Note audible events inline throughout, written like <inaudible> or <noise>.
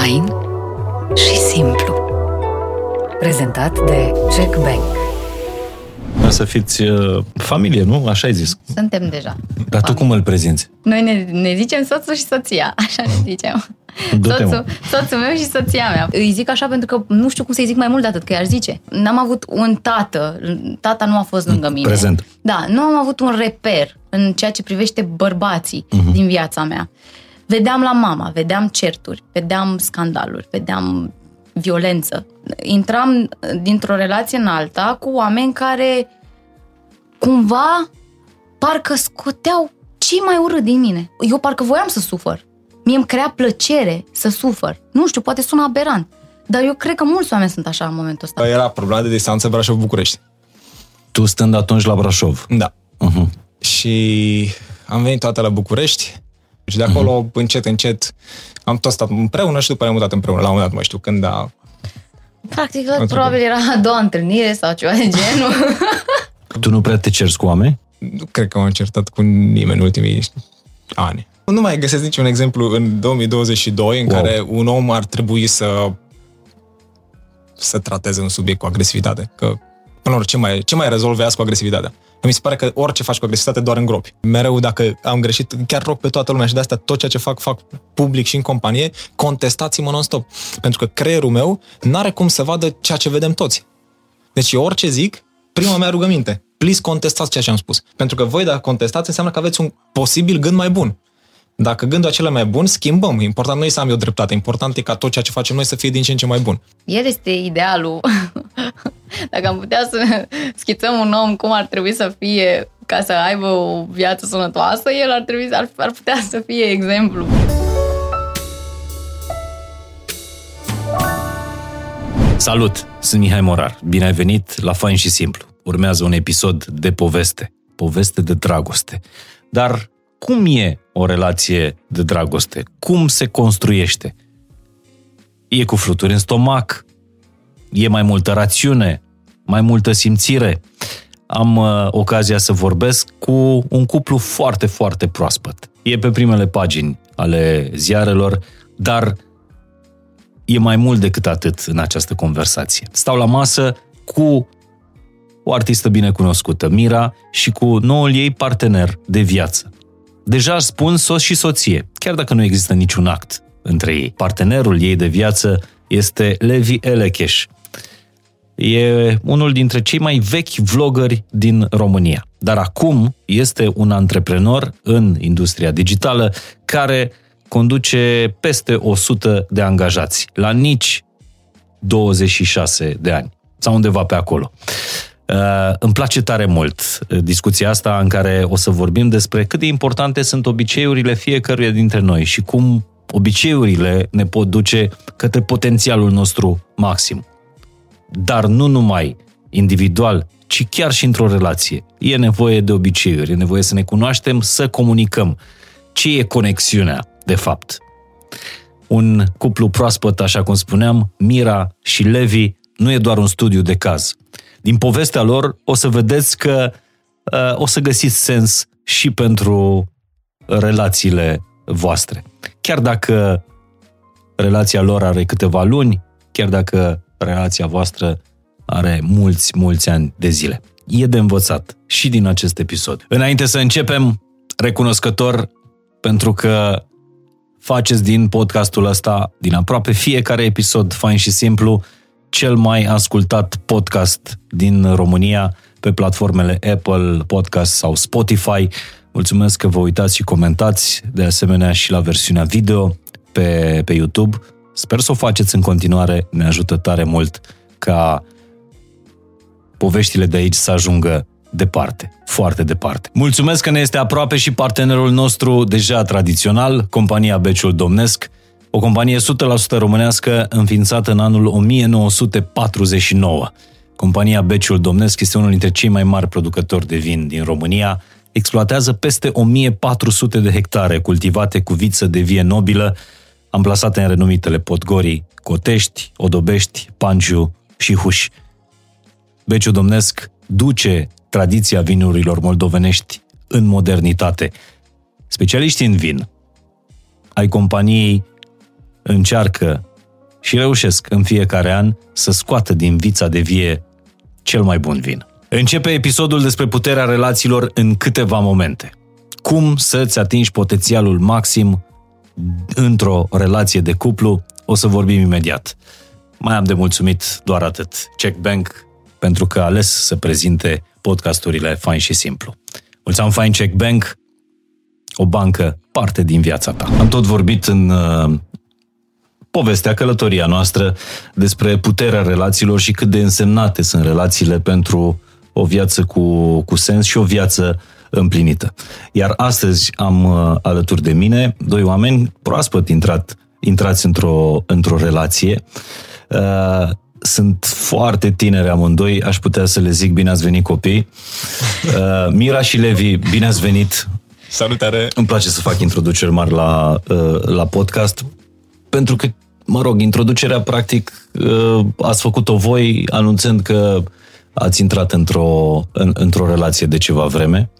Fain și simplu. Prezentat de Check Bank. Să fiți uh, familie, nu? Așa ai zis. Suntem deja. Dar tu cum îl prezinți? Noi ne, ne zicem soțul și soția, <laughs> așa ne zicem. Du-te, mă. Soțul, soțul meu și soția mea. Îi zic așa pentru că nu știu cum să-i zic mai mult de atât, că i-aș zice. N-am avut un tată, tata nu a fost lângă mine. Prezent. Da, nu am avut un reper în ceea ce privește bărbații Mhm. din viața mea. Vedeam la mama, vedeam certuri, vedeam scandaluri, vedeam violență. Intram dintr-o relație în alta cu oameni care cumva parcă scoteau ce mai urât din mine. Eu parcă voiam să sufăr. Mie îmi crea plăcere să sufăr. Nu știu, poate sună aberant. Dar eu cred că mulți oameni sunt așa în momentul ăsta. Era problema de distanță Brașov-București. Tu stând atunci la Brașov. Da. Uh-huh. Și am venit toate la București și de acolo, uh-huh. încet, încet, am tot stat împreună și după aia am mutat împreună. La un moment dat, nu mai știu când, dar Practic, probabil era a doua întâlnire sau ceva de genul. Tu nu prea te cerți cu oameni? nu cred că m-am încertat cu nimeni în ultimii ani. Nu mai găsesc niciun exemplu în 2022 în Wow. wow. care un om ar trebui să să trateze un subiect cu agresivitate. Că, până la urmă, ce mai, ce mai rezolve azi cu agresivitatea? Mi se pare că orice faci cu agresivitate doar în gropi. Mereu, dacă am greșit, chiar rog pe toată lumea și de asta tot ceea ce fac, fac public și în companie, contestați-mă non-stop. Pentru că creierul meu n-are cum să vadă ceea ce vedem toți. Deci eu orice zic, prima mea rugăminte, please contestați ceea ce am spus. Pentru că voi dacă contestați înseamnă că aveți un posibil gând mai bun. Dacă gândul acela e mai bun, schimbăm. Important nu e să am eu dreptate. Important e ca tot ceea ce facem noi să fie din ce în ce mai bun. El este idealul. <laughs> Dacă am putea să schițăm un om cum ar trebui să fie ca să aibă o viață sănătoasă, el ar, trebui, ar, ar putea să fie exemplu. Salut! Sunt Mihai Morar. Bine ai venit la Fain și Simplu. Urmează un episod de poveste. Poveste de dragoste. Dar cum e o relație de dragoste? Cum se construiește? E cu fluturi în stomac? E mai multă rațiune? Mai multă simțire? Am uh, ocazia să vorbesc cu un cuplu foarte, foarte proaspăt. E pe primele pagini ale ziarelor, dar e mai mult decât atât în această conversație. Stau la masă cu o artistă bine cunoscută, Mira, și cu noul ei partener de viață. Deja spun soț și soție, chiar dacă nu există niciun act între ei. Partenerul ei de viață este Levi Elecheș. E unul dintre cei mai vechi vloggeri din România. Dar acum este un antreprenor în industria digitală care conduce peste 100 de angajați la nici 26 de ani sau undeva pe acolo. Uh, îmi place tare mult uh, discuția asta în care o să vorbim despre cât de importante sunt obiceiurile fiecăruia dintre noi și cum obiceiurile ne pot duce către potențialul nostru maxim. Dar nu numai individual, ci chiar și într-o relație. E nevoie de obiceiuri, e nevoie să ne cunoaștem, să comunicăm. Ce e conexiunea, de fapt? Un cuplu proaspăt, așa cum spuneam, Mira și Levi, nu e doar un studiu de caz. Din povestea lor o să vedeți că uh, o să găsiți sens și pentru relațiile voastre. Chiar dacă relația lor are câteva luni, chiar dacă relația voastră are mulți, mulți ani de zile. E de învățat și din acest episod. Înainte să începem, recunoscător pentru că faceți din podcastul ăsta, din aproape fiecare episod, fain și simplu, cel mai ascultat podcast din România pe platformele Apple Podcast sau Spotify. Mulțumesc că vă uitați și comentați, de asemenea și la versiunea video pe, pe YouTube. Sper să o faceți în continuare, ne ajută tare mult ca poveștile de aici să ajungă departe, foarte departe. Mulțumesc că ne este aproape și partenerul nostru deja tradițional, compania Beciul Domnesc, o companie 100% românească înființată în anul 1949. Compania Beciul Domnesc este unul dintre cei mai mari producători de vin din România, exploatează peste 1400 de hectare cultivate cu viță de vie nobilă, amplasate în renumitele Podgorii, Cotești, Odobești, Panciu și Huș. Beciul Domnesc duce tradiția vinurilor moldovenești în modernitate. Specialiștii în vin ai companiei încearcă și reușesc în fiecare an să scoată din vița de vie cel mai bun vin. Începe episodul despre puterea relațiilor în câteva momente. Cum să-ți atingi potențialul maxim într-o relație de cuplu, o să vorbim imediat. Mai am de mulțumit doar atât. Check Bank pentru că a ales să prezinte podcasturile Fain și Simplu. Mulțumim Fain Check Bank, o bancă parte din viața ta. Am tot vorbit în uh, povestea, călătoria noastră despre puterea relațiilor și cât de însemnate sunt relațiile pentru o viață cu, cu sens și o viață împlinită. Iar astăzi am uh, alături de mine doi oameni proaspăt intrat, intrați într-o, într-o relație. Uh, sunt foarte tineri amândoi, aș putea să le zic bine ați venit copii. Uh, Mira și Levi, bine ați venit. Salutare! Îmi place să fac introduceri mari la, uh, la podcast, pentru că, mă rog, introducerea, practic, uh, ați făcut-o voi anunțând că ați intrat într-o, în, într-o relație de ceva vreme.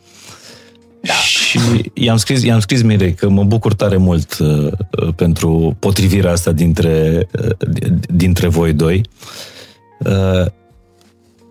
Da. Și i-am scris, i-am scris Mirei că mă bucur tare mult uh, uh pentru potrivirea asta dintre, uh, dintre voi doi. Uh,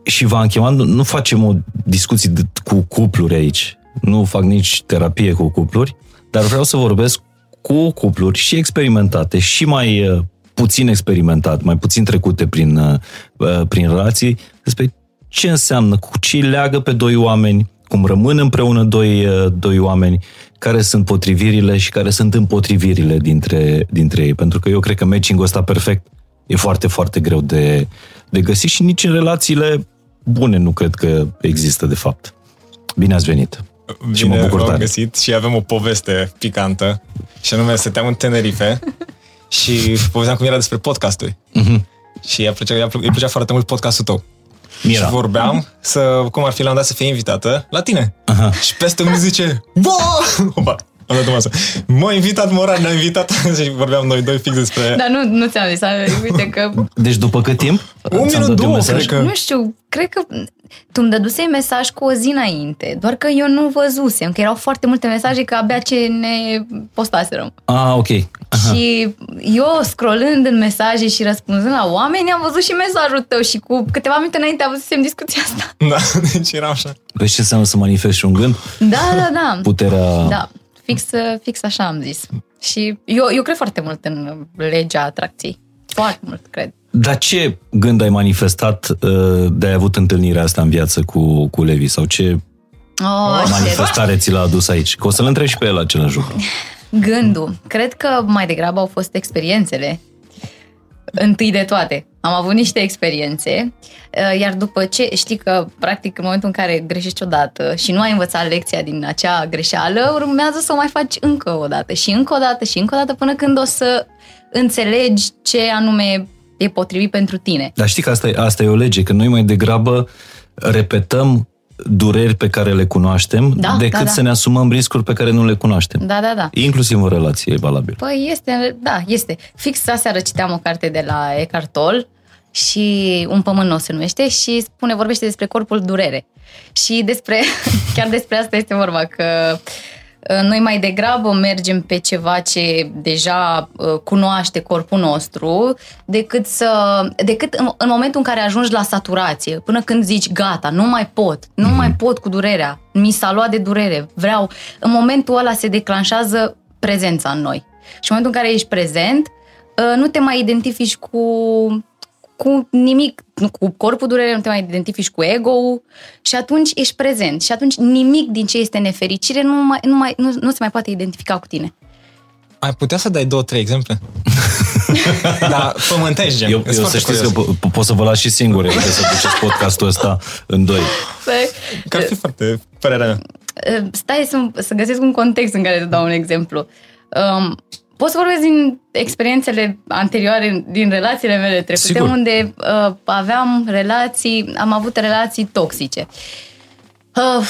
și v-am chemat, nu, nu facem o discuție de, cu cupluri aici. Nu fac nici terapie cu cupluri, dar vreau să vorbesc cu cupluri și experimentate și mai uh, puțin experimentat, mai puțin trecute prin, uh, uh prin relații, despre ce înseamnă, cu ce leagă pe doi oameni, cum rămân împreună doi, uh, doi oameni, care sunt potrivirile și care sunt împotrivirile dintre, dintre ei. Pentru că eu cred că matching-ul ăsta perfect e foarte, foarte greu de, de găsit și nici în relațiile bune nu cred că există, de fapt. Bine ați venit! Bine, și mă bucur tare. găsit și avem o poveste picantă și anume stăteam în Tenerife <laughs> și povesteam cum era despre podcasturi. Uh-huh. Și ea plăcea, ea plăcea foarte mult podcastul tău. Mira. Și vorbeam să, cum ar fi la un dat să fie invitată la tine. Aha. Și peste un zice, <laughs> Opa! Am dat masă. M-a invitat Moran, ne-a invitat <laughs> și vorbeam noi doi fix despre... Dar nu, nu ți-am zis, uite că... <laughs> Deci după cât timp? Un minut, două, cred că... Nu știu, cred că tu îmi dădusei mesaj cu o zi înainte, doar că eu nu văzusem, că erau foarte multe mesaje că abia ce ne postaserăm. Ah, ok. Aha. Și eu, scrollând în mesaje și răspunzând la oameni, am văzut și mesajul tău și cu câteva minute înainte am văzut discuția asta. <laughs> Da, deci era așa. Păi ce înseamnă să manifesti un gând? Da, da, da. Puterea... Da, fix, fix așa am zis. Și eu, eu cred foarte mult în legea atracției. Foarte mult, cred. Dar ce gând ai manifestat uh, de ai avut întâlnirea asta în viață cu, cu Levi? Sau ce oh, manifestare ți l-a adus aici? Că o să-l întreb și pe el același lucru. <laughs> Gândul. Cred că mai degrabă au fost experiențele. Întâi de toate. Am avut niște experiențe, uh, iar după ce știi că, practic, în momentul în care greșești odată și nu ai învățat lecția din acea greșeală, urmează să o mai faci încă o dată și încă o dată și încă o dată până când o să înțelegi ce anume e potrivit pentru tine. Dar știi că asta e, asta e o lege, că noi mai degrabă repetăm dureri pe care le cunoaștem da, decât da, da. să ne asumăm riscuri pe care nu le cunoaștem. Da, da, da. Inclusiv în relație e valabil. Păi este, da, este. Fix aseară citeam o carte de la Eckhart Tolle și Un pământ nou se numește și spune, vorbește despre corpul durere. Și despre, <laughs> chiar despre asta este vorba, că uh, Uh, noi mai degrabă mergem pe ceva ce deja uh, cunoaște corpul nostru decât, să, decât în, în momentul în care ajungi la saturație, până când zici gata, nu mai pot, nu mm-hmm. mai pot cu durerea, mi s-a luat de durere, vreau. În momentul ăla se declanșează prezența în noi. Și în momentul în care ești prezent, uh, nu te mai identifici cu cu nimic, cu corpul durere, nu te mai identifici cu ego și atunci ești prezent și atunci nimic din ce este nefericire nu, mai, nu, mai, nu, nu se mai poate identifica cu tine. Ai putea să dai două, trei exemple? <laughs> da, pământești, gen. Eu, eu să știți că po- pot să vă las și singur de să duceți podcastul ăsta în doi. Că ar fi foarte părerea mea. Stai să, să găsesc un context în care să dau un exemplu. Um, Pot să vorbesc din experiențele anterioare, din relațiile mele trecute, Sigur. unde uh, aveam relații, am avut relații toxice. Uh,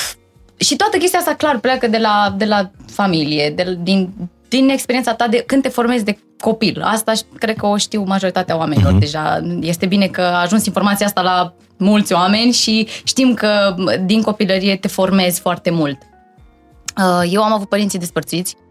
și toată chestia asta clar pleacă de la, de la familie, de, din, din experiența ta de când te formezi de copil. Asta cred că o știu majoritatea oamenilor uh-huh. deja. Este bine că a ajuns informația asta la mulți oameni și știm că din copilărie te formezi foarte mult. Uh, eu am avut părinții despărțiți Uh,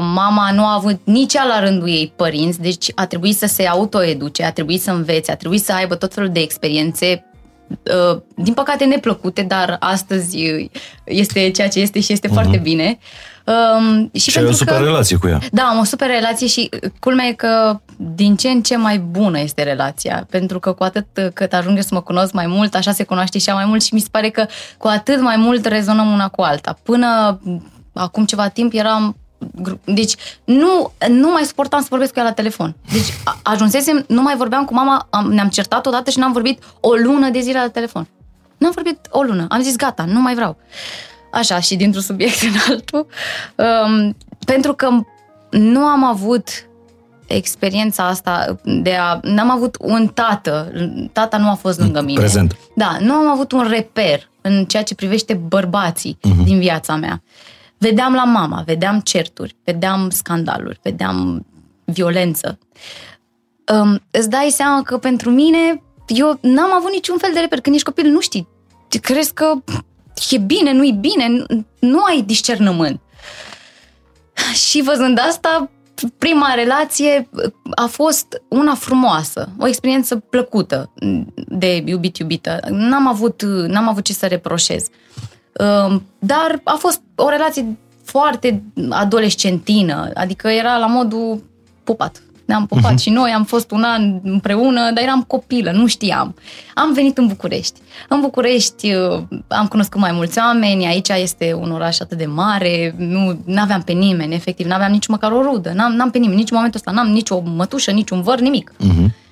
mama nu a avut nici ea la rândul ei părinți, deci a trebuit să se autoeduce, a trebuit să învețe, a trebuit să aibă tot felul de experiențe uh, din păcate neplăcute, dar astăzi este ceea ce este și este uh-huh. foarte bine. Um, și, și ai o super că, relație cu ea. Da, am o super relație și culmea e că din ce în ce mai bună este relația. Pentru că cu atât cât ajunge să mă cunosc mai mult, așa se cunoaște și ea mai mult și mi se pare că cu atât mai mult rezonăm una cu alta. Până acum ceva timp eram deci nu, nu mai suportam să vorbesc cu ea la telefon. Deci ajunsesem, nu mai vorbeam cu mama, am, ne-am certat odată și n-am vorbit o lună de zile la telefon. N-am vorbit o lună. Am zis gata, nu mai vreau. Așa, și dintr-un subiect în altul. Um, pentru că nu am avut experiența asta de a... N-am avut un tată. Tata nu a fost lângă mine. Prezent. Da, nu am avut un reper în ceea ce privește bărbații uh-huh. din viața mea. Vedeam la mama, vedeam certuri, vedeam scandaluri, vedeam violență. Um, îți dai seama că pentru mine, eu n-am avut niciun fel de reper. Când ești copil, nu știi. Crezi că e bine, nu-i bine, nu, nu ai discernământ. Și văzând asta, prima relație a fost una frumoasă, o experiență plăcută de iubit-iubită. N-am avut, n-am avut ce să reproșez. Um, dar a fost o relație foarte adolescentină, adică era la modul pupat. Ne-am pupat uh-huh. și noi, am fost un an împreună, dar eram copilă, nu știam. Am venit în București. În București uh, am cunoscut mai mulți oameni, aici este un oraș atât de mare, nu aveam pe nimeni, efectiv, nu aveam nici măcar o rudă, n-am, n-am pe nimeni, nici în momentul ăsta, n-am nici o mătușă, nici un văr, nimic. Uh-huh.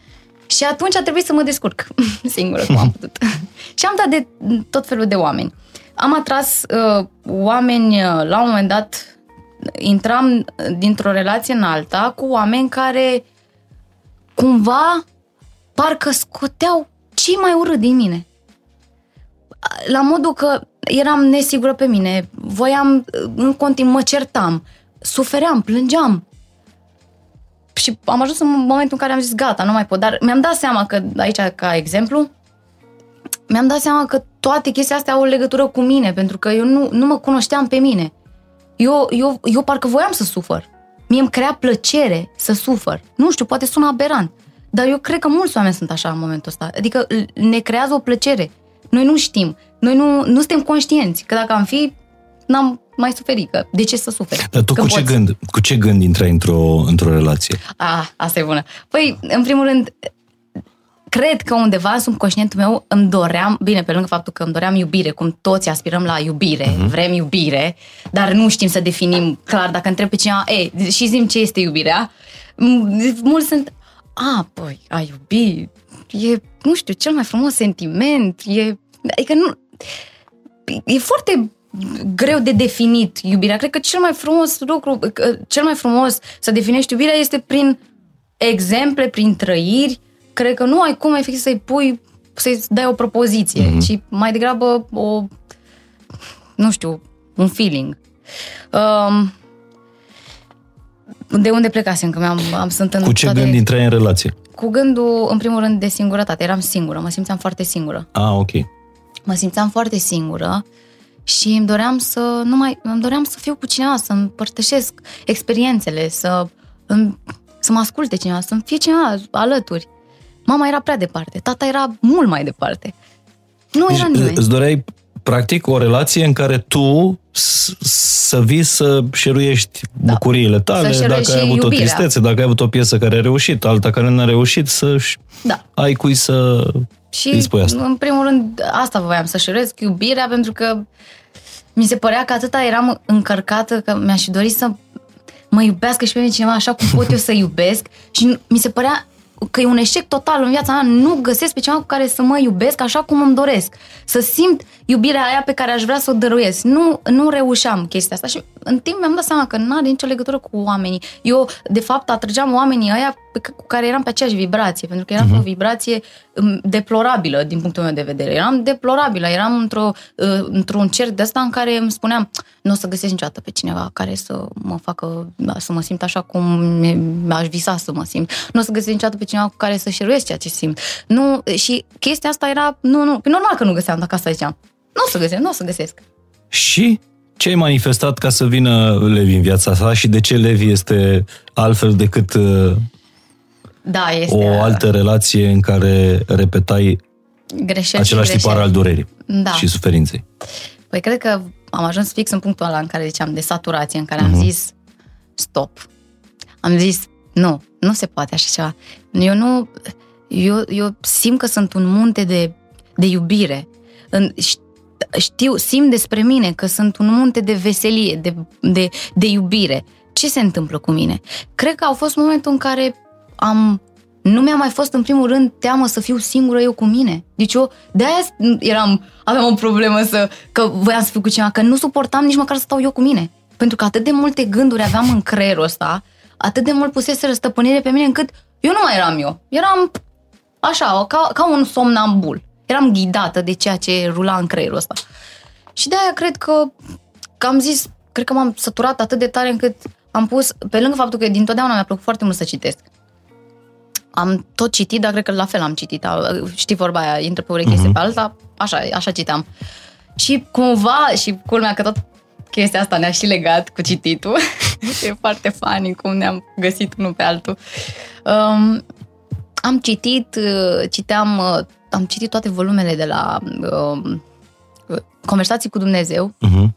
Și atunci a trebuit să mă descurc <laughs> singură cum am <laughs> putut. <laughs> și am dat de tot felul de oameni. Am atras uh, oameni, uh, la un moment dat, intram dintr-o relație în alta cu oameni care cumva parcă scoteau ce mai urât din mine. La modul că eram nesigură pe mine, voiam, în continuu, mă certam, sufeream, plângeam. Și am ajuns în momentul în care am zis, gata, nu mai pot. Dar mi-am dat seama că, aici, ca exemplu, mi-am dat seama că toate chestiile astea au legătură cu mine, pentru că eu nu, nu mă cunoșteam pe mine. Eu, eu, eu parcă voiam să sufăr. Mie îmi crea plăcere să sufăr. Nu știu, poate sună aberant, dar eu cred că mulți oameni sunt așa în momentul ăsta. Adică ne creează o plăcere. Noi nu știm. Noi nu, nu suntem conștienți că dacă am fi, n-am mai suferit. Că de ce să suferi? Dar tu cu ce, gând, cu ce gând intrai într-o, într-o relație? Ah, asta e bună. Păi, în primul rând, cred că undeva în subconștientul meu îmi doream, bine, pe lângă faptul că îmi doream iubire, cum toți aspirăm la iubire, uh-huh. vrem iubire, dar nu știm să definim clar, dacă întreb pe cineva, ei, și zim ce este iubirea, mulți sunt, a, păi, a iubi, e, nu știu, cel mai frumos sentiment, e, adică nu, e foarte greu de definit iubirea. Cred că cel mai frumos lucru, cel mai frumos să definești iubirea este prin exemple, prin trăiri, cred că nu ai cum efectiv să-i pui, să-i dai o propoziție, mm-hmm. ci mai degrabă o, nu știu, un feeling. Um, de unde plecasem? Că mi-am, am, sunt în Cu ce toate... gând intrai în relație? Cu gândul, în primul rând, de singurătate. Eram singură, mă simțeam foarte singură. Ah, ok. Mă simțeam foarte singură și îmi doream să nu mai, îmi doream să fiu cu cineva, să împărtășesc experiențele, să, să mă asculte cineva, să-mi fie cineva alături. Mama era prea departe, tata era mult mai departe. Nu deci, era nimeni. Îți doreai, practic, o relație în care tu să vii să șeruiești da. bucuriile tale, dacă ai avut iubirea. o tristețe, dacă ai avut o piesă care a reușit, alta care nu a reușit, să da. ai cui să și, îi spui asta. în primul rând, asta voiam, să șeruiesc iubirea, pentru că mi se părea că atâta eram încărcată, că mi-aș dori să mă iubească și pe mine cineva așa cum pot eu să iubesc <laughs> și mi se părea că e un eșec total în viața mea, nu găsesc pe cineva cu care să mă iubesc așa cum îmi doresc. Să simt iubirea aia pe care aș vrea să o dăruiesc. Nu, nu reușeam chestia asta și în timp mi-am dat seama că nu are nicio legătură cu oamenii. Eu, de fapt, atrăgeam oamenii ăia cu care eram pe aceeași vibrație, pentru că eram uh-huh. pe o vibrație um, deplorabilă din punctul meu de vedere. Eram deplorabilă, eram într-o, uh, într-un cerc de ăsta în care îmi spuneam nu o să găsesc niciodată pe cineva care să mă facă, să mă simt așa cum aș visa să mă simt. Nu o să găsesc niciodată pe cineva cu care să șeruiesc ceea ce simt. Nu, și chestia asta era, nu, nu, pe normal că nu găseam, dacă asta ziceam. Nu o să găsesc, nu o să găsesc. Și ce ai manifestat ca să vină Levi în viața ta și de ce Levi este altfel decât uh, Da, este o altă relație în care repetai greșeli același și tipar greșeli. al durerii Da. și suferinței? Păi cred că am ajuns fix în punctul ăla în care ziceam de saturație, în care Mhm. am zis stop. Am zis nu, nu se poate așa ceva. Eu nu, eu, eu simt că sunt un munte de, de iubire. În, ș- știu, simt despre mine că sunt un munte de veselie, de, de, de iubire. Ce se întâmplă cu mine? Cred că a fost momentul în care am nu mi-a mai fost în primul rând teamă să fiu singură eu cu mine. Deci eu de-aia eram, aveam o problemă să, că voiam să fiu cu cineva, că nu suportam nici măcar să stau eu cu mine. Pentru că atât de multe gânduri aveam în creierul ăsta, atât de mult pusese stăpânire pe mine încât eu nu mai eram eu. Eram așa, ca, ca un somnambul. Eram ghidată de ceea ce rula în creierul ăsta. Și de-aia cred că, că am zis, cred că m-am săturat atât de tare încât am pus, pe lângă faptul că dintotdeauna mi-a plăcut foarte mult să citesc, am tot citit, dar cred că la fel am citit. A- Știi vorba aia, intră pe ureche, uh-huh. pe alta, așa, așa citeam. Și cumva, și culmea că tot chestia asta ne-a și legat cu cititul. <laughs> e foarte funny cum ne-am găsit unul pe altul. Um, am citit, uh, citeam, uh, am citit toate volumele de la um, Conversații cu Dumnezeu, Uh-huh.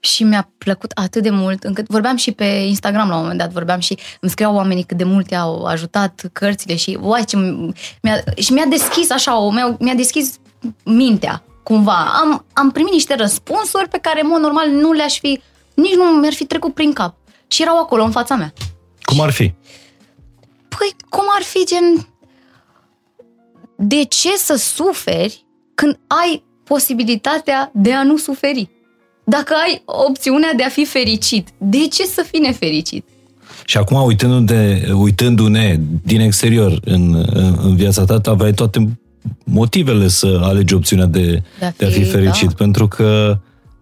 și mi-a plăcut atât de mult, încât vorbeam și pe Instagram la un moment dat, vorbeam și îmi scriau oamenii cât de mult i-au ajutat cărțile și uai, ce mi-a, și mi-a deschis așa, o, mi-a, mi-a deschis mintea, cumva. Am, am primit niște răspunsuri pe care, în mod normal, nu le-aș fi, nici nu mi-ar fi trecut prin cap. Și erau acolo, în fața mea. Cum ar fi? Păi, cum ar fi gen... De ce să suferi când ai posibilitatea de a nu suferi? Dacă ai opțiunea de a fi fericit, de ce să fii nefericit? Și acum, uitându-ne, uitându-ne din exterior în, în, în viața ta, aveai toate motivele să alegi opțiunea de, De a de a fi fi, fericit. da. Pentru că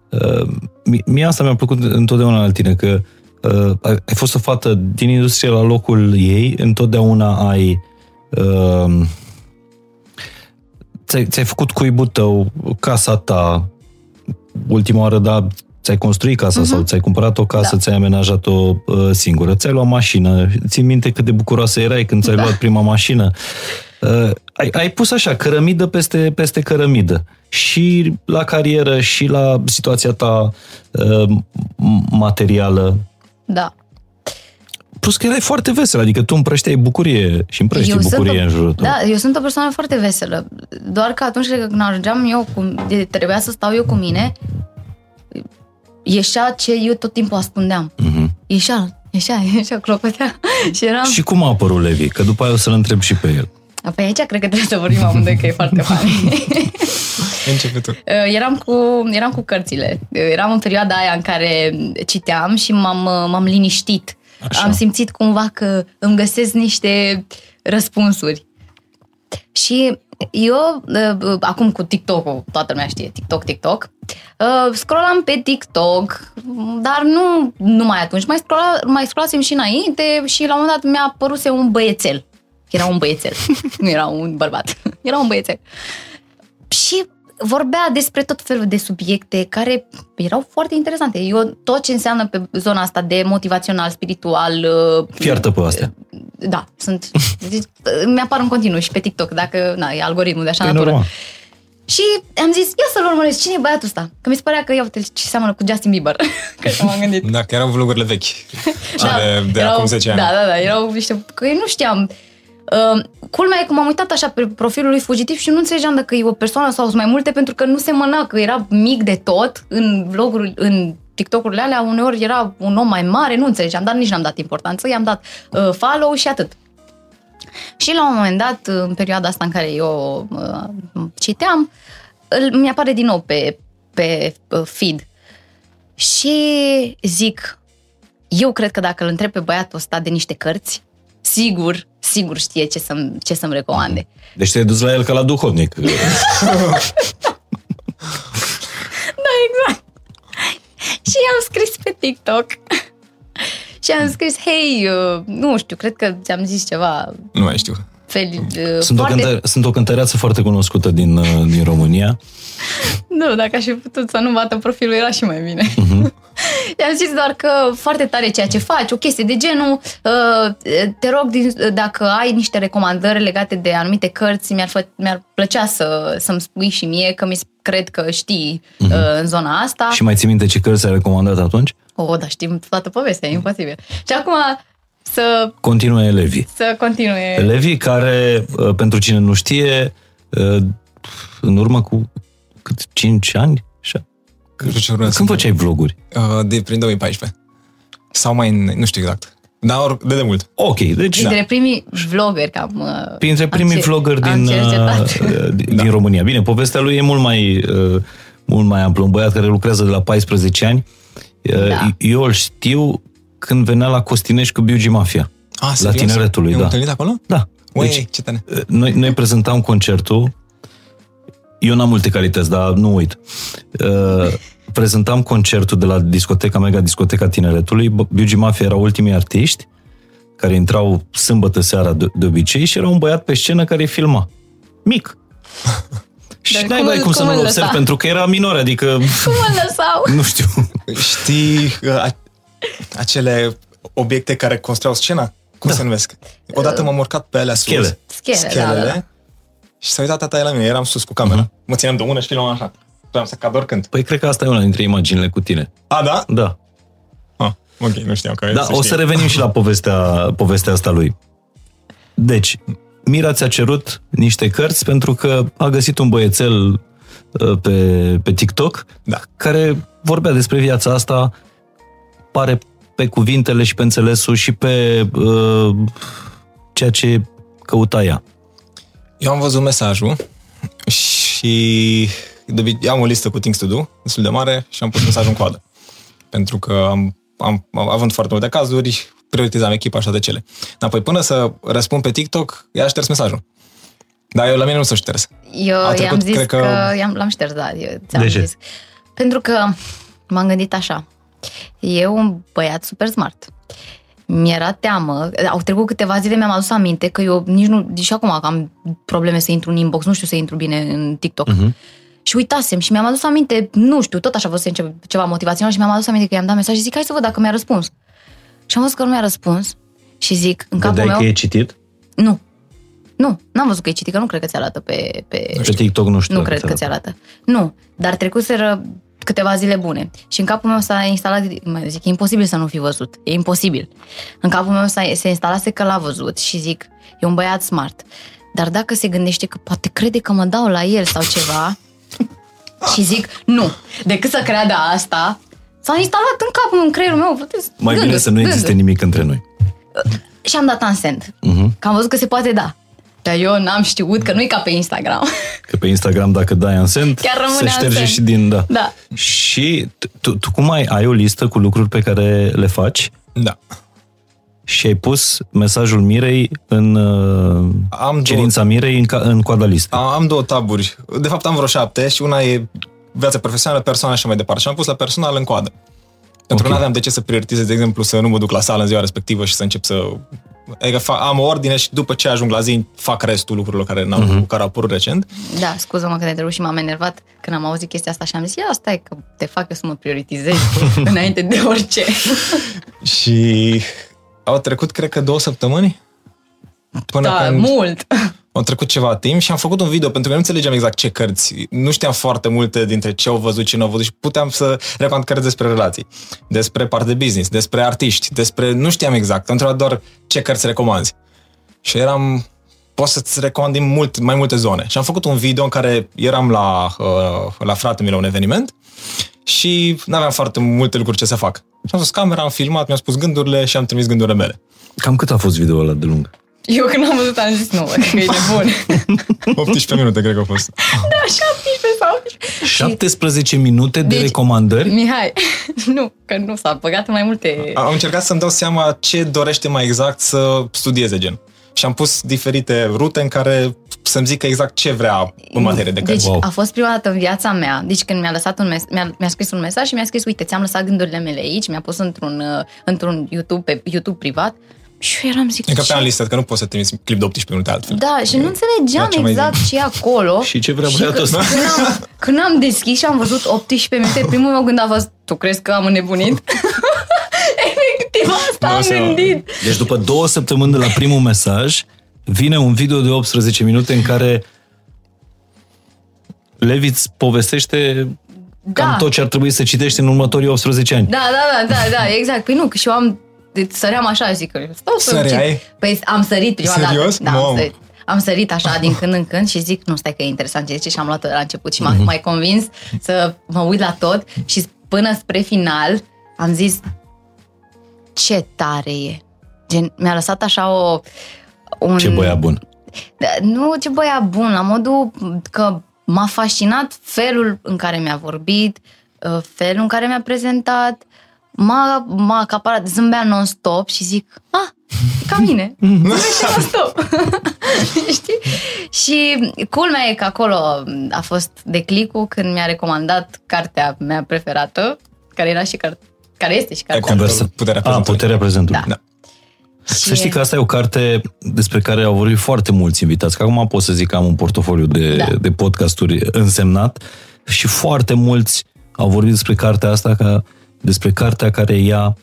uh, mi- mie asta mi-a plăcut întotdeauna la tine, că uh, ai ai fost o fată din industrie la locul ei, întotdeauna ai uh, ți-ai, ți-ai făcut cuibul tău, casa ta, ultima oară, da, ți-ai construit casa uh-huh. sau ți-ai cumpărat o casă, Mhm. Da. ți-ai amenajat-o uh, singură, ți-ai luat mașină, ții minte cât de bucuroasă erai când ți-ai Da. luat prima mașină. Uh, ai, ai pus așa, cărămidă peste, peste cărămidă. Și la carieră, și la situația ta uh, m- materială. Da. Plus că erai foarte vesel, adică tu împrășteai bucurie și împrăști bucurie o, în jurul tău. Da, eu sunt o persoană foarte veselă. Doar că atunci când ajungeam eu, cu, de, trebuia să stau eu cu mine, ieșea ce eu tot timpul ascundeam. Mhm. Ieșea, ieșea, <laughs> ieșea, clopotea. <laughs> și eram... Și cum a apărut Levi? Că după aia o să-l întreb și pe el. Păi aici cred că trebuie să vorbim amândoi, că e foarte <laughs> funny. Începe tu. <laughs> Uh, eram cu, eram cu cărțile. Uh, Eram în perioada aia în care citeam și m-am, uh, m-am liniștit. Așa. Am simțit cumva că îmi găsesc niște răspunsuri. Și eu, uh, acum cu TikTok-ul, toată lumea știe TikTok, TikTok, uh, scrollam pe TikTok, dar nu numai atunci, mai, scrolla, mai scrollasem și înainte și la un moment dat mi-a apăruse un băiețel. Era un băiețel, nu <laughs> era un bărbat, era un băiețel. Și vorbea despre tot felul de subiecte care erau foarte interesante. Eu tot ce înseamnă pe zona asta de motivațional, spiritual, uh, Fiartă pe astea. da, sunt. Deci, mi-apar în continuu și pe TikTok, dacă, na, e algoritmul de așa E natură. normal. Și am zis, ia să-l urmăresc, cine e băiatul ăsta? Că mi se părea că, ia uite, ce seamănă cu Justin Bieber. <laughs> că așa <laughs> m-am gândit. Da, că erau vlogurile vechi. Cele de acum 10 ani. Da, da, da, erau niște... Că eu nu știam. Uh, culmea e că m-am uitat așa pe profilul lui fugitiv și nu înțelegeam dacă e o persoană sau sunt mai multe, pentru că nu semăna, că era mic de tot în vloguri, în TikTok-urile alea, uneori era un om mai mare, nu înțelegeam, dar nici n-am dat importanță, i-am dat uh, follow și atât. Și la un moment dat, în perioada asta în care eu uh, citeam, îl, mi-apare din nou pe, pe uh, feed. Și zic, eu cred că dacă îl întreb pe băiatul ăsta de niște cărți, sigur, sigur știe ce să-mi, ce să-mi recomande. Deci te-ai dus la el ca la duhovnic. <laughs> Da, exact. și i-am scris pe TikTok. și am scris, hei, uh, nu știu, cred că ți-am zis ceva. Nu mai știu. Fel, Sunt, o, foarte... cântă, sunt o cântăreață foarte cunoscută din, uh, din România. <laughs> Nu, dacă aș fi putut să nu bată profilul, era și mai bine. Mhm. <laughs> I-am zis doar că foarte tare ceea ce faci, o chestie de genul, uh, te rog, din, dacă ai niște recomandări legate de anumite cărți, mi-ar, fă, mi-ar plăcea să, să-mi spui și mie, că mi cred că știi uh, în zona asta. Mhm. Și mai ții minte ce cărți ai recomandat atunci? O, dar știm toată povestea, e imposibil. Și acum să, Continuă elevii. să continue. Elevii care, uh, pentru cine nu știe, uh, în urmă cu cât, 5 ani? Așa. Nu știu ce urmează Când să- făceai vloguri? Uh, de prin 2014. Sau mai în, nu știu exact. Dar or, de demult. Ok, deci Dintre primii vloggeri, cam... uh, printre am primii cer- vloggeri am din, cercetat. uh, <laughs> din, din România. Bine, povestea lui e mult mai, uh, mult mai amplă. Un băiat care lucrează de la 14 ani. Uh, Da. Eu îl știu când venea la Costinești cu Biugi Mafia. Ah, la serios? tineretul lui, Ne-am da. întâlnit acolo? Da. Ui, Deci, ce tane. uh, noi, noi prezentam concertul. Eu n-am multe calități, dar nu uit. Uh, prezentam concertul de la discoteca, mega discoteca tineretului. B- Biugi Mafia erau ultimii artiști care intrau sâmbătă seara de, de obicei și era un băiat pe scenă care îi filma. Mic. <laughs> și Dar n-ai cum mai îl- cum să cum nu-l îl observi, lăsa? pentru că era minor, adică, <laughs> Cum mă lăsau? <laughs> nu știu. Știi uh, a- acele obiecte care construiau scena? Cum se numesc? Odată m-am urcat pe alea sus. Schele. Schele, Schelele. da, da. Și s-a uitat tata la mine, eram sus cu camera. Mă țineam de una și filmam așa. Vreau să cad oricând. Păi cred că asta e una dintre imaginile cu tine. A, da? Da. Ah, ok, nu știam că Da, o să știe. revenim și la <laughs> povestea, povestea asta lui. Deci, Mira ți-a cerut niște cărți pentru că a găsit un băiețel uh, pe, pe TikTok Da. care vorbea despre viața asta, pare pe cuvintele și pe înțelesul și pe uh, ceea ce căuta ea. Eu am văzut mesajul și de obicei, am o listă cu things to do, destul de mare, și am pus mesajul în coadă. Pentru că am, am, am având foarte multe cazuri, prioritizam echipa așa de cele. Dar apoi până să răspund pe TikTok, ea a șters mesajul. Dar eu la mine nu s-a șters. Eu A i-am trecut, zis cred că, că- i-am, l-am șters, da, eu ți-am De ce? zis. Pentru că m-am gândit așa. E un băiat super smart. Mi-era teamă, au trecut câteva zile, mi-am adus aminte că eu nici nu, nici acum că am probleme să intru în inbox, nu știu să intru bine în TikTok. Mhm. Și uitasem și mi-am adus aminte, nu știu, tot așa a fost ce- ceva motivațional și mi-am adus aminte că i-am dat mesaj și zic, hai să văd dacă mi-a răspuns. Și am văzut că nu mi-a răspuns și zic, în capul Vedeai meu, că e citit? nu, nu, n-am văzut că e citit, că nu cred că ți arată pe, pe, Pe TikTok nu știu. nu dacă cred că ți ți arată. Nu, dar trecuseră câteva zile bune. Și în capul meu s-a instalat, mă, zic, e imposibil să nu fi văzut. E imposibil. În capul meu s-a, se instalase că l-a văzut și zic, e un băiat smart. Dar dacă se gândește că poate crede că mă dau la el sau ceva, <laughs> și zic, nu, decât să creadă asta, s-a instalat în capul, în creierul meu, puteți, Mai bine gânduri, să nu existe gânduri. nimic între noi. Și am dat unsend. Mhm. Că am văzut că se poate da. Dar eu n-am știut că nu e ca pe Instagram. <laughs> Că pe Instagram dacă dai în send, Chiar rămâne se șterge unsend. și din... Da. Da. Și tu, tu cum ai, ai o listă cu lucruri pe care le faci Da. și ai pus mesajul Mirei în uh, Am cerința Mirei în, ca, în coada listă. Am, am două taburi. De fapt am vreo șapte și una e viața profesională, personală și mai departe. Și am pus la personal în coadă. Pentru Ok. că nu aveam de ce să prioritizez, de exemplu, să nu mă duc la sală în ziua respectivă și să încep să... Adică fa- am o ordine și după ce ajung la zi fac restul lucrurilor care, n-au, Mhm. care au apărut recent. Da, scuză-mă că te întrerup și m-am enervat când am auzit chestia asta și am zis, ia stai că te fac eu să mă prioritizez <laughs> înainte de orice. <laughs> Și au trecut, cred că, două săptămâni până da, când mult. Au trecut ceva timp și am făcut un video pentru că nu înțelegeam exact ce cărți. Nu știam foarte multe dintre ce au văzut, ce nu au văzut și puteam să recomand cărți despre relații, despre parte de business, despre artiști, despre... Nu știam exact, am întrebat doar ce cărți recomanzi. Și eram... Poți să-ți recomand din mult, mai multe zone. Și am făcut un video în care eram la, uh, la fratele meu la un eveniment și nu aveam foarte multe lucruri ce să fac. Și am dus camera, am filmat, mi-am spus gândurile și am trimis gândurile mele. Cam cât a fost video ăla de lung? Eu când am văzut am zis, nu, bă, că e <laughs> nebun. 18 minute, cred că a fost. da, 17 sau 18. 17 minute de Deci- recomandări? Mihai, <laughs> nu, că nu s-a băgat în mai multe... Am încercat să-mi dau seama ce dorește mai exact să studieze gen. Și am pus diferite rute în care să-mi zică exact ce vrea în materie de Deci cărți. Wow. a fost prima dată în viața mea, deci când mi-a lăsat un mes- mi-a, mi-a scris un mesaj și mi-a scris, uite, ți-am lăsat gândurile mele aici, mi-a pus într-un, uh, într-un YouTube, pe YouTube privat Și eu eram zic, E ca ce? pe listă, că nu poți să trimiți clip de 18 minute altfel. Da, și nu La înțelegeam ce mai exact ce e acolo. Și ce vrea Și băiatul că- ăsta? Când am, când am deschis și am văzut 18 minute, primul meu gând a fost, tu crezi că am înnebunit? <laughs> Efectiv, asta Mă am seama. gândit. Deci după două săptămâni de la primul mesaj, vine un video de 18 minute în care Leviț îți povestește Da. cam tot ce ar trebui să citești în următorii 18 ani. Da, da, da, da, da, exact. Păi nu, că și eu am, deci săream așa, zic că stau să Săreai? cit. Păi am sărit prima Serios? dată. Da, am Mamă. sărit. Am sărit așa din când în când și zic, nu, stai că e interesant ce zice și am luat-o de la început și m-a Mhm. mai convins să mă uit la tot și până spre final am zis, ce tare e. Gen, mi-a lăsat așa o... Un... Ce băiat bun. Da, Nu ce băia bun, la modul că m-a fascinat felul în care mi-a vorbit, uh, felul în care mi-a prezentat, m-a, m-a acaparat, zâmbea non-stop și zic, ah, e ca mine, <laughs> zâmbește non-stop. <laughs> Știi? Și culmea e că acolo a fost declicul când mi-a recomandat cartea mea preferată, care era și carte, care este și cartea. Conversa. Puterea A, prezentului. puterea prezentului. Da. Da. Să știi că asta e o carte despre care au vorbit foarte mulți invitați, că acum pot să zic că am un portofoliu de, Da. de podcasturi însemnat și foarte mulți au vorbit despre cartea asta, ca despre cartea care i-a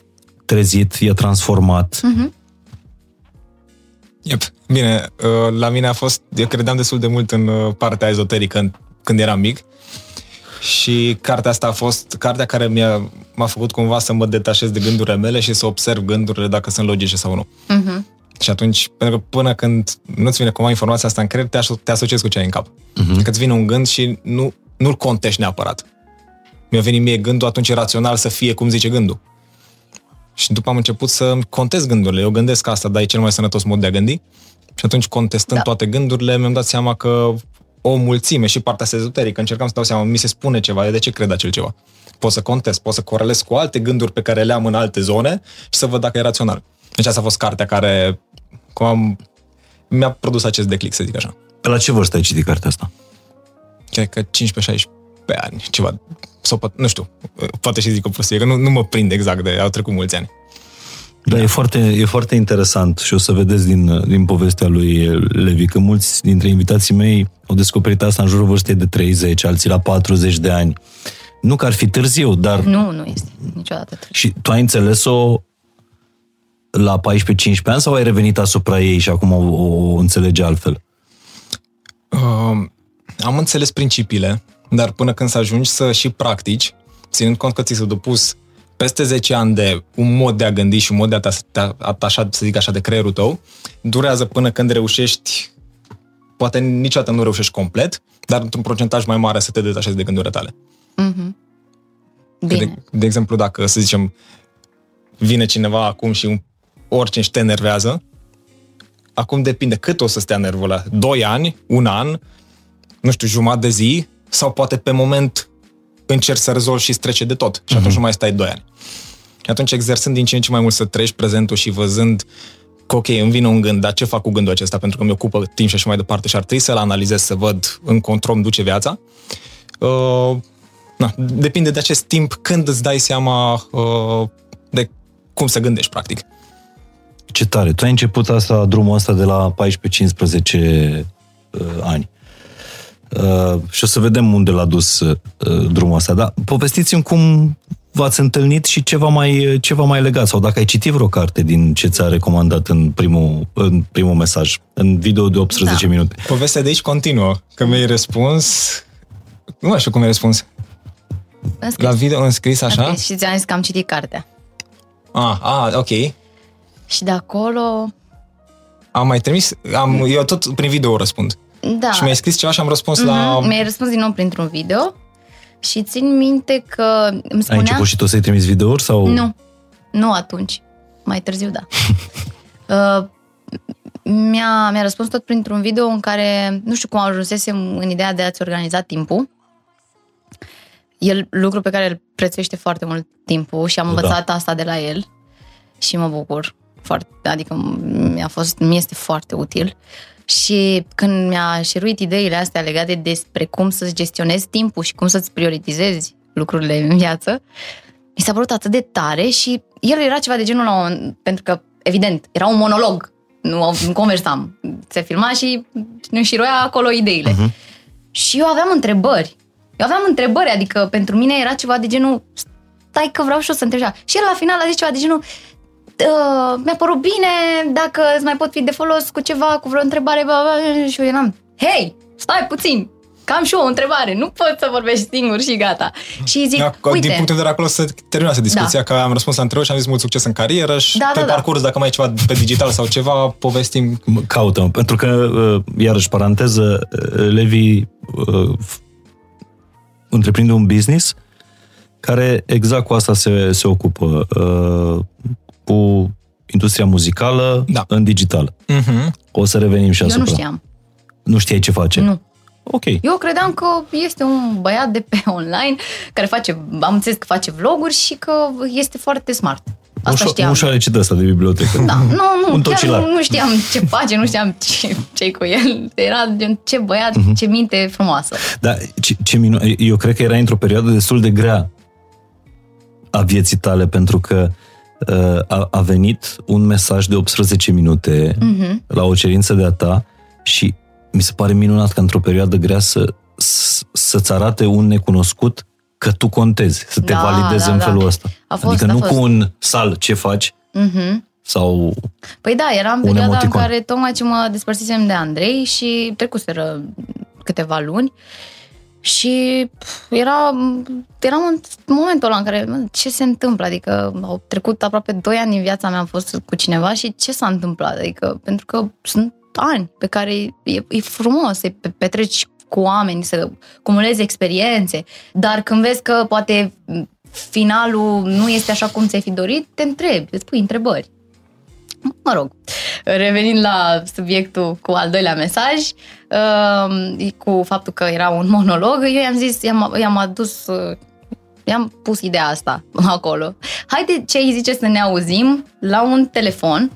trezit, i-a transformat. Mhm. Yep. Bine, uh, la mine a fost, eu credeam destul de mult în uh, partea ezoterică în- când eram mic și cartea asta a fost cartea care mi-a, m-a făcut cumva să mă detașez de gândurile mele și să observ gândurile dacă sunt logice sau nu. Mhm. Și atunci, pentru că până când nu-ți vine cumva informația asta în creier, te, aso- te asociezi cu ce ai în cap. Uh-huh. Că îți vine un gând și nu, nu-l contești neapărat. Mi-a venit mie gândul, atunci e rațional să fie cum zice gândul. Și după am început să contez gândurile. Eu gândesc că asta, dar e cel mai sănătos mod de a gândi. Și atunci, contestând Da. da. toate gândurile, mi-am dat seama că o mulțime și partea asta ezoterică, încercam să dau seama, mi se spune ceva, eu de ce cred acel ceva? Pot să contest, pot să corelez cu alte gânduri pe care le am în alte zone și să văd dacă e rațional. Deci asta a fost cartea care cum am, mi-a produs acest declic, să zic așa. Pe la ce vârstă ai citit cartea asta? Cred că 15-16 ani, ceva, sau poate, nu știu, poate și zic o prostie, că nu, nu mă prind exact de, au trecut mulți ani. Da, e foarte, e foarte interesant și o să vedeți din, din povestea lui Levi că mulți dintre invitații mei au descoperit asta în jurul vârstei de 30, alții la 40 de ani. Nu că ar fi târziu, dar Nu, nu este niciodată târziu. și tu ai înțeles-o la 14-15 ani sau ai revenit asupra ei și acum o, o înțelege altfel? Uh, am înțeles principiile, dar până când să ajungi să și practici, ținând cont că ți s-a depus peste 10 ani de un mod de a gândi și un mod de a te a- atașa, să zic așa, de creierul tău, durează până când reușești, poate niciodată nu reușești complet, dar într-un procentaj mai mare să te detașezi de gândurile tale. Că Bine. De, de exemplu, dacă, să zicem, vine cineva acum și un, orice te enervează, acum depinde cât o să stea nervul ăla. Doi ani, un an, nu știu, jumătate de zi, sau poate pe moment încerci să rezolvi și îți trece de tot. Și atunci nu mai stai doi ani. Și atunci, exersând din ce în ce mai mult să treci prezentul și văzând că, ok, îmi vine un gând, dar ce fac cu gândul acesta? Pentru că mi ocupă timp și așa mai departe și ar trebui să-l analizez, să văd în control îmi duce viața. Uh, na, depinde de acest timp când îți dai seama uh, de cum să gândești, practic. Ce tare! Tu ai început asta, drumul ăsta de la 14-15 uh, ani. Uh, și o să vedem unde l-a dus uh, drumul ăsta. Dar povestiți-mi cum v-ați întâlnit și ce v-a mai, ce v-a mai legat sau dacă ai citit vreo carte din ce ți-a recomandat în primul, în primul mesaj, în video de 18 Da. minute. Povestea de aici continuă, că mi-ai răspuns... Nu mai știu cum ai răspuns. În scris. La video înscris așa? Ok, și ți-am zis că am citit cartea. Ah, ah, ok. Și de acolo, Am mai trimis, am, eu tot prin video răspund. Da. Și mi-ai scris ceva și am răspuns la... Mhm, Mi-ai răspuns din nou printr-un video și țin minte că îmi Ai spunea... început și tu să-i trimiți videouri sau... Nu, nu atunci. Mai târziu, da. <laughs> uh, mi-a, mi-a răspuns tot printr-un video în care, nu știu cum ajunsesem în ideea de a-ți organiza timpul. El, lucru pe care îl prețuiește foarte mult timpul și am Da. învățat asta de la el și mă bucur foarte, adică mi-a fost, mi este foarte util. Și când mi-a șeruit ideile astea legate despre cum să-ți gestionezi timpul și cum să-ți prioritizezi lucrurile în viață, mi s-a părut atât de tare și el era ceva de genul la un, pentru că evident, era un monolog, nu, nu conversam. Se filma și ne șiroia acolo ideile. Uh-huh. Și eu aveam întrebări. Eu aveam întrebări, adică pentru mine era ceva de genul stai că vreau și eu să întreb Și el la final a zis ceva de genul uh, mi-a părut bine dacă îți mai pot fi de folos cu ceva, cu vreo întrebare bla, bla, și eu eram, hei, stai puțin, cam și eu o întrebare, nu pot să vorbești singur și gata. Și zic, Da, uite, din punct de vedere acolo se terminase discuția, Da. că am răspuns la întrebări și am zis mult succes în carieră și Da, pe da, da. parcurs, dacă mai e ceva pe digital sau ceva, povestim. Caută, pentru că, uh, iarăși, paranteză, uh, Levi uh, f- întreprinde un business care exact cu asta se, se ocupă, uh, cu industria muzicală Da. în digital. Uh-huh. O să revenim și eu asupra. nu știam. Nu știai ce face? Nu. Ok. Eu credeam că este un băiat de pe <laughs> online care face, am înțeles că face vloguri și că este foarte smart. Asta nu, știam. Nu și-o recit ăsta de bibliotecă. Da, <laughs> nu, nu, Un chiar tocilar. nu, nu știam ce face, nu știam ce, ce cu el. Era gen, ce băiat, Mhm. ce minte frumoasă. Dar ce, ce minu- eu cred că era într-o perioadă destul de grea a vieții tale, pentru că uh, a, a venit un mesaj de 18 minute Mhm. la o cerință de-a ta și mi se pare minunat că într-o perioadă grea să, să- să-ți arate un necunoscut că tu contezi, să te Da, valideze da, în da. felul ăsta. A fost, adică a nu fost. cu un sal ce faci Mhm. sau Păi da, era în Un perioada în emoticon. care tocmai ce mă despărțisem de Andrei și trecuseră câteva luni și pf, era, eram în momentul ăla în care mă, ce se întâmplă, adică au trecut aproape 2 ani din viața mea, am fost cu cineva și ce s-a întâmplat, adică pentru că sunt ani pe care e, e frumos să pe- petreci cu oameni, să cumulezi experiențe, dar când vezi că poate finalul nu este așa cum ți-ai fi dorit, te întrebi, îți pui întrebări. Mă rog, revenind la subiectul cu al doilea mesaj, uh, cu faptul că era un monolog, eu i-am zis, i-am, i-am adus, uh, i-am pus ideea asta <laughs> acolo. Haide, ce îi zice să ne auzim la un telefon,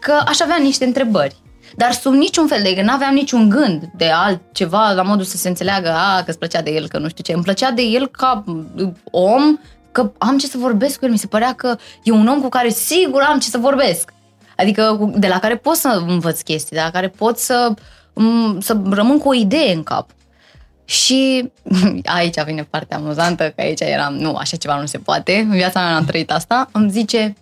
că aș avea niște întrebări. Dar sub niciun fel, de n-aveam niciun gând de altceva, la modul să se înțeleagă, a, că îți plăcea de el, că nu știu ce. Îmi plăcea de el ca uh, om, că am ce să vorbesc cu el. Mi se părea că e un om cu care sigur am ce să vorbesc. Adică cu- de la care pot să învăț chestii, de la care pot să, m, să rămân cu o idee în cap. Și <laughs> aici vine partea amuzantă, că aici eram, nu, așa ceva nu se poate, în viața mea n-am trăit asta, îmi zice,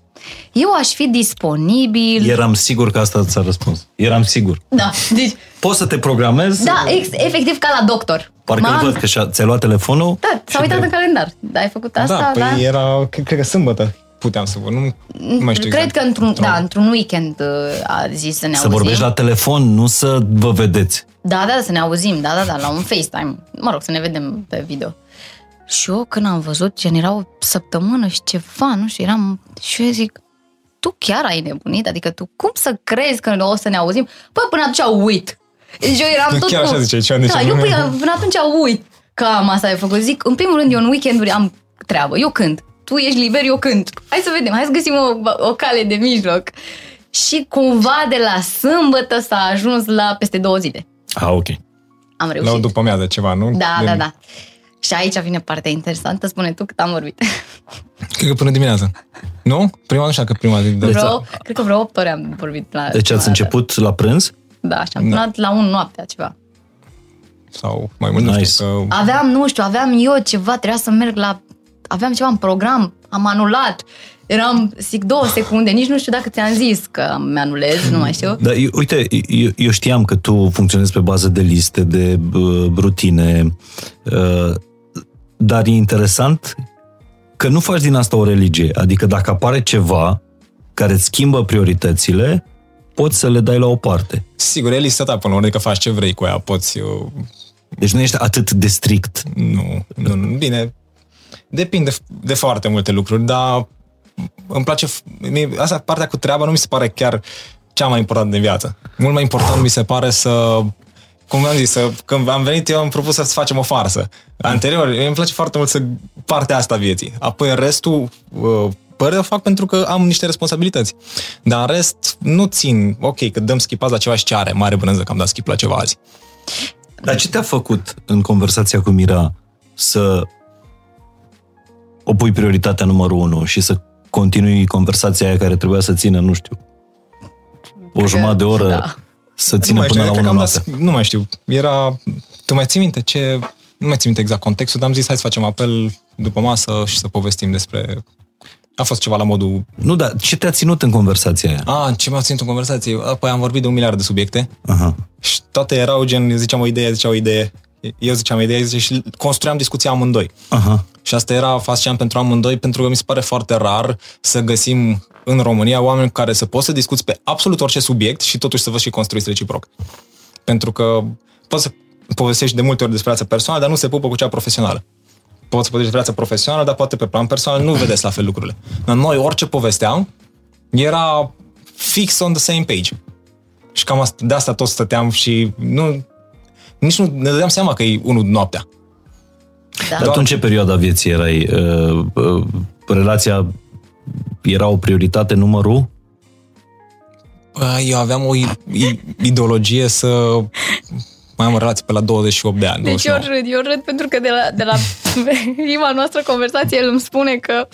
eu aș fi disponibil... eram sigur că asta ți-a răspuns. Eram sigur. Da, <laughs> deci, Poți să te programezi? da, ex, efectiv ca la doctor. Parcă îl M-am- văd că și-a, ți-a luat telefonul. Da, s-a și uitat te- în calendar. Da, ai făcut asta, da, păi da? era, cred, cred că sâmbătă puteam să vă, nu, nu mai știu Cred exact. că într-un, da, într-un weekend uh, a zis să ne Să auzim. vorbești la telefon, nu să vă vedeți. Da, da, să ne auzim, da, da, da, la un FaceTime. Mă rog, să ne vedem pe video. Și eu când am văzut, gen, era o săptămână și ceva, nu știu, eram... Și eu zic, tu chiar ai nebunit? Adică tu cum să crezi că o să ne auzim? Păi până atunci uit. Deci eu eram tot Chiar cu... așa ziceai, ceva de Da, genul. eu până, până atunci uit că am asta de făcut. Zic, în primul rând, eu în weekenduri am treabă. Eu cânt. Tu ești liber, eu cânt. Hai să vedem, hai să găsim o, o cale de mijloc. Și cumva de la sâmbătă s-a ajuns la peste două zile. Ah, ok. Am La o reușit. după amiază ceva, nu? Da, De- da, da. Și aici vine partea interesantă. Spune tu cât am vorbit. <laughs> Cred că până dimineața. Nu? Prima nu știu că prima zi. De... Vreo, cred că vreo 8 ore am vorbit. La Deci prima ați dată. început la prânz? Da, și am terminat la 1 noaptea ceva. Sau mai mult, nu Nice. știu că... Aveam, nu știu, aveam eu ceva, trebuia să merg la... Aveam ceva în program, am anulat. Eram, zic, două secunde, nici nu știu dacă ți-am zis că mi-anulez, nu mai știu. Dar eu, uite, eu, eu știam că tu funcționezi pe bază de liste, de uh, rutine, uh, dar e interesant că nu faci din asta o religie. Adică dacă apare ceva care îți schimbă prioritățile, poți să le dai la o parte. Sigur, e lista ta până la urmă, adică faci ce vrei cu ea, poți... Eu... Deci nu ești atât de strict. Nu, nu, nu, bine, depinde de foarte multe lucruri, dar îmi place, mie- asta partea cu treaba nu mi se pare chiar cea mai importantă din viață. Mult mai important mi se pare să cum am zis, să, când am venit eu am propus să facem o farsă. Anterior, îmi place foarte mult să partea asta a vieții. Apoi restul uh, părere o fac pentru că am niște responsabilități. Dar în rest, nu țin, ok, că dăm skip azi la ceva și ce are, mare brânză că am dat skip la ceva azi. Dar ce te-a făcut în conversația cu Mira să o pui prioritatea numărul unu și să continui conversația aia care trebuia să țină, nu știu, o jumătate de oră Da. să Nu țină mai, până știu, la cred că una am noapte. dat, nu mai știu. Era... Tu mai ții minte ce... Nu mai țin minte exact contextul, dar am zis hai să facem apel după masă și să povestim despre... A fost ceva la modul... Nu, dar ce te-a ținut în conversația aia? A, ce m-a ținut în conversație? Apoi am vorbit de un miliard de subiecte Aha. și toate erau gen, eu ziceam o idee, zicea o idee, eu ziceam o idee, zice, și construiam discuția amândoi. Aha. Și asta era fascinant pentru amândoi, pentru că mi se pare foarte rar să găsim în România oameni cu care să poți să discuți pe absolut orice subiect și totuși să vă și construiți reciproc. Pentru că poți să povestești de multe ori despre viața personală, dar nu se pupă cu cea profesională. Poți să povestești despre viața profesională, dar poate pe plan personal nu vedeți la fel lucrurile. Dar noi, orice povesteam, era fix on the same page. Și cam asta, de asta tot stăteam și nu, nici nu ne dădeam seama că e unul noaptea. Da. Dar tu în ce perioadă a vieții erai? Uh, uh, relația era o prioritate numărul? Bă, Eu aveam o i- i- ideologie să mai am o relație pe la 28 de ani. Deci eu 29. râd, eu râd pentru că de la, de la <laughs> prima noastră conversație el îmi spune că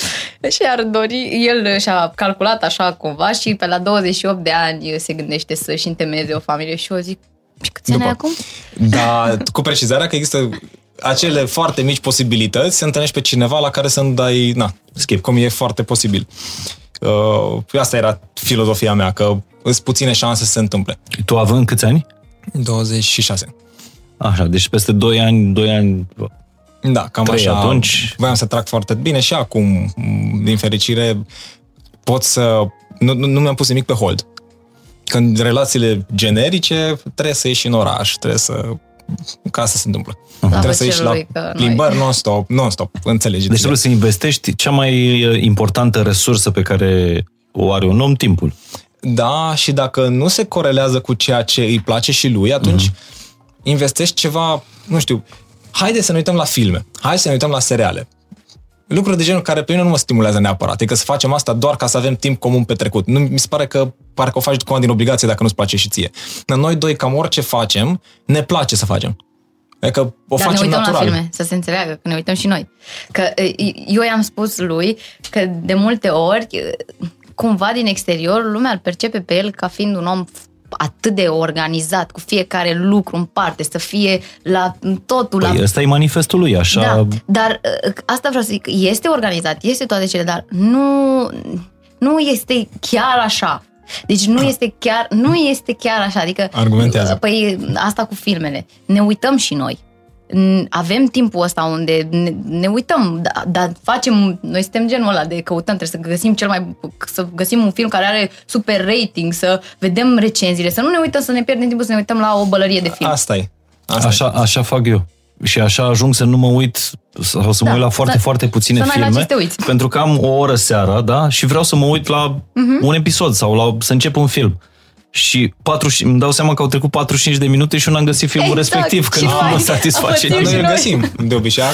și ar dori, el și-a calculat așa cumva și pe la 28 de ani se gândește să-și întemeieze o familie și eu zic, și câți ani ai După. acum? Dar cu precizarea că există acele foarte mici posibilități să întâlnești pe cineva la care să nu dai, na, skip, cum e foarte posibil. Uh, asta era filozofia mea, că îți puține șanse să se întâmple. Tu având câți ani? 26. Așa, deci peste 2 ani, 2 ani... Da, cam Trei așa. atunci. Voiam să trag foarte bine și acum, m, din fericire, pot să... Nu, nu, nu mi-am pus nimic pe hold. Când relațiile generice, trebuie să ieși în oraș, trebuie să... Ca asta se întâmplă. Trebuie să ieși la celui că noi- plimbări non-stop, non-stop, înțelegi. Deci trebuie să investești cea mai uh, importantă resursă pe care o are un om, timpul. Da, și dacă nu se corelează cu ceea ce îi place și lui, atunci mm-hmm. investești ceva, nu știu, haide să ne uităm la filme, hai să ne uităm la seriale. Lucruri de genul care pe mine nu mă stimulează neapărat. Adică să facem asta doar ca să avem timp comun petrecut. Nu, mi se pare că parcă o faci cumva din obligație dacă nu-ți place și ție. Dar noi doi, cam orice facem, ne place să facem. Adică o Dar ne facem uităm natural. la filme, să se înțeleagă, că ne uităm și noi. Că e, eu i-am spus lui că de multe ori, e, cumva din exterior, lumea îl percepe pe el ca fiind un om atât de organizat, cu fiecare lucru în parte, să fie la totul, la Păi ăsta e manifestul lui, așa... Da, dar uh, asta vreau să zic, este organizat, este toate cele, dar nu, nu este chiar așa. Deci nu este chiar, nu este chiar așa, adică Argumentează. Păi asta cu filmele. Ne uităm și noi. N- Avem timpul ăsta unde ne, ne uităm, dar da, facem, noi suntem genul ăla de căutăm, trebuie să găsim cel mai, să găsim un film care are super rating, să vedem recenziile, să nu ne uităm, să ne pierdem timpul, să ne uităm la o bălărie de film. Asta e. Asta Așa, așa fac eu. Și așa ajung să nu mă uit sau să mă Da, uit la foarte, să- foarte puține să n-ai la filme. ce să te uiți. Pentru că am o oră seara, da? Și vreau să mă uit la Mhm. un episod sau la să încep un film. Și 40, îmi dau seama că au trecut 45 de minute și eu n-am găsit filmul Exact. respectiv, că Și nu noi mă am satisface. pățit <laughs> Noi și îl noi. găsim, de obicei.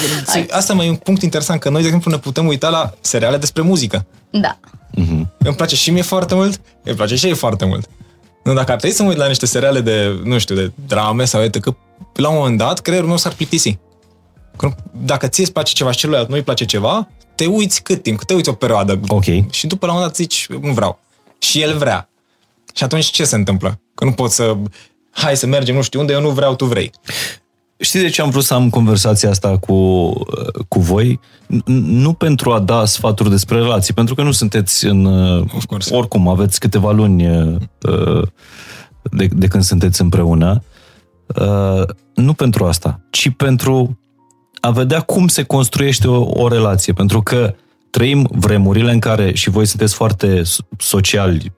Asta mai e un punct interesant, că noi, de exemplu, ne putem uita la seriale despre muzică. Da. Îmi place și mie foarte mult, îmi place și ei foarte mult. Nu, dacă ar trebui să mă uit la niște seriale de, nu știu, de drame sau etc., că la un moment dat creierul meu s-ar plictisi. Că Dacă ție îți place ceva și celuilalt nu îi place ceva, te uiți cât timp? Că te uiți o perioadă. Ok. Și după la un moment dat zici, nu vreau. Și el vrea. Și atunci ce se întâmplă? Că nu poți să, hai să mergem nu știu unde, eu nu vreau, tu vrei. Știi de ce am vrut să am conversația asta cu, cu voi? N- Nu pentru a da sfaturi despre relații, pentru că nu sunteți în... Of course. Oricum, aveți câteva luni uh, de, de când sunteți împreună. Uh, Nu pentru asta, ci pentru a vedea cum se construiește o, o relație. Pentru că trăim vremurile în care, și voi sunteți foarte so- sociali,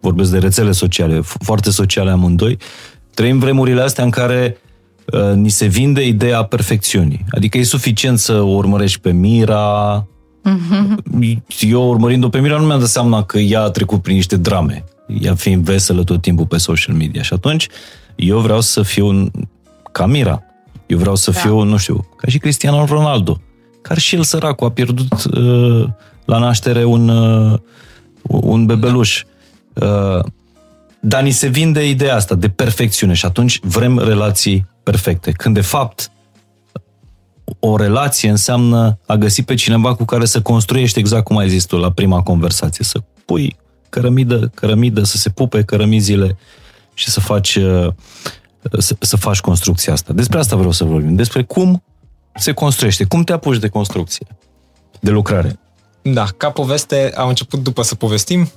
vorbesc de rețele sociale, f- foarte sociale amândoi, trăim vremurile astea în care uh, ni se vinde ideea perfecțiunii. Adică e suficient să o urmărești pe Mira. Eu urmărind-o pe Mira nu mi-am dat seama că ea a trecut prin niște drame. Ea fiind veselă tot timpul pe social media. Și atunci eu vreau să fiu un- ca Mira. Eu vreau să Da. fiu, nu știu, ca și Cristiano Ronaldo. Care și el săracul a pierdut uh, la naștere un, uh, un bebeluș. Uh, dar ni se vinde ideea asta de perfecțiune și atunci vrem relații perfecte. Când de fapt o relație înseamnă a găsi pe cineva cu care să construiești exact cum ai zis tu la prima conversație, să pui cărămidă, cărămidă, să se pupe cărămizile și să faci, uh, să, să faci construcția asta. Despre asta vreau să vorbim. Despre cum se construiește, cum te apuci de construcție, de lucrare. Da, ca poveste am început după să povestim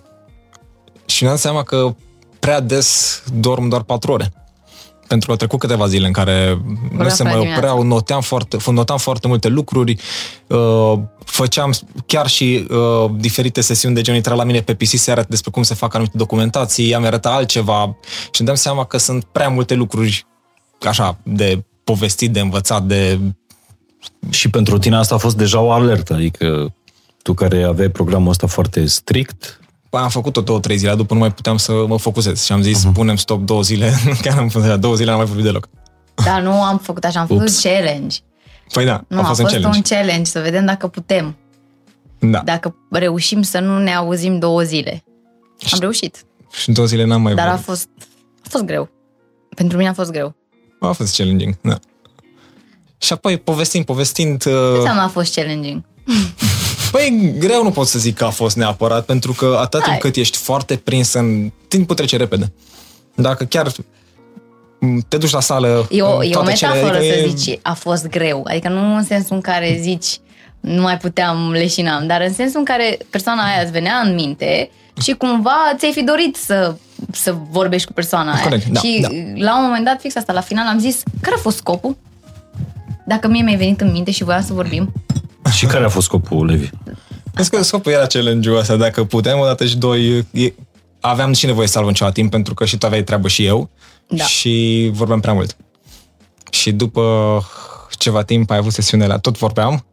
și mi-am dat seama că prea des dorm doar patru ore. Pentru că au trecut câteva zile în care nu se mai opreau, noteam foarte, notam foarte multe lucruri, uh, făceam chiar și uh, diferite sesiuni de genul, intra la mine pe PC să arăt despre cum se fac anumite documentații, am arătat altceva și îmi dăm seama că sunt prea multe lucruri așa, de povestit, de învățat, de... Și pentru tine asta a fost deja o alertă, adică tu care aveai programul ăsta foarte strict, Păi am făcut-o două, trei zile, după nu mai puteam să mă focusez și am zis, uh-huh. punem stop două zile, <laughs> chiar am fost două zile, n-am mai vorbit deloc. Da, nu am făcut așa, am făcut challenge. Păi da, nu, a fost, a fost un, challenge. un challenge, să vedem dacă putem. Da. Dacă reușim să nu ne auzim două zile. Am reușit. Și în două zile n-am mai Dar vorbit. a fost, a fost greu. Pentru mine a fost greu. A fost challenging, da. Și apoi, povestind, povestind... Ce uh... înseamnă a fost challenging? <laughs> Păi, greu nu pot să zic că a fost neapărat, pentru că atât timp cât ești foarte prins în... Timpul trece repede. Dacă chiar te duci la sală... E o, e o metaforă cele, adică să zici, a fost greu. Adică nu în sensul în care zici, nu mai puteam, leșinam, dar în sensul în care persoana aia îți venea în minte și cumva ți-ai fi dorit să, să vorbești cu persoana aia. Corect, da, și da. la un moment dat, fix asta, la final am zis, care a fost scopul? Dacă mie mi-ai venit în minte și voiam să vorbim, și care a fost scopul, Levi? Cred că scopul era challenge-ul ăsta, dacă puteam, odată și doi, aveam și nevoie să salvăm ceva timp, pentru că și tu aveai treabă și eu da. și vorbeam prea mult. Și după ceva timp ai avut sesiunile, tot vorbeam,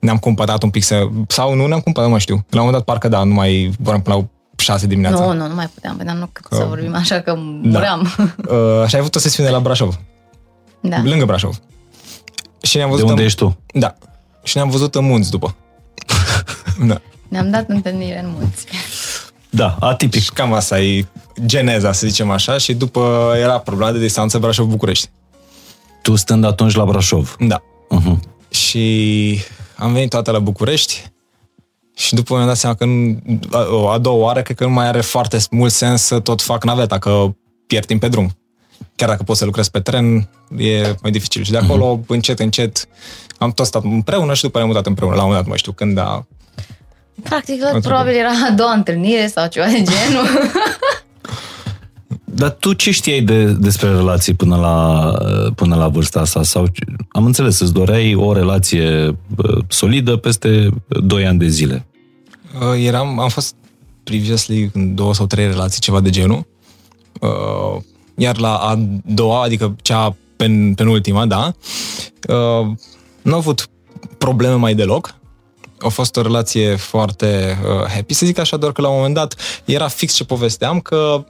ne-am cumpărat un pic să... Sau nu ne-am cumpărat, nu mai știu. La un moment dat, parcă da, nu mai vorbeam până la 6 dimineața. Nu, nu, nu mai puteam, vedeam nu cât că... să vorbim așa că muream. Da. <laughs> Uh, și ai avut o sesiune la Brașov. Da. Lângă Brașov. Și ne-am văzut De unde în... ești tu? Da și ne-am văzut în munți după. <laughs> da. Ne-am dat întâlnire în munți. Da, atipic. Și cam asta e geneza, să zicem așa, și după era problema de distanță Brașov-București. Tu stând atunci la Brașov. Da. Uh-huh. Și am venit toată la București și după mi-am dat seama că nu, a, a doua oară cred că nu mai are foarte mult sens să tot fac naveta, că pierd timp pe drum. Chiar dacă poți să lucrezi pe tren, e mai dificil. Și de acolo, uh-huh. încet, încet, am tot stat împreună și după ne-am mutat împreună. La un moment dat, mai știu când a... Practic, probabil era a doua întâlnire sau ceva de genul. <laughs> Dar tu ce știai de, despre relații până la, până la vârsta asta? Sau, am înțeles, îți doreai o relație solidă peste 2 ani de zile. Uh, eram, am fost previously în două sau trei relații, ceva de genul. Uh, iar la a doua, adică cea pen, penultima, da, uh, nu au avut probleme mai deloc. A fost o relație foarte uh, happy, să zic așa, doar că la un moment dat era fix ce povesteam, că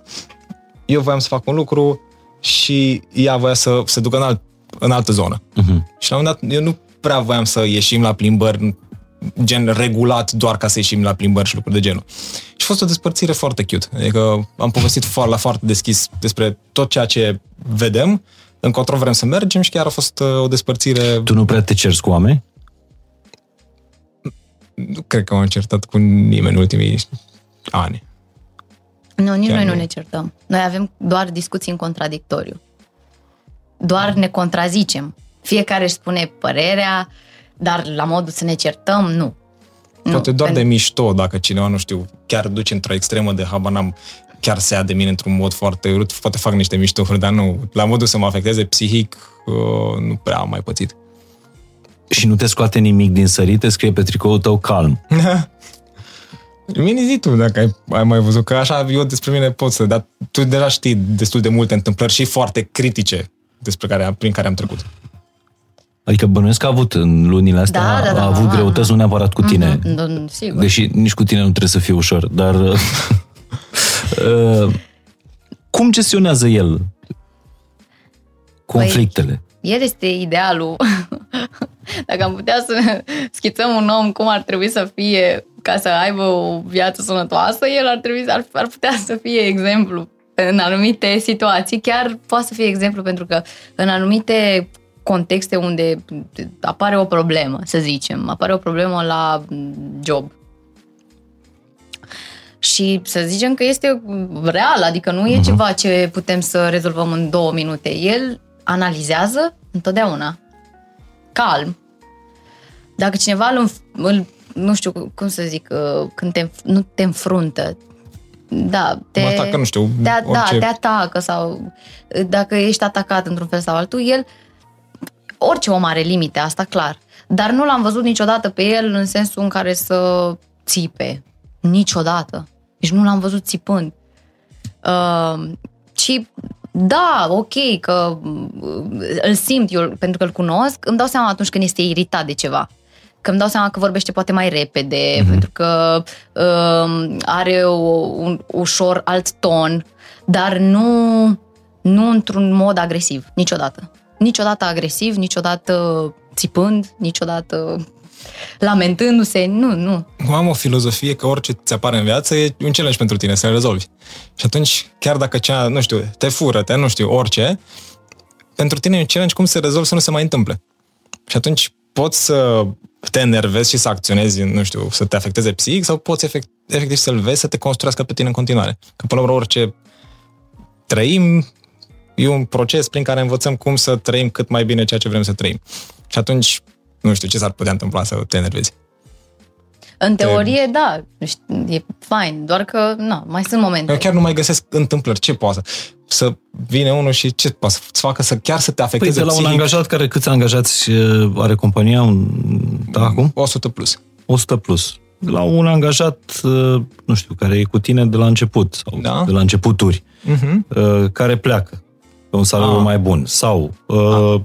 eu voiam să fac un lucru și ea voia să se ducă în, alt, în altă zonă. Uh-huh. Și la un moment dat eu nu prea voiam să ieșim la plimbări gen regulat doar ca să ieșim la plimbări și lucruri de genul. Și a fost o despărțire foarte cute. Adică am povestit foarte, la foarte deschis despre tot ceea ce vedem încotro vrem să mergem și chiar a fost uh, o despărțire... Tu nu prea te cerți cu oameni? Nu cred că m-am certat cu nimeni în ultimii ani. Nu, nici chiar noi nu ne certăm. Noi avem doar discuții în contradictoriu. Doar ne contrazicem. Fiecare își spune părerea, dar la modul să ne certăm, nu. Poate nu, doar pentru... de mișto, dacă cineva, nu știu, chiar duce într-o extremă de habar n-am chiar se ia de mine într-un mod foarte urât, poate fac niște miștouri, dar nu, la modul să mă afecteze psihic, uh, nu prea am mai pățit. Și nu te scoate nimic din sărit, te scrie pe tricoul tău calm. <laughs> Mine zi tu dacă ai, ai mai văzut, că așa eu despre mine pot să, dar tu deja știi destul de multe întâmplări și foarte critice despre care, prin care am trecut. Adică bănuiesc că a avut în lunile astea, da, da, da, a avut da, greutăți nu neapărat cu tine. Mm-hmm, sigur. Deși nici cu tine nu trebuie să fie ușor, dar Uh, cum gestionează el conflictele? Păi, el este idealul. <laughs> Dacă am putea să schițăm un om cum ar trebui să fie ca să aibă o viață sănătoasă, el ar, trebui, ar, ar putea să fie exemplu în anumite situații, chiar poate să fie exemplu pentru că în anumite contexte unde apare o problemă, să zicem, apare o problemă la job, Și să zicem că este real, adică nu e uh-huh. ceva ce putem să rezolvăm în două minute. El analizează întotdeauna. Calm. Dacă cineva îl, îl nu știu cum să zic, uh, când te, nu te înfruntă, da, te, mă atacă, nu știu, te, da, orice... te atacă sau dacă ești atacat într-un fel sau altul, el, orice om are limite, asta clar. Dar nu l-am văzut niciodată pe el în sensul în care să țipe. Niciodată. Deci nu l-am văzut țipând. Uh, și da, ok, că uh, îl simt eu pentru că îl cunosc, îmi dau seama atunci când este iritat de ceva. Că îmi dau seama că vorbește poate mai repede, mm-hmm. pentru că uh, are o, un ușor alt ton, dar nu, nu într-un mod agresiv, niciodată. Niciodată agresiv, niciodată țipând, niciodată lamentându-se, nu, nu. Am o filozofie că orice ți apare în viață e un challenge pentru tine, să-l rezolvi. Și atunci, chiar dacă cea, nu știu, te fură, te nu știu, orice, pentru tine e un challenge cum să rezolvi să nu se mai întâmple. Și atunci poți să te enervezi și să acționezi, nu știu, să te afecteze psihic sau poți efect, efectiv să-l vezi să te construiască pe tine în continuare. Că până la urmă orice trăim e un proces prin care învățăm cum să trăim cât mai bine ceea ce vrem să trăim. Și atunci, nu știu, ce s-ar putea întâmpla să te enervezi? În teorie, da, e fain, doar că, nu, mai sunt momente. Eu chiar nu mai găsesc întâmplări. Ce poate? Să vine unul și ce poate să facă să chiar să te afecteze păi de la psihic? un angajat care câți angajați uh, are compania un, da, acum? 100 plus. 100 plus. De la un angajat, uh, nu știu, care e cu tine de la început sau Da. de la începuturi, Uh-huh. uh, care pleacă pe un salariu Ah. mai bun sau uh,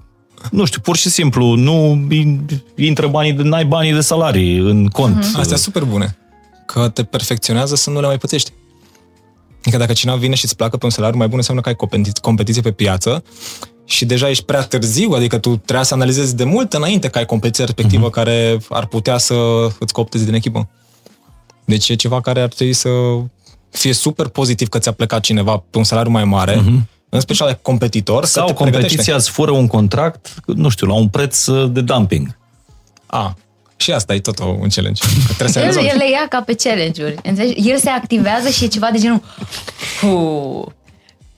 nu știu, pur și simplu, nu intră banii, de, n-ai banii de salarii în cont. Mhm. Uh-huh. Astea sunt super bune. Că te perfecționează să nu le mai pățești. Adică dacă cineva vine și îți placă pe un salariu mai bun, înseamnă că ai competi- competiție pe piață și deja ești prea târziu, adică tu trebuia să analizezi de mult înainte că ai competiția respectivă uh-huh. care ar putea să îți cooptezi din echipă. Deci e ceva care ar trebui să fie super pozitiv că ți-a plecat cineva pe un salariu mai mare, uh-huh. În special competitor, Sau că te competiția pregătește. îți fură un contract, nu știu, la un preț uh, de dumping. A, și asta e tot o- un challenge. Că trebuie să El, rezolvi. el le ia ca pe challenge-uri. Înțelegi? El se activează și e ceva de genul Hu,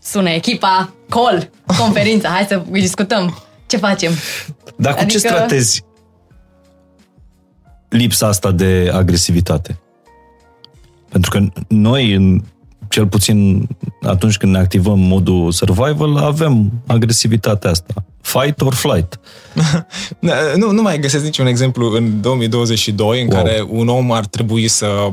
sună echipa, call, conferință, hai să discutăm. Ce facem? Dar cu Adică- ce stratezi lipsa asta de agresivitate? Pentru că noi, în, cel puțin atunci când ne activăm modul survival, avem agresivitatea asta. Fight or flight. Da, <laughs> Nu, nu mai găsesc niciun exemplu în 2022 în Wow. care un om ar trebui să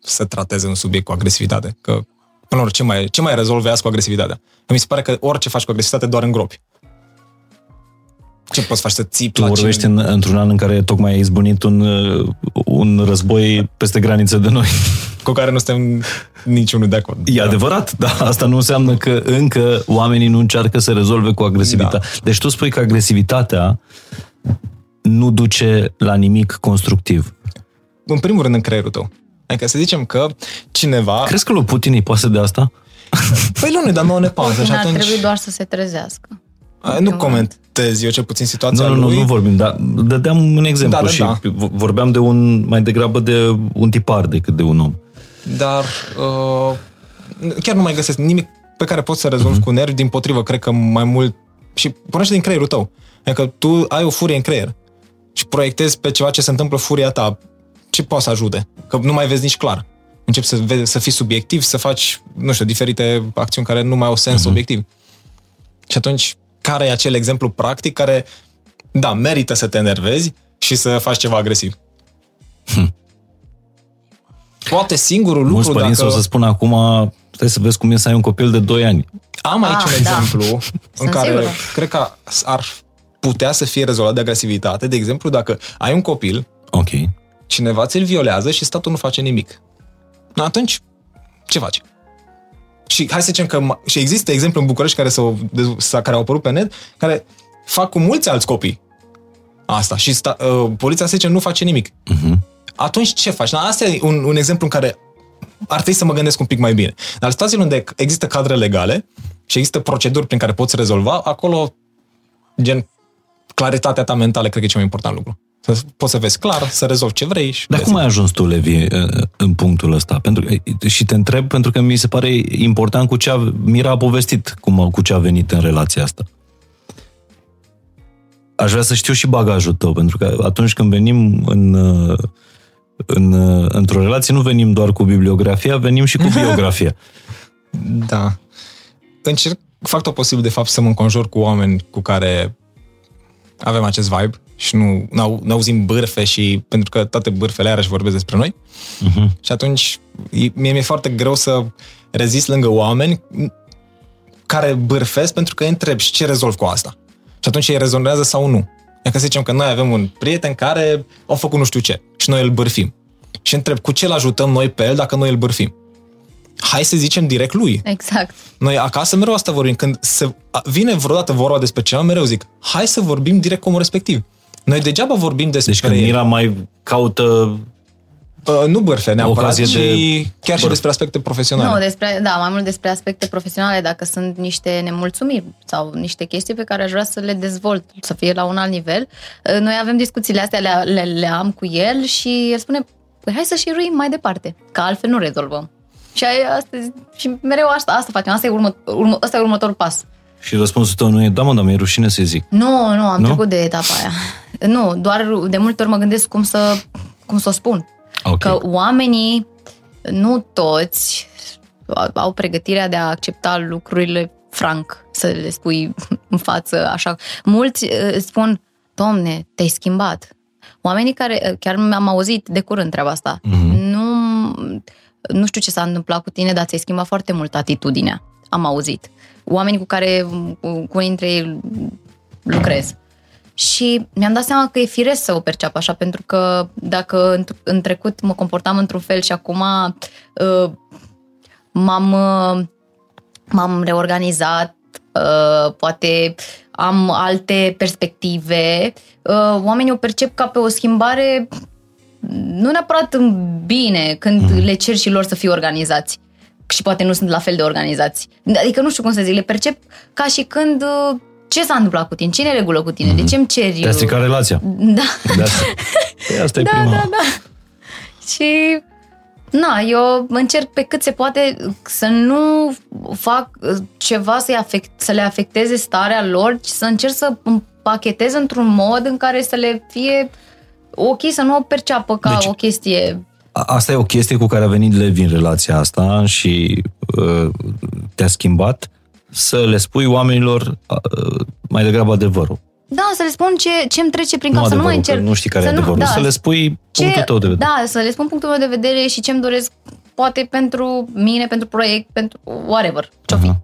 să trateze un subiect cu agresivitate. Că, până la urmă, ce mai, ce mai rezolve azi cu agresivitatea? Că mi se pare că orice faci cu agresivitate doar îngropi. Ce poți face să țipi Tu la vorbești cine? în, într-un an în care tocmai ai izbunit un, uh, un război peste graniță de noi. <laughs> Cu care nu suntem niciunul de acord. E adevărat, dar asta nu înseamnă că încă oamenii nu încearcă să rezolve cu agresivitate. Da. Deci tu spui că agresivitatea nu duce la nimic constructiv. În primul rând în creierul tău. Adică să zicem că cineva... Crezi că lui Putin îi pasă de asta? Păi nu ne, dar nouă <laughs> ne pasă. Și Putin ar atunci... trebui doar să se trezească. A, Nu comentez eu cel puțin situația Nu, nu, nu, lui. nu vorbim, dar dădeam un exemplu Da, da, și da. vorbeam de un, mai degrabă de un tipar decât de un om. dar uh, chiar nu mai găsesc nimic pe care poți să rezolvi uh-huh. cu nervi, din potrivă, cred că mai mult și pornește din creierul tău. Adică tu ai o furie în creier și proiectezi pe ceva ce se întâmplă furia ta. Ce poate să ajute? Că nu mai vezi nici clar. Începi să, vezi, să fii subiectiv, să faci, nu știu, diferite acțiuni care nu mai au sens uh-huh. obiectiv. Și atunci, care e acel exemplu practic care, da, merită să te enervezi și să faci ceva agresiv? Poate singurul lucru Mulți părinți dacă... o să spună acum, stai să vezi cum e să ai un copil de 2 ani. Am aici Ah, un da. exemplu în Sunt care sigură. cred că ar putea să fie rezolvat de agresivitate. De exemplu, dacă ai un copil, Ok. cineva ți-l violează și statul nu face nimic. Atunci, ce faci? Și hai să zicem că ma- și există exemple în București care, s-au, dez- s-a- care au apărut pe net, care fac cu mulți alți copii asta și sta, uh, poliția se zice nu face nimic. Uh-huh. Atunci ce faci? Na, asta e un, un exemplu în care ar trebui să mă gândesc un pic mai bine. Dar situațiile unde există cadre legale și există proceduri prin care poți rezolva, acolo, gen, claritatea ta mentală cred că e cel mai important lucru. Să poți să vezi clar, să rezolvi ce vrei. Și Dar vezi. cum ai ajuns tu, Levi, în punctul ăsta? Pentru, că- și te întreb pentru că mi se pare important cu ce a, Mira a povestit cum, cu ce a venit în relația asta. Aș vrea să știu și bagajul tău, pentru că atunci când venim în, în, într-o relație, nu venim doar cu bibliografia, venim și cu <laughs> biografia. Da. Încerc, fac tot posibil de fapt să mă înconjur cu oameni cu care avem acest vibe și nu n-au, n-auzim bârfe și pentru că toate bârfele iarăși vorbesc despre noi. Uh-huh. Și atunci e- mie mi-e foarte greu să rezist lângă oameni care bârfesc pentru că îi întreb și ce rezolv cu asta. Și atunci ei rezonează sau nu. E că să zicem că noi avem un prieten care a făcut nu știu ce și noi îl bârfim. Și întreb cu ce îl ajutăm noi pe el dacă noi îl bârfim. Hai să zicem direct lui. Exact. Noi acasă mereu asta vorbim. Când se, a- vine vreodată vorba despre ceva, mereu zic, hai să vorbim direct cu omul respectiv. Noi degeaba vorbim despre Deci când el. Mira mai caută Uh, nu bârfe neapărat, Ocazie ci de chiar și bârf. despre aspecte profesionale. Nu, despre, da, mai mult despre aspecte profesionale, dacă sunt niște nemulțumiri sau niște chestii pe care aș vrea să le dezvolt, să fie la un alt nivel. Noi avem discuțiile astea, le, le, le am cu el și el spune, păi hai să și ruim mai departe, că altfel nu rezolvăm. Și, ai- astăzi, și mereu asta, asta facem, asta e, urmă, urmă, asta e următorul pas. și răspunsul tău nu e, da mă, dar mi-e rușine să zic. Nu, nu, am Nu? trecut de etapa aia. Nu, doar de multe ori mă gândesc cum să, cum să o spun. Ok. Că oamenii, nu toți, au pregătirea de a accepta lucrurile franc, să le spui în față așa. Mulți uh, spun, domne, te-ai schimbat. Oamenii care, uh, chiar am auzit de curând treaba asta, Mhm. nu, nu știu ce s-a întâmplat cu tine, dar ți-ai schimbat foarte mult atitudinea. Am auzit. Oamenii cu care, cu, cu unii dintre ei lucrez. Și mi-am dat seama că e firesc să o perceap așa, pentru că dacă în, în trecut mă comportam într-un fel și acum uh, m-am, uh, m-am reorganizat, uh, poate am alte perspective, uh, oamenii o percep ca pe o schimbare nu neapărat în bine când mm. le cer și lor să fie organizați și poate nu sunt la fel de organizați. Adică nu știu cum să zic, le percep ca și când uh, ce s-a întâmplat cu tine, ce e în regulă cu tine, mm. de ce îmi ceri... Te-a stricat relația. Da, De asta. Păi asta e da, prima. da, da. Și na, eu încerc pe cât se poate să nu fac uh, ceva să, afect, să le afecteze starea lor, ci să încerc să împachetez într-un mod în care să le fie ok, să nu o perceapă ca Deci- deci, o chestie A- Asta e o chestie cu care a venit Levi în relația asta și uh, te-a schimbat să le spui oamenilor uh, mai degrabă adevărul. Da, să le spun ce, ce îmi trece prin Nu cap, să nu mai adevărul, că încerc. nu știi care să e adevărul. da, să le spui punctul tău de vedere. Da, să le spun punctul meu de vedere și ce-mi doresc, poate pentru mine, pentru proiect, pentru whatever, ce-o fi. Aha.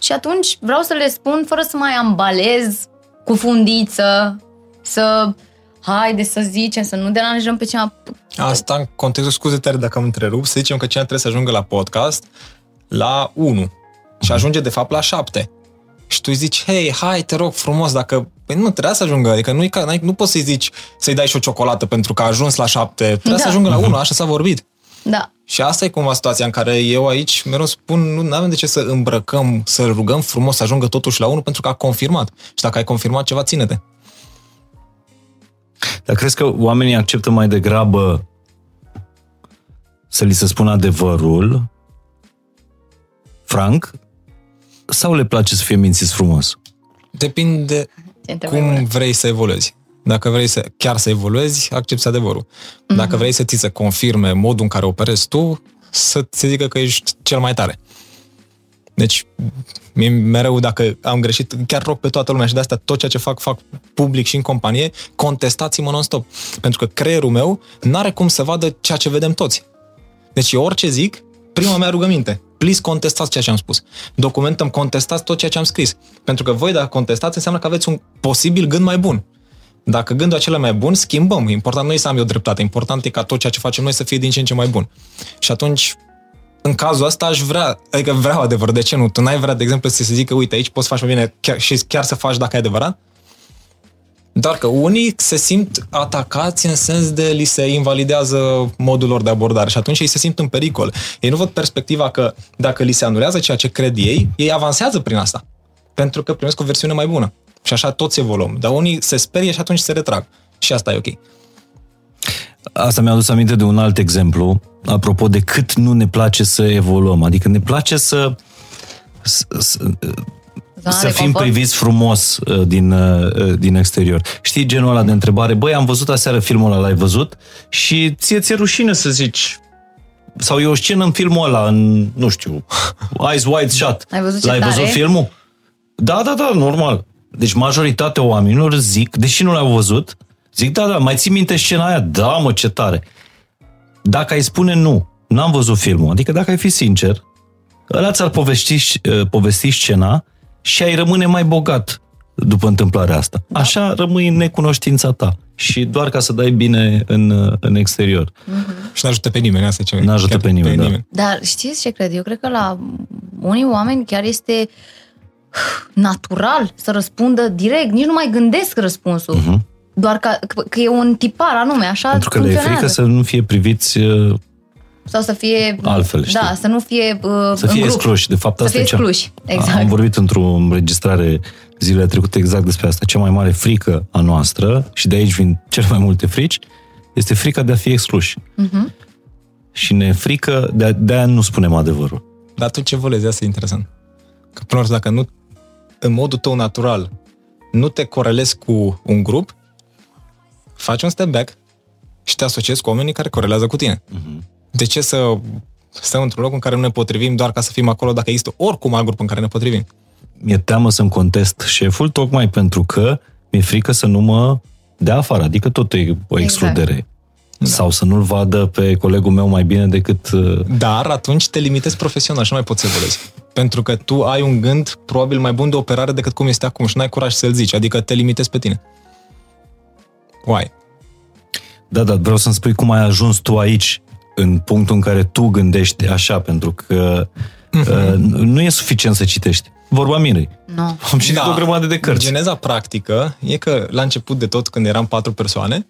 Și atunci vreau să le spun fără să mai ambalez cu fundiță, să haide să zicem, să nu deranjăm pe cineva. Asta în contextul, scuze tare dacă am întrerupt, să zicem că cineva trebuie să ajungă la podcast la 1 și ajunge de fapt la 7. Și tu îi zici, hei, hai, te rog frumos, dacă... Păi nu, trebuia să ajungă, adică nu, ca, n-ai- nu poți să-i zici să-i dai și o ciocolată pentru că a ajuns la 7. Trebuia Da. să ajungă la 1, așa s-a vorbit. Da, Și asta e cumva situația în care eu aici mereu spun, nu avem de ce să îmbrăcăm, să rugăm frumos să ajungă totuși la 1 pentru că a confirmat. Și dacă ai confirmat ceva, ține-te. Dar crezi că oamenii acceptă mai degrabă să li se spună adevărul franc sau le place să fie mințiți frumos? Depinde ce întrebare bună. cum vrei să evoluezi. Dacă vrei să chiar să evoluezi, accepti adevărul. Dacă vrei să ți se confirme modul în care operezi tu, să ți zică că ești cel mai tare. Deci, mie mereu dacă am greșit, chiar rog pe toată lumea și de asta tot ceea ce fac, fac public și în companie, contestați-mă non-stop. Pentru că creierul meu n-are cum să vadă ceea ce vedem toți. Deci eu orice zic, prima mea rugăminte, please contestați ceea ce am spus. Documentăm, contestați tot ceea ce am scris. Pentru că voi dacă contestați înseamnă că aveți un posibil gând mai bun. Dacă gândul acela mai bun, schimbăm. Important nu e să am eu dreptate, important e ca tot ceea ce facem noi să fie din ce în ce mai bun. Și atunci, în cazul ăsta aș vrea, adică vreau adevăr, de ce nu? Tu n-ai vrea, de exemplu, să se zică, uite, aici poți să faci mai bine chiar, și chiar să faci dacă e adevărat? Doar că unii se simt atacați în sens de li se invalidează modul lor de abordare și atunci ei se simt în pericol. Ei nu văd perspectiva că dacă li se anulează ceea ce cred ei, ei avansează prin asta. Pentru că primesc o versiune mai bună. Și așa toți evoluăm. Dar unii se sperie și atunci se retrag. Și asta e ok. Asta mi-a adus aminte de un alt exemplu, apropo de cât nu ne place să evoluăm. Adică ne place să, să, să, Zona să de fim confort. priviți frumos uh, din, uh, din exterior. Știi genul ăla de întrebare? Băi, am văzut aseară filmul ăla, l-ai văzut? Și ție ți-e rușine să zici sau e o scenă în filmul ăla, în, nu știu, <laughs> Eyes Wide Shut. Ai văzut ce L-ai tare? văzut filmul? Da, da, da, normal. Deci majoritatea oamenilor zic, deși nu l-au văzut, zic, da, da, mai ții minte scena aia? Da, mă, ce tare. Dacă ai spune nu, n-am văzut filmul, adică dacă ai fi sincer, ăla ți-ar povesti, uh, povesti scena și ai rămâne mai bogat după întâmplarea asta. Da. Așa rămâi în necunoștința ta și doar ca să dai bine în, uh, în exterior. Și nu ajută pe nimeni, asta e ce N-ajută chiar pe nimeni, da. Dar știți ce cred? Eu cred că la unii oameni chiar este <sighs> natural să răspundă direct, nici nu mai gândesc răspunsul. Uh-huh. Doar că, că e un tipar anume, așa Mhm. Pentru că le e funcționează. frică să nu fie priviți, uh, Sau să fie... Altfel, știi. Da, să nu fie uh, să în fie grup. excluși. De fapt, Să asta fie e cea... excluși, exact. Am vorbit într-o înregistrare zilele trecute exact despre asta. Cea mai mare frică a noastră, și de aici vin cele mai multe frici, este frica de a fi excluși. Mhm. Și ne frică, de, de aia nu spunem adevărul. Dar tu ce volezi? Asta e interesant. Că până la urmă, dacă nu, în modul tău natural, nu te corelezi cu un grup, faci un step back și te asociezi cu oamenii care corelează cu tine. De ce să stăm într-un loc în care nu ne potrivim doar ca să fim acolo dacă există oricum alt grup în care ne potrivim? Mi-e teamă să-mi contest șeful tocmai pentru că mi-e frică să nu mă dea afară. Adică tot e o excludere. Da. Sau să nu-l vadă pe colegul meu mai bine decât... uh, Dar atunci te limitezi profesional și nu mai poți să evoluezi. Pentru că tu ai un gând probabil mai bun de operare decât cum este acum și nu ai curaj să-l zici, adică te limitezi pe tine. Why? Da, da, vreau să-mi spui cum ai ajuns tu aici, în punctul în care tu gândești așa, pentru că uh, nu e suficient să citești. Vorba Mirei. Nu. Am citit o grămadă de cărți. Geneza practică e că la început de tot, când eram patru persoane,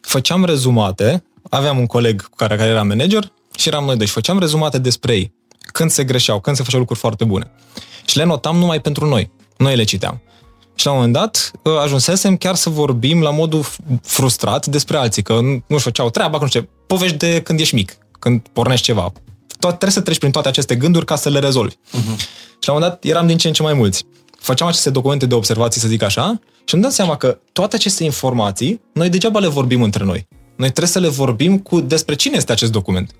făceam rezumate, aveam un coleg cu care, care era manager și eram noi doi și făceam rezumate despre ei. Când se greșeau, când se făceau lucruri foarte bune. Și le notam numai pentru noi. Noi le citeam. Și la un moment dat ă, ajunsesem chiar să vorbim la modul f- frustrat despre alții, că nu nu-și făceau treaba, că nu știu ce, povești de când ești mic, când pornești ceva. Tot, trebuie să treci prin toate aceste gânduri ca să le rezolvi. Uh-huh. Și la un moment dat eram din ce în ce mai mulți. Făceam aceste documente de observații, să zic așa, și îmi dau seama că toate aceste informații, noi degeaba le vorbim între noi. Noi trebuie să le vorbim cu despre cine este acest document.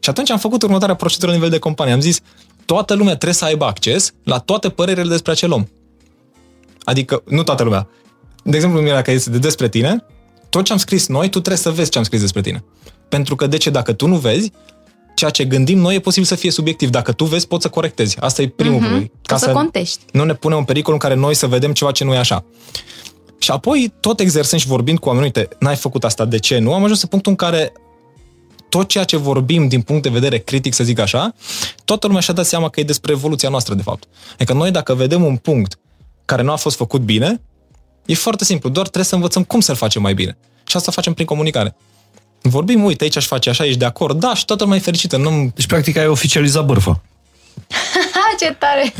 Și atunci am făcut următoarea procedură la nivel de companie. Am zis, toată lumea trebuie să aibă acces la toate părerile despre acel om. Adică, nu toată lumea. De exemplu, mie dacă este de despre tine, tot ce am scris noi, tu trebuie să vezi ce am scris despre tine. Pentru că, de ce, dacă tu nu vezi, ceea ce gândim noi e posibil să fie subiectiv. Dacă tu vezi, poți să corectezi. Asta e primul Mhm. lucru. Ca să contești. nu ne punem în pericol în care noi să vedem ceva ce nu e așa. Și apoi, tot exersând și vorbind cu oamenii, uite, n-ai făcut asta, de ce nu? Am ajuns în punctul în care tot ceea ce vorbim din punct de vedere critic, să zic așa, toată lumea și-a dat seama că e despre evoluția noastră, de fapt. Adică noi, dacă vedem un punct care nu a fost făcut bine, e foarte simplu, doar trebuie să învățăm cum să-l facem mai bine. Și asta facem prin comunicare. Vorbim, uite, aici aș face așa, ești de acord, da, și toată lumea e fericită. Nu, Deci, practic, ai oficializat bârfa. Ha, <laughs> ce tare!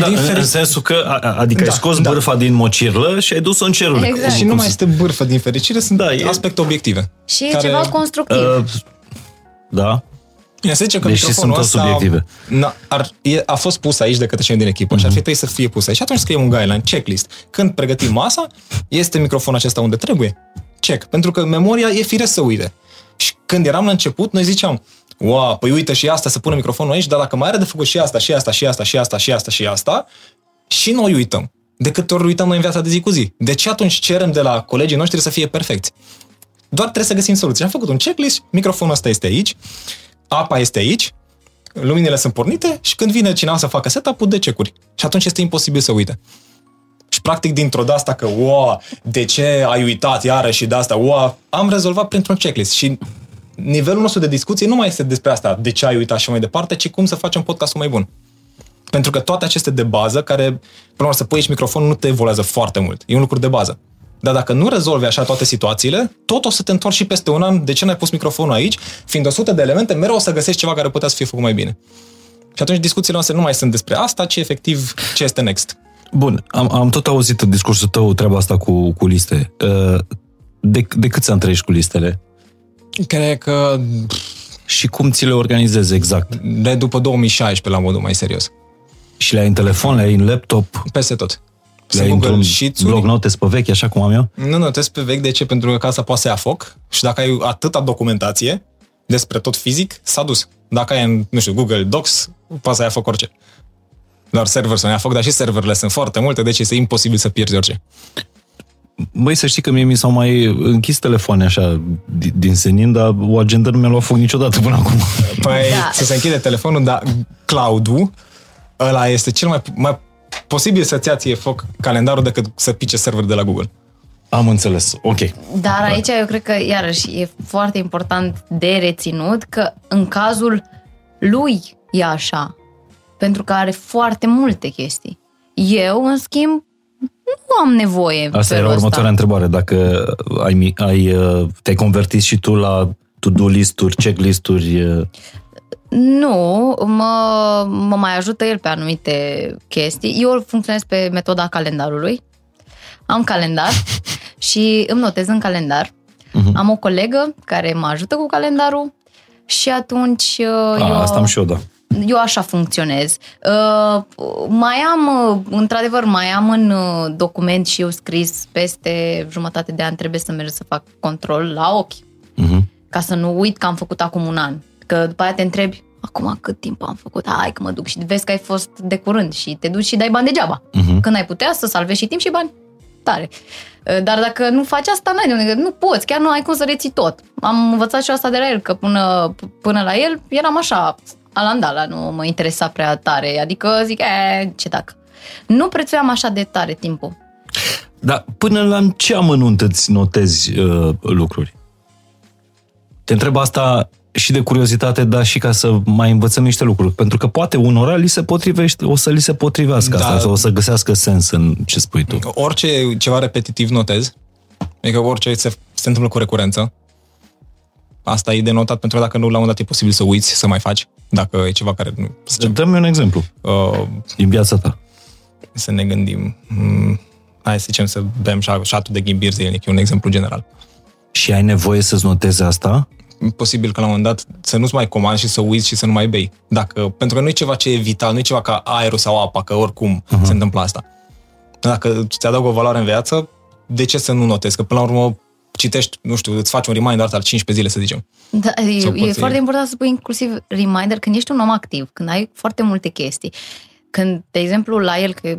Da, Din în, feric- în sensul că, a- a- adică Da, ai scos da. bârfa din mocirlă și ai dus-o în cerul. Exact. și nu mai este bârfă din fericire, sunt Da, da, e- aspecte obiective. Și e ceva constructiv. Uh, da, Bine, să zicem că Deși microfonul sunt tot ăsta subiective. Na, ar, e, a fost pus aici de către cei din echipă mm-hmm. și ar fi trebuit să fie pus aici. Și atunci scriem un guideline, checklist. Când pregătim masa, este microfonul acesta unde trebuie? Check. Pentru că memoria e firesc să uite. Și când eram la început, noi ziceam, wow, păi uite și asta, să punem microfonul aici, dar dacă mai are de făcut și asta, și asta, și asta, și asta, și asta, și asta, și noi uităm. De câte ori uităm noi în viața de zi cu zi. De ce atunci cerem de la colegii noștri să fie perfecți? Doar trebuie să găsim soluții. Am făcut un checklist, microfonul ăsta este aici, apa este aici, luminile sunt pornite și când vine cineva să facă setup-ul, de cecuri. Și atunci este imposibil să uite. Și practic dintr-o de asta că, wow, de ce ai uitat iarăși și de asta, wow, am rezolvat printr-un checklist și nivelul nostru de discuție nu mai este despre asta, de ce ai uitat și mai departe, ci cum să facem podcastul mai bun. Pentru că toate aceste de bază, care, până la urmă, să pui aici microfonul, nu te evoluează foarte mult. E un lucru de bază. Dar dacă nu rezolvi așa toate situațiile, tot o să te întorci și peste un an, de ce n-ai pus microfonul aici? Fiind 100 de elemente, mereu o să găsești ceva care putea să fie făcut mai bine. Și atunci discuțiile noastre nu mai sunt despre asta, ci efectiv ce este next. Bun, am, am tot auzit în discursul tău treaba asta cu, cu liste. Uh, De, de câți ani trăiești cu listele? Cred că Și cum ți le organizezi exact? de după 2016 la modul mai serios. Și le ai în telefon, le ai în laptop, Peste tot. Le ai Sunt Google într-un Sheets-uri. bloc notes pe vechi, așa cum am eu? Nu notez pe vechi, de ce? Pentru că casa poate să ia foc și dacă ai atâta documentație despre tot fizic, s-a dus. Dacă ai în, nu știu, Google Docs, poate să ia foc orice. Doar server să nu ia foc, dar și serverele sunt foarte multe, deci este imposibil să pierzi orice. Băi, să știi că mie mi s-au mai închis telefoane așa di- din senin, dar o agenda nu mi-a luat foc niciodată până acum. Păi, Da. da. să se închide telefonul, dar cloud-ul, ăla este cel mai, mai posibil să-ți ia ție foc calendarul decât să pice server de la Google. Am înțeles, ok. Dar aici eu cred că, iarăși, e foarte important de reținut că în cazul lui e așa. Pentru că are foarte multe chestii. Eu, în schimb, nu am nevoie. în Asta era felul următoarea ăsta. întrebare. Dacă ai, mi- ai, uh, te-ai convertit și tu la to-do list-uri, checklist-uri, uh, Nu, mă, mă mai ajută el pe anumite chestii. Eu funcționez pe metoda calendarului. Am calendar <laughs> și îmi notez în calendar. Mhm. Am o colegă care mă ajută cu calendarul și atunci uh, a, eu... asta am și eu, da. eu așa funcționez. Uh, mai am, uh, într-adevăr, mai am în uh, document și eu scris peste jumătate de an trebuie să merg să fac control la ochi, Mhm. ca să nu uit că am făcut acum un an. Că după aia te întrebi, acum cât timp am făcut? Hai că mă duc și vezi că ai fost de curând și te duci și dai bani degeaba. Mhm. Când ai putea să salvezi și timp și bani. Tare. Uh, Dar dacă nu faci asta, n-ai de unde, nu poți, chiar nu ai cum să reții tot. Am învățat și asta de la el, că până, până la el eram așa, alandala, nu mă interesa prea tare, adică zic, e, ce dacă. Nu prețuiam așa de tare timpul. Dar până la ce amănunt îți notezi uh, lucruri? Te întreb asta și de curiozitate, dar și ca să mai învățăm niște lucruri. Pentru că poate unora li se potrivește, o să li se potrivească Da. asta, sau o să găsească sens în ce spui tu. Orice ceva repetitiv notez, adică orice se, se întâmplă cu recurență, asta e de notat pentru că dacă nu, la un moment dat e posibil să uiți să mai faci, dacă e ceva care nu... Să, zicem, Dă-mi un exemplu uh, din viața ta. să ne gândim. Mm, hai să zicem să bem șa- șatul de ghimbir zilnic, e un exemplu general. Și ai nevoie să-ți notezi asta? Posibil că la un moment dat să nu-ți mai comanzi și să uiți și să nu mai bei. Dacă, pentru că nu e ceva ce e vital, nu e ceva ca aerul sau apa, că oricum uh-huh. se întâmplă asta. Dacă ți adaugă o valoare în viață, de ce să nu notezi? Că până la urmă citești, nu știu, îți faci un reminder al 15 zile, să zicem. Da, e, Sau e poți să foarte iei. important să pui inclusiv reminder când ești un om activ, când ai foarte multe chestii. Când, de exemplu, la el, că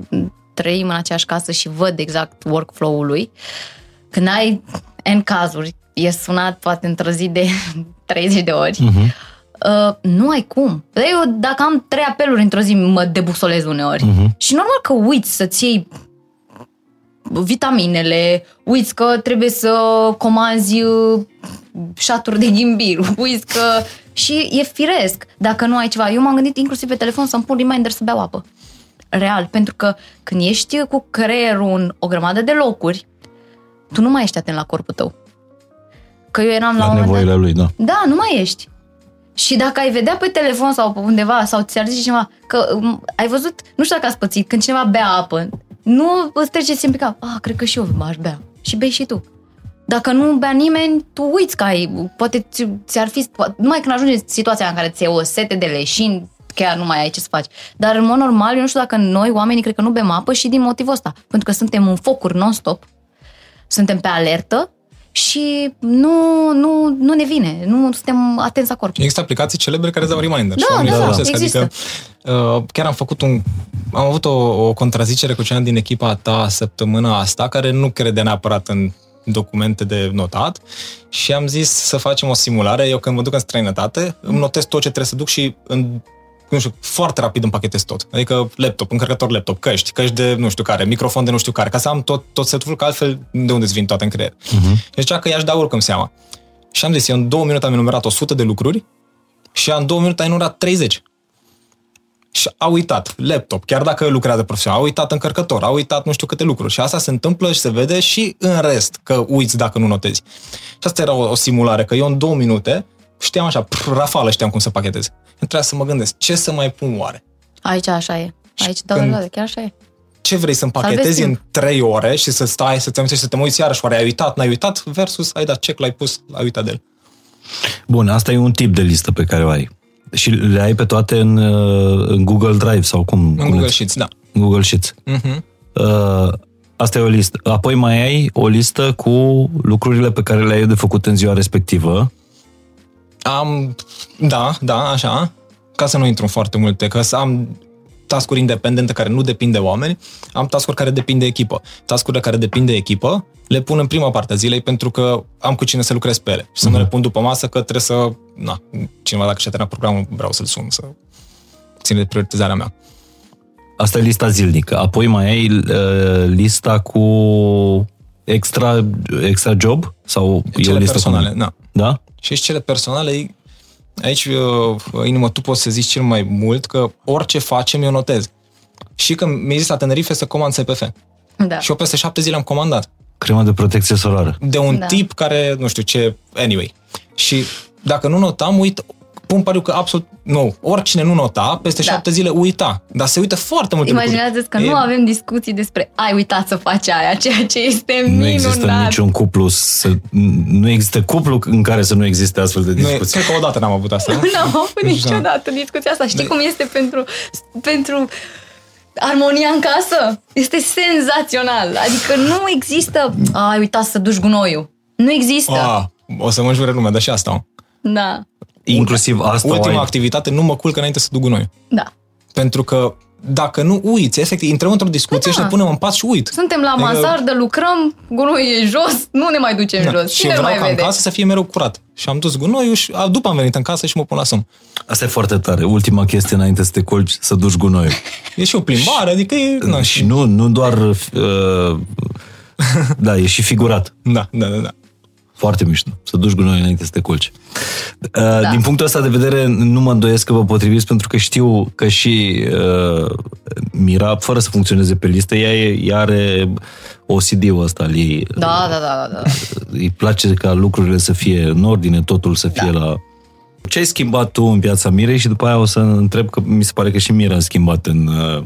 trăim în aceeași casă și văd exact workflow-ul lui, când ai N cazuri, e sunat poate într-o zi de <laughs> 30 de ori, Uh-huh. uh, nu ai cum. Eu, dacă am trei apeluri într-o zi, mă debusolez uneori. Mhm. Și normal că uiți să-ți iei vitaminele, uiți că trebuie să comanzi uh, șaturi de ghimbir, <laughs> uiți că... Și e firesc dacă nu ai ceva. Eu m-am gândit inclusiv pe telefon să-mi pun reminder să beau apă. Real, pentru că când ești cu creierul în o grămadă de locuri, tu nu mai ești atent la corpul tău. Că eu eram la, La un moment dat... nevoile lui, da. Da, nu mai ești. Și dacă ai vedea pe telefon sau pe undeva sau ți-ar zice cineva că um, ai văzut, nu știu dacă ați pățit, când cineva bea apă, nu îți trece simplu cap, ah, cred că și eu aș bea. Și bei și tu. Dacă nu bea nimeni, tu uiți că ai, poate ți- ți-ar fi, po- numai când ajunge situația în care ți-e o sete de leșin, chiar nu mai ai ce să faci. Dar în mod normal, eu nu știu dacă noi, oamenii, cred că nu bem apă și din motivul ăsta. Pentru că suntem în focuri non-stop, suntem pe alertă și nu, nu, nu ne vine, nu suntem atenți la corp. Există aplicații celebre care îți dau reminder. Da, și oamenii da, le da, folosesc. există. Adică, uh, chiar am făcut un... Am avut o, o contrazicere cu cineva din echipa ta săptămâna asta, care nu crede neapărat în documente de notat și am zis să facem o simulare. Eu când mă duc în străinătate, îmi notez tot ce trebuie să duc și în nu știu, foarte rapid împachetez tot. Adică laptop, încărcător laptop, căști, căști de nu știu care, microfon de nu știu care, ca să am tot, tot setul, că altfel de unde îți vin toate în creier. Uh-huh. Și zicea că i-aș da oricum seama. Și am zis, eu în două minute am enumerat 100 de lucruri și ea în două minute a enumerat 30. Și a uitat laptop, chiar dacă lucrează profesional, a uitat încărcător, a uitat nu știu câte lucruri. Și asta se întâmplă și se vede și în rest, că uiți dacă nu notezi. Și asta era o, o simulare, că eu în două minute știam așa, pr, rafală știam cum să pachetez. Trebuia să mă gândesc, ce să mai pun oare? Aici așa e. Aici, da, când- da, da, chiar așa e. ce vrei să Salvezi împachetezi în timp. 3 ore și să stai, să te amintești, să te mai uiți iarăși, oare ai uitat, n-ai uitat, versus ai dat check, l-ai pus, l-ai uitat de el. Bun, asta e un tip de listă pe care o ai. Și le ai pe toate în, uh, în Google Drive sau cum? În cum Google le- Sheets, da. Google Sheets. Uh-huh. Uh, asta e o listă. Apoi mai ai o listă cu lucrurile pe care le-ai de făcut în ziua respectivă. Am, da, da, așa, ca să nu intru în foarte multe, că să am tascuri independente care nu depind de oameni, am tascuri care depind de echipă. Tascurile care depind de echipă le pun în prima parte a zilei pentru că am cu cine să lucrez pe ele și să nu le pun după masă că trebuie să, na, cineva dacă și-a terminat programul, vreau să-l sun, să ține de prioritizarea mea. Asta e lista zilnică. Apoi mai ai uh, lista cu extra, extra job? Sau e o Cele listă personale, Cu... da. Da? Și cele personale, aici, uh, inimă, tu poți să zici cel mai mult că orice facem, eu notez. Și că mi-ai zis la Tenerife să comand SPF. Da. Și eu peste șapte zile am comandat. Crema de protecție solară. De un Da. tip care, nu știu ce, anyway. Și dacă nu notam, uit, pun pariu că absolut, nu, oricine nu nota, peste Da. șapte zile uita. Dar se uită foarte multe Imaginează-ți că lucruri. nu E- avem discuții despre ai uitat să faci aia, ceea ce este Nu minunat. există niciun cuplu să, nu există cuplu în care să nu existe astfel de Nu, e- discuții. cred că odată n-am avut asta. <laughs> nu? Nu am avut Deci, niciodată discuția asta. Știi De- cum este pentru, pentru armonia în casă? Este senzațional. Adică nu există ai uitat să duci gunoiul. Nu există. Ah, o să mă înjure lumea, dar și asta. am. Da. Inclusiv asta o Ultima ai. activitate, nu mă culc înainte să duc gunoi. Da. Pentru că dacă nu uiți, efectiv, intrăm într-o discuție Da. și ne punem în pat și uit. Suntem la Adică- mansardă, lucrăm, gunoiul e jos, nu ne mai ducem Da. jos. Și Cine vreau mai ca vede? în casă să fie mereu curat. Și am dus gunoiul și a, după am venit în casă și mă pun la somn. Asta e foarte tare. Ultima chestie înainte să te culci, să duci gunoiul. <laughs> E și o plimbare, adică e... Na, Și nu, nu doar... Uh, da, e și figurat. Da, da, da. da. Foarte mișto. Să duci gunoi înainte să te culci. Da. Din punctul ăsta de vedere, nu mă îndoiesc că vă potriviți pentru că știu că și uh, Mira, fără să funcționeze pe listă, ea, e, ea are OCD-ul ăsta al ei. Da, da, da, da. Îi place ca lucrurile să fie în ordine, totul să fie da. la... Ce ai schimbat tu în viața Mirei și după aia o să întreb că mi se pare că și Mira a schimbat în... Uh,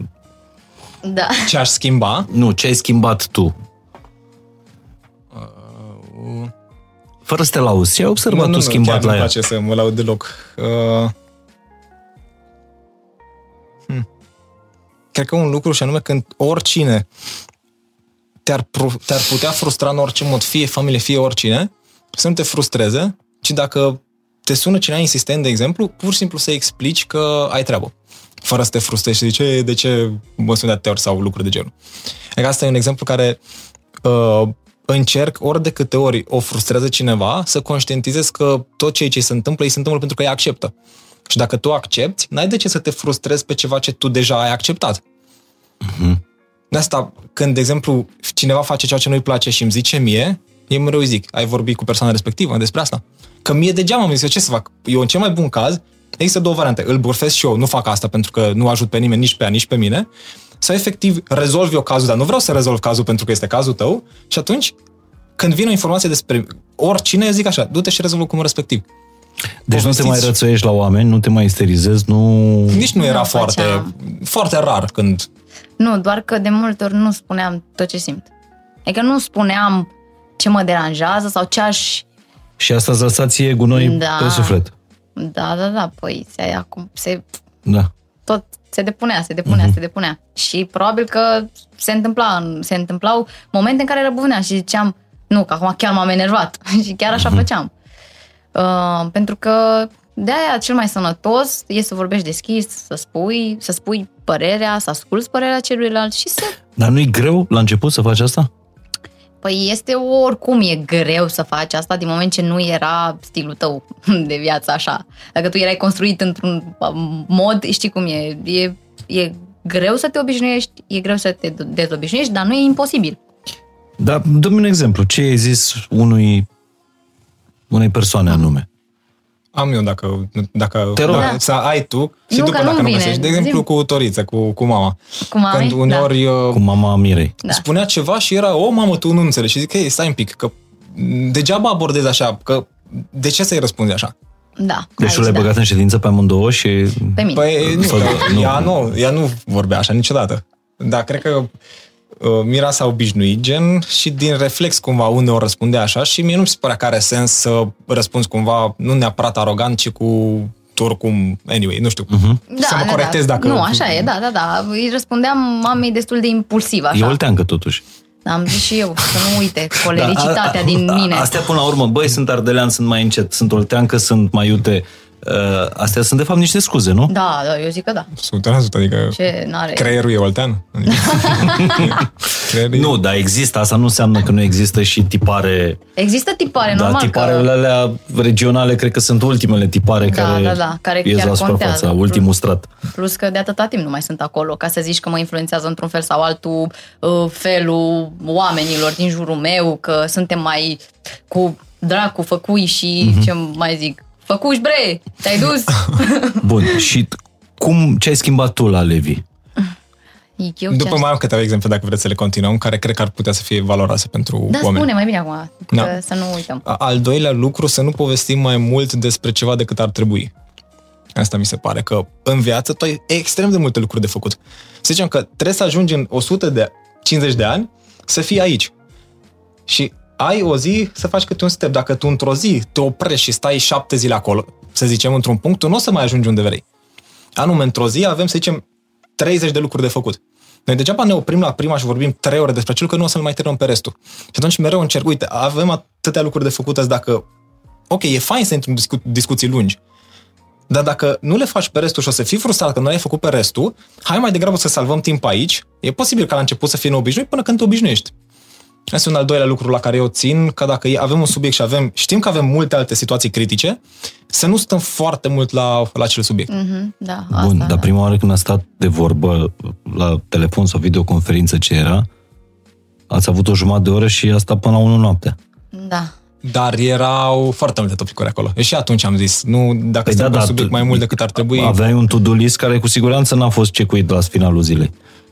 Da. Ce aș schimba? nu, ce ai schimbat tu? Fără să te lauzi, ce ai observat nu, tu nu, schimbat chiar la nu ea? place să mă laud deloc. Uh, hmm. Cred că un lucru și anume când oricine te-ar, pru- te-ar putea frustra în orice mod, fie familie, fie oricine, să nu te frustreze, ci dacă te sună cineva insistent, de exemplu, pur și simplu să explici că ai treabă. Fără să te frustrezi și zici, "E, de ce mă sun de atâtea ori sau lucruri de genul. Adică asta e un exemplu care uh, încerc ori de câte ori o frustrează cineva să conștientizez că tot ceea ce îi se întâmplă, îi se întâmplă pentru că îi acceptă. Și dacă tu accepti, n-ai de ce să te frustrezi pe ceva ce tu deja ai acceptat. De asta, când, de exemplu, cineva face ceea ce nu-i place și îmi zice mie, eu mereu îi zic, ai vorbit cu persoana respectivă despre asta? Că mie degeaba am zis, eu ce să fac? Eu, în cel mai bun caz, există două variante. Îl burfesc și eu, nu fac asta pentru că nu ajut pe nimeni, nici pe ea, nici pe mine, sau efectiv rezolv eu cazul, dar nu vreau să rezolv cazul pentru că este cazul tău și atunci, când vine o informație despre oricine, eu zic așa, du-te și rezolvă cu omul respectiv. Deci nu te mai povestiți- rățuiești la oameni, nu te mai isterizezi, nu... Nici nu Nu era făceam. foarte, foarte rar când Nu, doar că de multe ori nu spuneam tot ce simt. Adică nu spuneam ce mă deranjează sau ce aș... Și asta îți lăsa ție gunoi Da. pe suflet. Da, da, da, păi se, acum, se, Da. tot se depunea, se depunea, uh-huh. se depunea. Și probabil că se, întâmpla, se întâmplau momente în care răbuvnea și ziceam, nu, că acum chiar m-am enervat. <laughs> și chiar așa uh-huh. făceam. Uh, pentru că de aia cel mai sănătos e să vorbești deschis, să spui, să spui părerea, să asculți părerea celuilalt și să Dar nu-i greu la început să faci asta? Păi este oricum e greu să faci asta din moment ce nu era stilul tău <laughs> de viață așa. Dacă tu erai construit într-un um, mod, știi cum e, e, e greu să te obișnuiești, e greu să te dezobișnuiești, dar nu e imposibil. Dar dă-mi un exemplu. Ce ai zis unui, unei persoane anume? Am eu dacă, dacă Te rog. da, Da. să ai tu și Nu, după că dacă nu nu vine. găsești. De exemplu Zi-mi. cu Toriță, cu, cu mama. Cu mamei? Când uneori da. Cu mama Mirei. Da. spunea ceva și era, o mamă, tu nu înțelegi. Și zic, hei, stai un pic, că degeaba abordezi așa, că de ce să-i răspunzi așa? Da. Deci aici, tu l-ai da. băgat în ședință pe amândouă și... Pe mine. Păi, nu, Sau- că nu. Ea, nu, ea nu vorbea așa niciodată. Dar cred că uh, Mira s-a obișnuit, gen, și din reflex cumva uneori răspunde așa și mie nu mi se părea că are sens să răspunzi cumva, nu neapărat arogant, ci cu tu oricum, anyway, nu știu, uh-huh. să mă corectez da. dacă... Nu, așa e, da, da, da. Îi răspundeam mamei destul de impulsiv, așa. E olteancă totuși. Am zis și eu, să nu uite <laughs> colericitatea da, a, a, din mine. Astea până la urmă, băi, sunt ardelean, sunt mai încet, sunt olteancă, sunt mai iute. Uh, astea sunt de fapt niște scuze, nu? Da, da, eu zic că da. 100%, adică Ce, n-are... creierul e oltean. Adică... <laughs> nu, dar există, asta nu înseamnă că nu există și tipare... Există tipare, da, normal tiparele că... alea regionale cred că sunt ultimele tipare da, care, da, da, care ies chiar la suprafața, contează. ultimul strat. Plus că de atâta timp nu mai sunt acolo, ca să zici că mă influențează într-un fel sau altul uh, felul oamenilor din jurul meu, că suntem mai cu dracu, făcui și mm-hmm. ce mai zic, făcuși bre, te-ai dus? <laughs> Bun, și cum, ce ai schimbat tu la Levi? Eu După ce mai am câteva exemple, dacă vreți să le continuăm, care cred că ar putea să fie valoroase pentru Da, oameni. spune mai bine acum, Da. că să nu uităm. A- Al doilea lucru, să nu povestim mai mult despre ceva decât ar trebui. Asta mi se pare, că în viață tu ai extrem de multe lucruri de făcut. Să zicem că trebuie să ajungi în 100 de 50 de ani să fii aici. Și ai o zi să faci câte un step. Dacă tu într-o zi te oprești și stai șapte zile acolo, să zicem într-un punct, tu nu o să mai ajungi unde vrei. Anume, într-o zi avem, să zicem, 30 de lucruri de făcut. Noi degeaba ne oprim la prima și vorbim trei ore despre acel că nu o să-l mai terminăm pe restul. Și atunci mereu încerc, uite, avem atâtea lucruri de făcut azi dacă... Ok, e fain să intri în discu- discuții lungi, dar dacă nu le faci pe restul și o să fii frustrat că nu ai făcut pe restul, hai mai degrabă să salvăm timp aici. E posibil ca la început să fii neobișnuit până când te obișnuiești. Asta e un al doilea lucru la care eu țin, că dacă e- avem un subiect și avem, știm că avem multe alte situații critice, să nu stăm foarte mult la, la acel subiect. Mhm, da, Bun, asta. dar prima oară când a stat de vorbă la telefon sau videoconferință ce era, ați avut o jumătate de oră și a stat până la 1 noaptea. Da. Dar erau foarte multe topicuri acolo. Și atunci am zis, nu, dacă Păi păi da, da, un da, subiect tu- mai mult decât ar trebui... Aveai un to-do list care cu siguranță n-a fost cecuit la finalul zilei.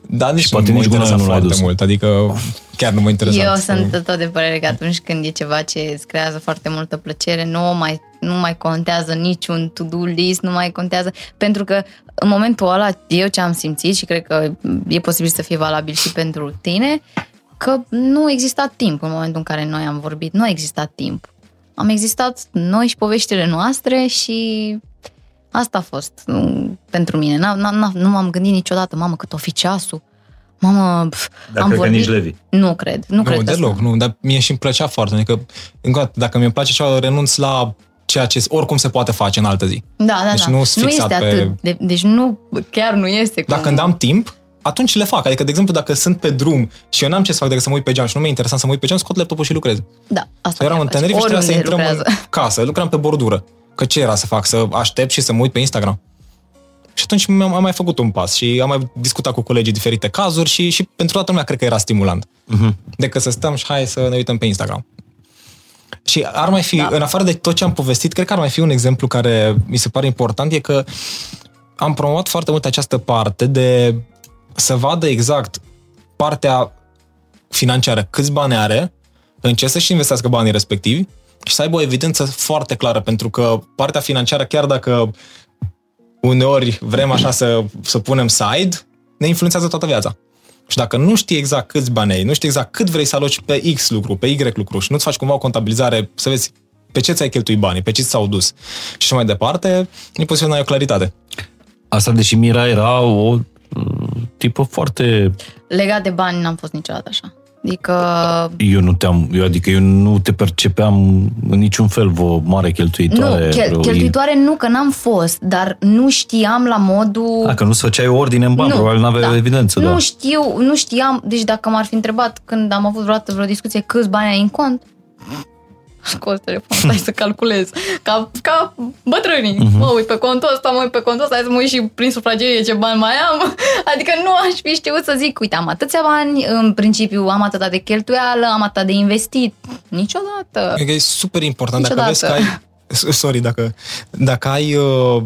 Da, nici Și poate nu mă nici interesa gunoiul nu l-ai foarte dus. mult, adică chiar nu mă interesa. Eu sunt tot de părere că atunci când e ceva ce îți creează foarte multă plăcere, nu mai, nu mai contează niciun to-do list, nu mai contează, pentru că în momentul ăla, eu ce am simțit și cred că e posibil să fie valabil și pentru tine, că nu exista timp în momentul în care noi am vorbit, nu a existat timp. Am existat noi și poveștile noastre și asta a fost mm, pentru mine. N-a, n-a, n-a, nu m-am gândit niciodată, mamă, cât o fi ceasul. Mamă, pf, Dar am cred că vorbit... nici Levi. Nu cred, nu, Nu, cred că deloc, asta. nu, dar mie și îmi plăcea foarte, adică, încă o dată, dacă mi-e place ceva, renunț la ceea ce oricum se poate face în altă zi. Da, da, Deci da. nu sunt nu fixat este pe- atât. De, deci nu, chiar nu este. Cum... Dacă îmi am timp, atunci le fac. Adică, de exemplu, dacă sunt pe drum și eu n-am ce să fac decât să mă uit pe geam și nu mi-e interesant să mă uit pe geam, scot laptopul și lucrez. Da, asta Eram chiar în faci. Tenerife și trebuia să Oriunde intrăm lucrează. în casă, lucram pe bordură. Că ce era să fac? Să aștept și să mă uit pe Instagram? Și atunci mi-am, am mai făcut un pas și am mai discutat cu colegii diferite cazuri și, și pentru toată lumea cred că era stimulant. Uh-huh. Decât să stăm și hai să ne uităm pe Instagram. Și ar mai fi, da. în afară de tot ce am povestit, cred că ar mai fi un exemplu care mi se pare important, e că am promovat foarte mult această parte de să vadă exact partea financiară, câți bani are, în ce să-și investească banii respectivi și să aibă o evidență foarte clară, pentru că partea financiară, chiar dacă uneori vrem așa să, să punem side, ne influențează toată viața. Și dacă nu știi exact câți bani ai, nu știi exact cât vrei să aloci pe X lucru, pe Y lucru și nu-ți faci cumva o contabilizare să vezi pe ce ți-ai cheltuit banii, pe ce ți s-au dus și așa mai departe, nu poți să ai o claritate. Asta, deși Mira era o uh, tipă foarte... Legat de bani n-am fost niciodată așa. Adică, Eu nu te-am... Eu, adică eu nu te percepeam în niciun fel o mare nu, cheltuitoare. chel, vreo- cheltuitoare nu, că n-am fost, dar nu știam la modul... A, că nu-ți făceai ordine în bani, Nu, probabil n-aveai da. evidență, nu da. știu, nu știam, deci dacă m-ar fi întrebat când am avut vreodată vreo discuție câți bani ai în cont, scos telefonul, stai să calculez. Ca, ca bătrânii. Mhm. Uh-huh. Mă uit pe contul ăsta, mă uit pe contul ăsta, hai să mă uit și prin sufragerie ce bani mai am. <laughs> Adică nu aș fi știut să zic, uite, am atâția bani, în principiu am atâta de cheltuială, am atâta de investit. Niciodată. Cred că e super important dacă vezi că Niciodată. ai... <laughs> Sorry, dacă, dacă ai uh,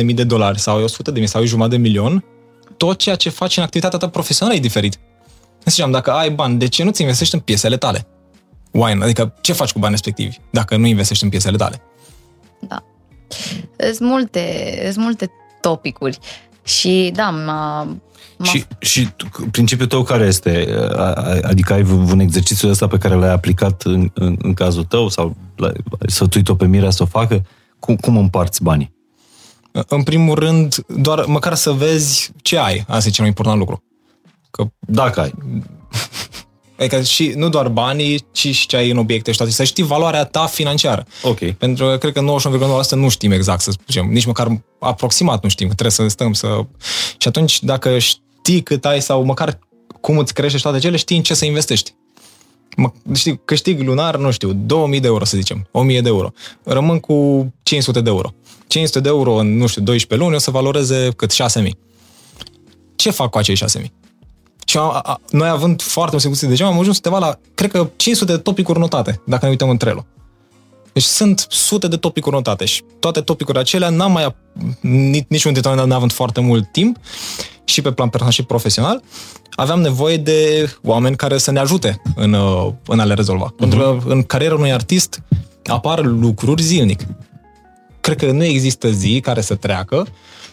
20.000 de dolari sau 100.000 sau ai jumătate de milion, tot ceea ce faci în activitatea ta profesională e diferit. Ziceam, dacă ai bani, de ce nu-ți investești în piesele tale? Wine, adică ce faci cu bani respectivi dacă nu investești în piesele tale? Da. Sunt multe, sunt multe topicuri. Și da, m-a, m-a Și, și tu- principiul tău care este? A- a- Adică ai v- un exercițiu ăsta pe care l-ai aplicat în, în, în cazul tău sau l-ai ai sfătuit-o pe Mirea să o facă? Cum, cum împarți banii? În primul rând, doar măcar să vezi ce ai. Asta e cel mai important lucru. Că Dacă ai. <laughs> Adică și nu doar banii, ci și ce ai în obiecte și toate. Să știi valoarea ta financiară. Ok. Pentru că cred că 99,9% nu știm exact, să spunem. Nici măcar aproximat nu știm. Că trebuie să stăm să... Și atunci, dacă știi cât ai sau măcar cum îți crește și toate cele, știi în ce să investești. Mă, știi, câștig lunar, nu știu, 2000 de euro, să zicem, 1000 de euro. Rămân cu 500 de euro. 500 de euro în, nu știu, 12 luni o să valoreze cât 6000. Ce fac cu acei 6000? Și a, a, noi având foarte multe discuții de genul, am ajuns undeva la, cred că 500 de topicuri notate, dacă ne uităm în Trello. Deci sunt sute de topicuri notate și toate topicurile acelea n-am mai, ap- nici, niciunul dintre noi n-având foarte mult timp și pe plan personal și profesional, aveam nevoie de oameni care să ne ajute în, uh, în a le rezolva. Uh-huh. Pentru că în cariera unui artist apar lucruri zilnic. Cred că nu există zi care să treacă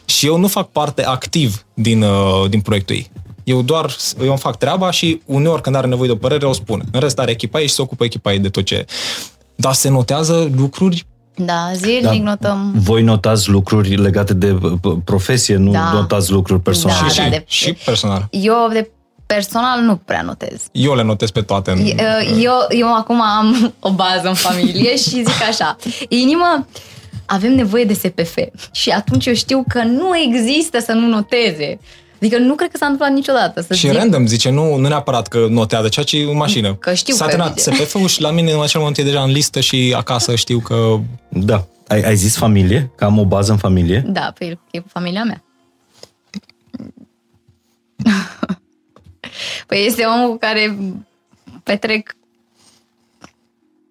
și eu nu fac parte activ din, uh, din proiectul ei. Eu doar eu îmi fac treaba și uneori când are nevoie de o părere o spun. În rest are echipa ei și se ocupă echipa ei de tot ce... Dar se notează lucruri Da, zilnic Da. notăm. Voi notați lucruri legate de p- p- profesie, nu Da. notați lucruri personale. Da, și, da, și, de- și personal. Eu de personal nu prea notez. Eu le notez pe toate. În, Eu, eu acum am <laughs> o bază în familie <laughs> și zic așa, inimă, avem nevoie de SPF și atunci eu știu că nu există să nu noteze. Adică nu cred că s-a întâmplat niciodată să și zic, random zice, nu, nu neapărat că notează, ceea ce e în mașină. Că știu S-a că terminat zice. SPF-ul și la mine în acel moment e deja în listă și acasă știu că Da. Ai, ai zis familie? Că am o bază în familie? Da, pe e cu familia mea. <laughs> păi este omul cu care petrec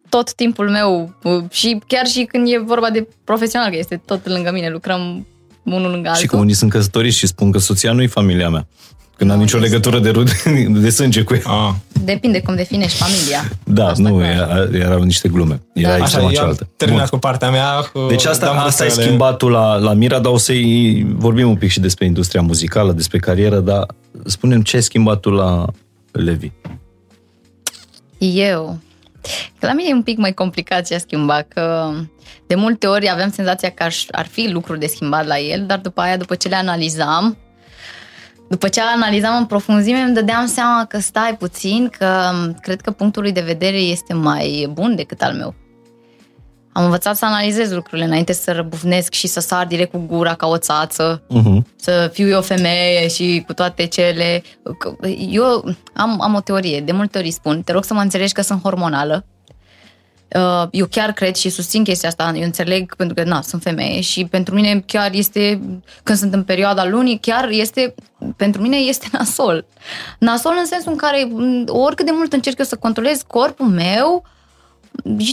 tot timpul meu uh, și chiar și când e vorba de profesional, că este tot lângă mine, lucrăm unul lângă altul. Și că unii sunt căsătoriți și spun că soția nu e familia mea. Că n-am Nu, nicio este- legătură de rude, de sânge cu ea. a, Depinde cum definești familia. Da, Asta nu, clar. era, erau niște glume. Era Da. da. așa, extrema eu am cealaltă. terminat Bun. cu partea mea. Cu, Deci asta, dam asta ai vrut să le- schimbat tu la, la Mira, dar o să-i vorbim un pic și despre industria muzicală, despre carieră, dar spunem ce ai schimbat tu la Levi. Eu. Că la mine e un pic mai complicat ce a schimbat, că de multe ori aveam senzația că aș, ar fi lucruri de schimbat la el, dar după aia, după ce le analizam, după ce analizam în profunzime, îmi dădeam seama că stai puțin, că cred că punctul lui de vedere este mai bun decât al meu. Am învățat să analizez lucrurile înainte să răbufnesc și să sar direct cu gura ca o țață Uh-huh. să fiu eu femeie și cu toate cele... că- Eu am, am o teorie, de multe ori spun, te rog să mă înțelegi că sunt hormonală. Uh, Eu chiar cred și susțin chestia asta, eu înțeleg pentru că, na, sunt femeie și pentru mine chiar este, când sunt în perioada lunii, chiar este, pentru mine este <laughs> nasol. Nasol în sensul în care m, oricât de mult încerc eu să controlez corpul meu, și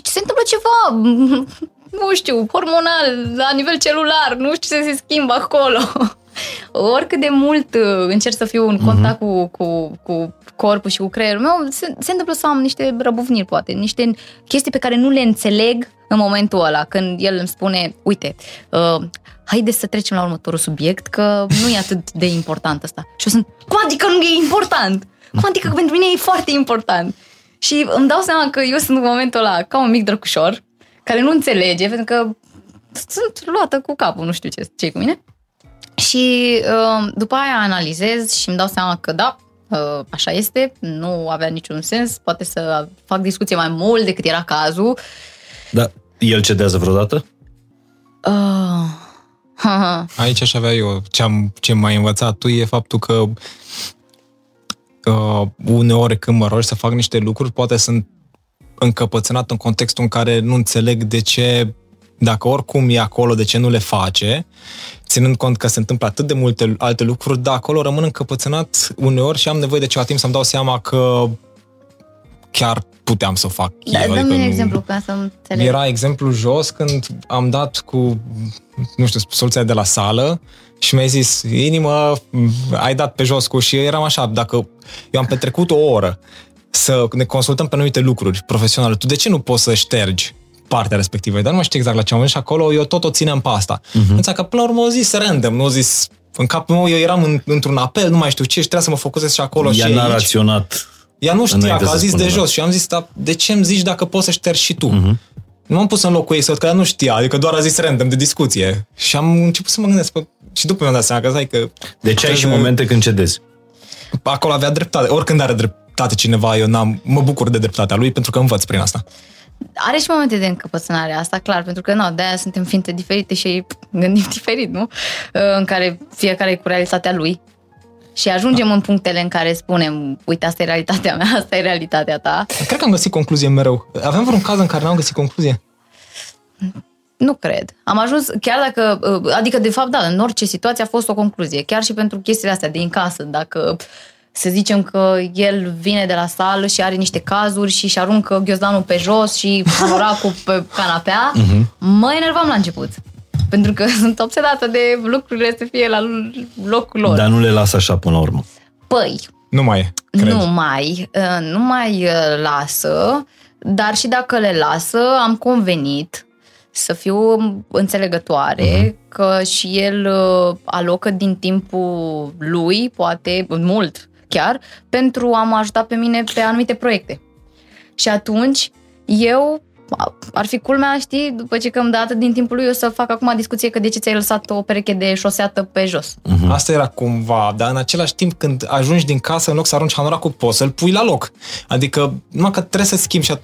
se întâmplă ceva, <laughs> nu știu, hormonal, la nivel celular, nu știu ce se schimbă acolo. <laughs> Oricât de mult uh, încerc să fiu în contact cu, cu, cu corpul și cu creierul meu, se, se întâmplă să am niște răbufniri, poate, niște chestii pe care nu le înțeleg în momentul ăla, când el îmi spune, uite, uh, haide să trecem la următorul subiect, că nu e atât de important asta. Și eu sunt, cum adică nu e important? Cum adică că pentru mine e foarte important? Și îmi dau seama că eu sunt în momentul ăla ca un mic drăcușor, care nu înțelege, pentru că sunt luată cu capul, nu știu ce ce cu mine. Și uh, după aia analizez și îmi dau seama că da, uh, așa este, nu avea niciun sens, poate să fac discuție mai mult decât era cazul. Dar el cedează vreodată? Uh, ha, <laughs> ha. Aici aș avea eu, ce am ce m-ai învățat tu e faptul că uh, uneori când mă rogi să fac niște lucruri, poate sunt încăpățânat în contextul în care nu înțeleg de ce, dacă oricum e acolo, de ce nu le face, ținând cont că se întâmplă atât de multe alte lucruri, dar acolo rămân încăpățânat uneori și am nevoie de ceva timp să-mi dau seama că chiar puteam să o fac. Da, eu, dă-mi adică un nu- exemplu ca să înțeleg. era exemplu jos când am dat cu, nu știu, soluția de la sală și mi-ai zis, inimă, ai dat pe jos cu și eram așa, dacă eu am petrecut o oră să ne consultăm pe anumite lucruri profesionale, tu de ce nu poți să ștergi partea respectivă? Dar nu mai știu exact la ce am venit și acolo eu tot o țineam pe asta. Uh-huh. Însă că până la urmă o zis random, nu o zis în capul meu eu eram în, într-un apel, nu mai știu ce, și trebuia să mă focusez și acolo Ea și n-a aici. raționat. Ea nu știa înainte că a să zis spună, de da. jos și am zis, dar de ce îmi zici dacă poți să ștergi și tu? Mhm. Nu m-am pus în locul ei să văd că ea nu știa, adică doar a zis random de discuție. Și am început să mă gândesc, bă, și după mi-am dat seama că, stai că Deci ai și Trebuie- momente când cedezi. acolo avea dreptate. Oricând are dreptate cineva, eu n-am, mă bucur de dreptatea lui pentru că învăț prin asta. Are și momente de încăpățânare, asta clar, pentru că nu, de-aia suntem ființe diferite și gândim <laughs> diferit, nu? În care fiecare e cu realitatea lui. Și ajungem în punctele în care spunem, uite, asta e realitatea mea, asta e realitatea ta. Cred că am găsit concluzie mereu. Avem vreun caz în care n-am găsit concluzie? Nu cred. Am ajuns, chiar dacă, adică de fapt, da, în orice situație a fost o concluzie. Chiar și pentru chestiile astea din casă, dacă să zicem că el vine de la sală și are niște cazuri și își aruncă ghiozdanul pe jos și <laughs> panoracul pe canapea, uh-huh. mă enervam la început. Pentru că <laughs> sunt obsedată de lucrurile să fie la locul lor. Dar nu le lasă așa până la urmă. Păi, Nu mai e, cred. nu mai, uh, nu mai uh, lasă, dar și dacă le lasă, am convenit să fiu înțelegătoare, uh-huh. că și el uh, alocă din timpul lui, poate mult chiar, pentru a mă ajuta pe mine pe anumite proiecte. Și atunci eu ar fi culmea, știi, după ce că îmi dă atât din timpul lui, eu să fac acum discuție că de ce ți-ai lăsat o pereche de șoseată pe jos. Uh-huh. Asta era cumva, dar în același timp când ajungi din casă, în loc să arunci hanoracul, poți să-l pui la loc. Adică, numai că trebuie să schimbi și... at-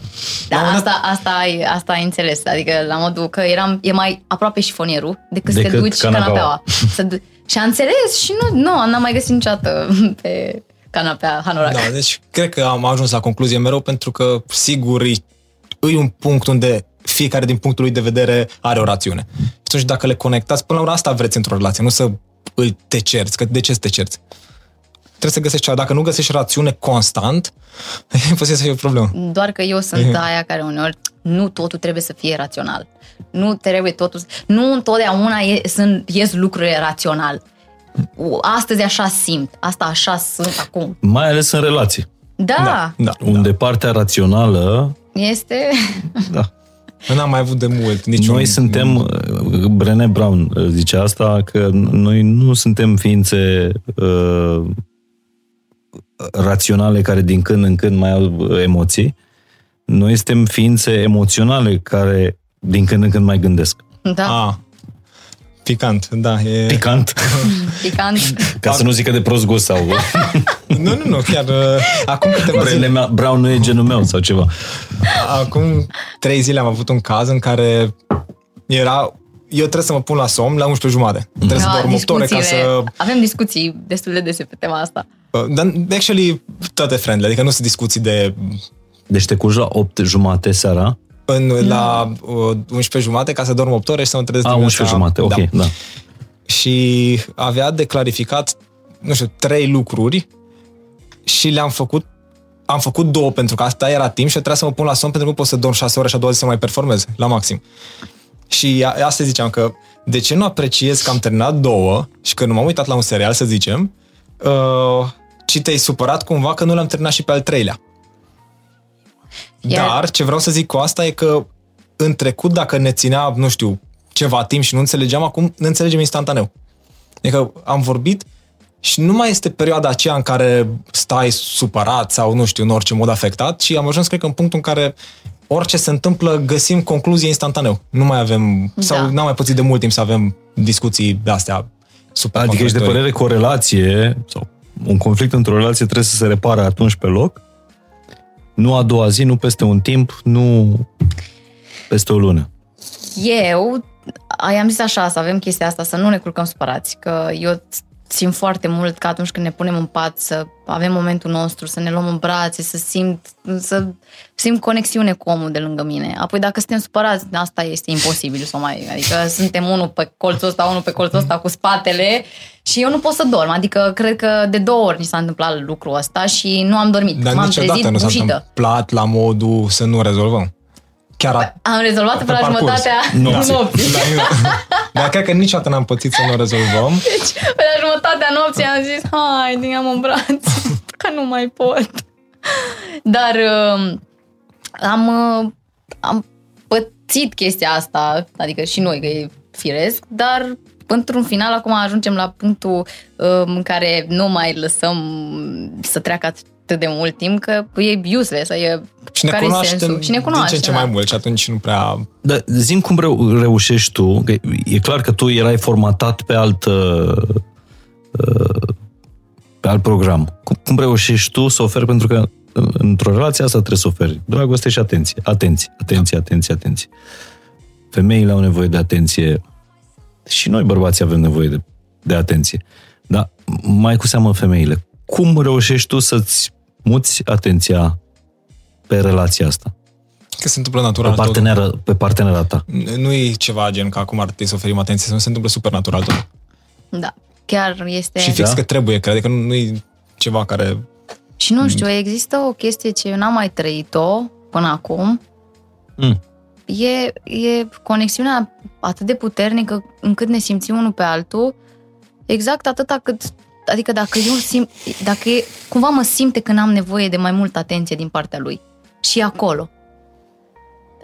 Da, la un moment asta, asta, ai, asta ai înțeles. Adică la modul că eram, e mai aproape șifonierul decât, să te Decât duci canapeaua. canapeaua. Să du- și am înțeles și nu, nu, n-am mai găsit niciodată <laughs> pe canapea hanorac. Da, deci cred că am ajuns la concluzie mereu pentru că, sigur, e, e un punct unde fiecare din punctul lui de vedere are o rațiune. Și atunci dacă le conectați, până la urmă asta vreți într-o relație, nu să îl te cerți, că de ce să te cerți? Trebuie să găsești ceva. Dacă nu găsești rațiune constant, <laughs> e posibil să fie o problemă. Doar că eu sunt <laughs> aia care uneori nu totul trebuie să fie rațional. Nu trebuie totul, nu întotdeauna e, sunt, ies lucrurile rațional. Astăzi așa simt, asta așa sunt acum. Mai ales în relații. Da, Da, Unde partea rațională, este... da. N-am mai avut de mult niciun... Noi suntem, uh, Brené Brown uh, zice asta, că noi nu suntem ființe uh, raționale care din când în când mai au uh, emoții. Noi suntem ființe emoționale care din când în când mai gândesc. Da, A, picant, da. E... Picant, <laughs> picant. ca să nu zică de prost gust sau <laughs> Nu, nu, nu, chiar uh, acum câteva Brené zile, mea- Brown nu e genul meu sau ceva. acum trei zile am avut un caz în care era eu trebuie să mă pun la somn la 11 jumate. Trebuie să Da, dorm 8 ore ca discuțiile- să... Avem discuții destul de dese pe tema asta. Dar, actually, toate friendly, adică nu sunt discuții de Deci te culci la 8 jumate seara. în, la uh, 11 jumate ca să dorm 8 ore și să mă trezesc A, dimineața. 11 jumate, ok, Da. da. Și avea de clarificat, nu știu, trei lucruri și le-am făcut am făcut două pentru că asta era timp și trebuia să mă pun la somn pentru că nu pot să dorm 6 ore și a doua zi să mai performez la maxim. Și a- asta ziceam că de ce nu apreciez că am terminat două și că nu m-am uitat la un serial, să zicem, uh, ci te-ai supărat cumva că nu l-am terminat și pe al treilea. Iar- Dar ce vreau să zic cu asta e că în trecut, dacă ne ținea, nu știu, ceva timp și nu înțelegeam, acum ne înțelegem instantaneu. Adică am vorbit și nu mai este perioada aceea în care stai supărat sau, nu știu, în orice mod afectat, ci am ajuns, cred că, în punctul în care orice se întâmplă, găsim concluzie instantaneu. Nu mai avem, Da. sau n-am mai pățit de mult timp să avem discuții de astea super Adică ești de contradictorii. părere că o relație sau un conflict într-o relație trebuie să se repare atunci pe loc, nu a doua zi, nu peste un timp, nu peste o lună. Eu i-am zis așa, să avem chestia asta, să nu ne culcăm supărați, că eu simt foarte mult că atunci când ne punem în pat să avem momentul nostru, să ne luăm în brațe, să simt, să simt conexiune cu omul de lângă mine. Apoi dacă suntem supărați, asta este imposibil să o mai... Adică suntem unul pe colțul ăsta, unul pe colțul ăsta cu spatele și eu nu pot să dorm. Adică cred că de două ori mi s-a întâmplat lucrul ăsta și nu am dormit. Dar M-am niciodată trezit nu s-a bușită. întâmplat la modul să nu rezolvăm. Chiar a, Am rezolvat până la parcurs. jumătatea Nopții. nopții. Dar, eu, dar cred că niciodată n-am pățit să nu rezolvăm. Deci, pe la jumătatea nopții am zis, hai, din am în braț, că nu mai pot. Dar uh, am, uh, am pățit chestia asta, adică și noi, că e firesc, dar într-un final acum ajungem la punctul uh, în care nu mai lăsăm să treacă atât de mult timp că e useless. E, Și ne care-i cunoaștem sensul? Și ne cunoaște, din ce în ce da. mai mult și atunci nu prea... Dar zim cum reu- reușești tu, că e clar că tu erai formatat pe alt, uh, uh, pe alt program. Cum, cum reușești tu să oferi, pentru că uh, într-o relație asta trebuie să oferi. Dragoste și atenție. Atenție, atenție, atenție, atenție. Femeile au nevoie de atenție și noi bărbații avem nevoie de, de atenție. Dar mai cu seamă femeile. Cum reușești tu să-ți muți atenția pe relația asta? Că se întâmplă Pe, natural totul. partenera, pe partenera ta. Nu e ceva gen că acum ar trebui să oferim atenție, nu se întâmplă super natural tot. Da. Chiar este... Și fix Da? că trebuie, cred, adică nu, nu e ceva care... Și nu știu, există o chestie ce eu n-am mai trăit-o până acum. Mm. E, e conexiunea atât de puternică încât ne simțim unul pe altul, exact atâta cât Adică dacă eu simt, dacă e, cumva mă simte când am nevoie de mai multă atenție din partea lui. Și acolo.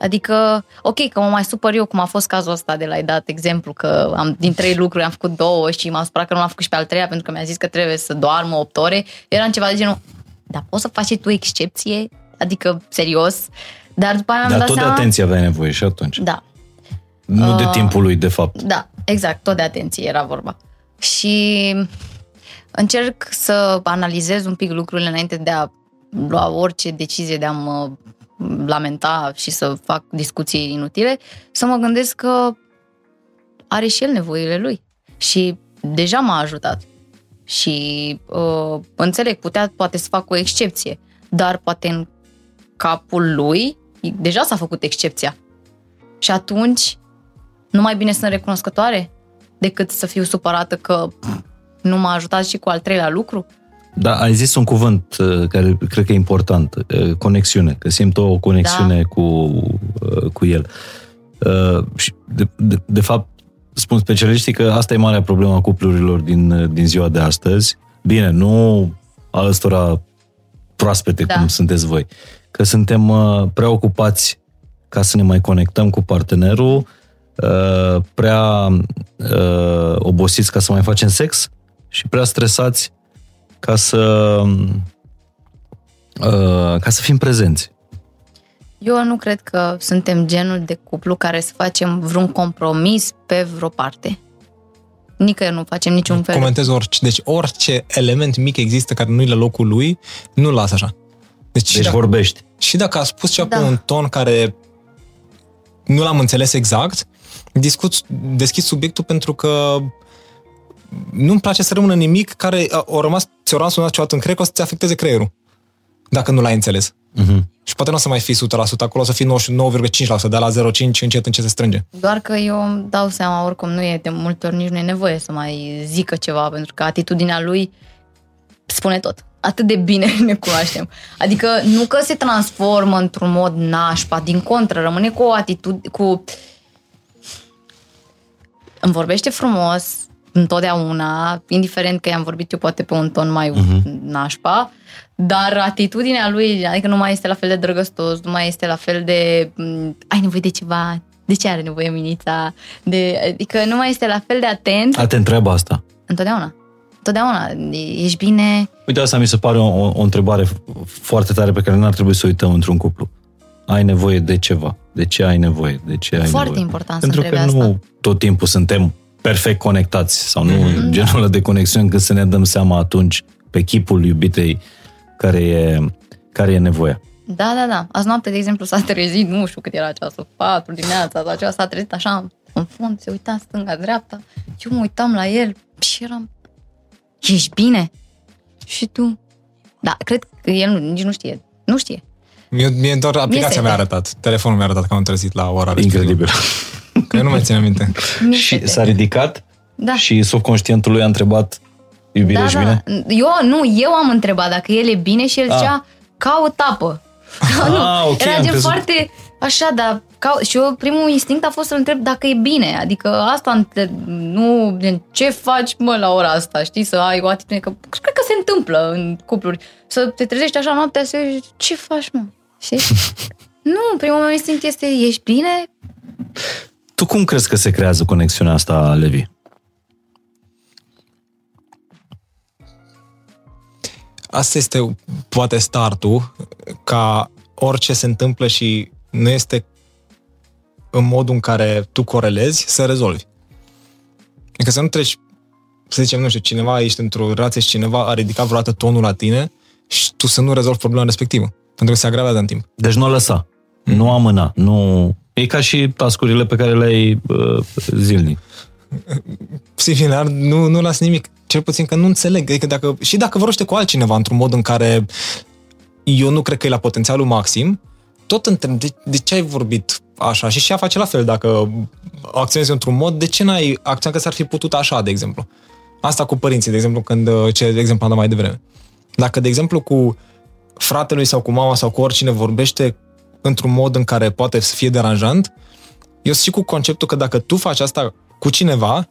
Adică, ok, că mă mai supăr eu, cum a fost cazul ăsta de la dat exemplu, că am, din trei lucruri am făcut două și m-am supărat că nu l-am făcut și pe al treia pentru că mi-a zis că trebuie să doarmă 8 ore. Era în ceva de genul, dar poți să faci și tu excepție? Adică, serios? Dar după aia am Dar dat tot de seama... atenție aveai nevoie și atunci. Da, Nu de Uh, timpul lui, de fapt. da, exact, tot de atenție era vorba. Și încerc să analizez un pic lucrurile înainte de a lua orice decizie de a mă lamenta și să fac discuții inutile, să mă gândesc că are și el nevoile lui. Și deja m-a ajutat. Și uh, înțeleg, putea poate să fac o excepție, dar poate în capul lui deja s-a făcut excepția. Și atunci nu mai bine sunt recunoscătoare decât să fiu supărată că pf, nu m-a ajutat și cu al treilea lucru? Da, ai zis un cuvânt uh, care cred că e important, uh, conexiune, că simt o conexiune Da. cu, uh, cu el. Uh, și De, de, de fapt, spun specialiștii că asta e marea problemă a cuplurilor din, uh, din ziua de astăzi. Bine, nu a ăstora proaspete Da. cum sunteți voi, că suntem uh, prea ocupați ca să ne mai conectăm cu partenerul, uh, prea uh, obosiți ca să mai facem sex și prea stresați ca să uh, ca să fim prezenți. Eu nu cred că suntem genul de cuplu care să facem vreun compromis pe vreo parte. Nicăieri nu facem niciun fel. Comentez orice. Deci orice element mic există care nu-i la locul lui, nu-l las așa. Deci, și, Deci dacă, vorbești. și dacă a spus ceva Da. pe un ton care nu l-am înțeles exact, discut, deschid subiectul pentru că nu-mi place să rămână nimic care a, a rămas, ți-a rămas un ceva în creier că o să-ți afecteze creierul. Dacă nu l-ai înțeles. Uh-huh. Și poate nu o să mai fii 100% acolo, o să fii 99,5%, de la 0,5 încet încet se strânge. Doar că eu îmi dau seama, oricum nu e de multe ori nici nu e nevoie să mai zică ceva, pentru că atitudinea lui spune tot. Atât de bine <laughs> ne cunoaștem. Adică nu că se transformă într-un mod nașpa, din contră, rămâne cu o atitudine, cu... Îmi vorbește frumos, întotdeauna, indiferent că i-am vorbit eu poate pe un ton mai uh-huh. nașpa, dar atitudinea lui, adică nu mai este la fel de drăgăstos, nu mai este la fel de m, ai nevoie de ceva, de ce are nevoie Minița, de, adică nu mai este la fel de atent A, te întreabă asta. întotdeauna. Întotdeauna. Ești bine, Uite, asta mi se pare o, o, o întrebare f- foarte tare pe care n-ar trebui să o uităm într-un cuplu. Ai nevoie de ceva. De ce ai nevoie? De ce ai Foarte nevoie? important să Pentru că întrebe nu asta. tot timpul suntem perfect conectați sau nu Mhm. genul ăla de conexiune când să ne dăm seama atunci pe chipul iubitei care e, care e nevoia. Da, da, da. Azi noapte, de exemplu, s-a trezit, nu știu cât era ceasul, 4 dimineața sau ceva, s-a trezit așa în fund, se uita în stânga, dreapta. Eu mă uitam la el și eram, ești bine? Și tu? Da, cred că el nu, nici nu știe. Nu știe. Mie, mie doar aplicația sete. mi-a arătat. Telefonul mi-a arătat că am trezit la ora respectivă. Incredibil. Că eu nu mai țin minte. Mi-e și sete. s-a ridicat Da. și subconștientul lui a întrebat iubire da, și da. bine? Eu, nu, eu am întrebat dacă el e bine și el Ah. zicea, caut apă. <laughs> Ah, ok, Era am gen crezut- foarte așa, dar cau- și eu primul instinct a fost să-l întreb dacă e bine. Adică asta, între- nu, gen, ce faci mă la ora asta, știi, să ai o atitudine, că cred că se întâmplă în cupluri, să te trezești așa noaptea să zici, ce faci mă, știi? <laughs> nu, primul meu instinct este, ești bine? Tu cum crezi că se creează conexiunea asta, Levi? Asta este poate startul ca orice se întâmplă și nu este în modul în care tu corelezi, să rezolvi. Adică să nu treci, să zicem, nu știu, cineva ești într-o relație și cineva a ridicat vreodată tonul la tine și tu să nu rezolvi problema respectivă. Pentru că se agravează în timp. Deci nu o lăsa. Mm. Nu amâna. Nu E ca și tascurile pe care le ai uh, zilnic. Similar, nu, nu las nimic. Cel puțin că nu înțeleg. Adică dacă, și dacă vorbește cu altcineva într-un mod în care eu nu cred că e la potențialul maxim, tot întreb, de, de ce ai vorbit așa? Și și ea face la fel. Dacă acționezi într-un mod, de ce n-ai acționat că s-ar fi putut așa, de exemplu? Asta cu părinții, de exemplu, când, ce de exemplu am dat mai devreme. Dacă, de exemplu, cu fratelui sau cu mama sau cu oricine vorbește într-un mod în care poate să fie deranjant, eu sunt și cu conceptul că dacă tu faci asta cu cineva,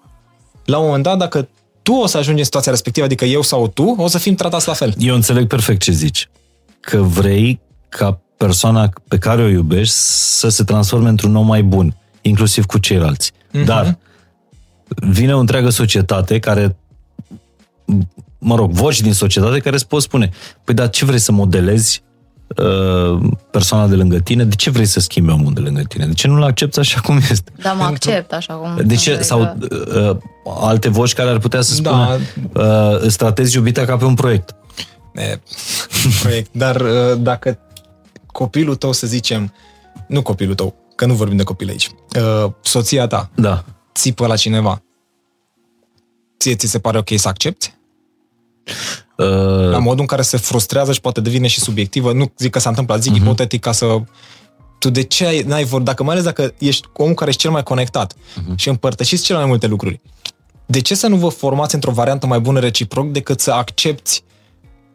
la un moment dat, dacă tu o să ajungi în situația respectivă, adică eu sau tu, o să fim tratați la fel. Eu înțeleg perfect ce zici. Că vrei ca persoana pe care o iubești să se transforme într-un om mai bun, inclusiv cu ceilalți. Uh-huh. Dar vine o întreagă societate care mă rog, voci din societate care îți pot spune, păi dar ce vrei să modelezi uh, persoana de lângă tine? De ce vrei să schimbi omul de lângă tine? De ce nu-l accepti așa cum este? Da, mă accept așa cum De ce? Sau uh, alte voci care ar putea să da. spună da. uh, îți tratezi iubita ca pe un proiect. E, proiect. Dar uh, dacă copilul tău, să zicem, nu copilul tău, că nu vorbim de copil aici, uh, soția ta da. țipă la cineva, ție ți se pare ok să accepti? Uh... La modul în care se frustrează și poate devine și subiectivă. Nu zic că s-a întâmplat, zic uh-huh. ipotetic ca să... Tu de ce ai, n-ai vor, dacă mai ales dacă ești omul care ești cel mai conectat uh-huh. și împărtășiți cele mai multe lucruri, de ce să nu vă formați într-o variantă mai bună reciproc decât să accepti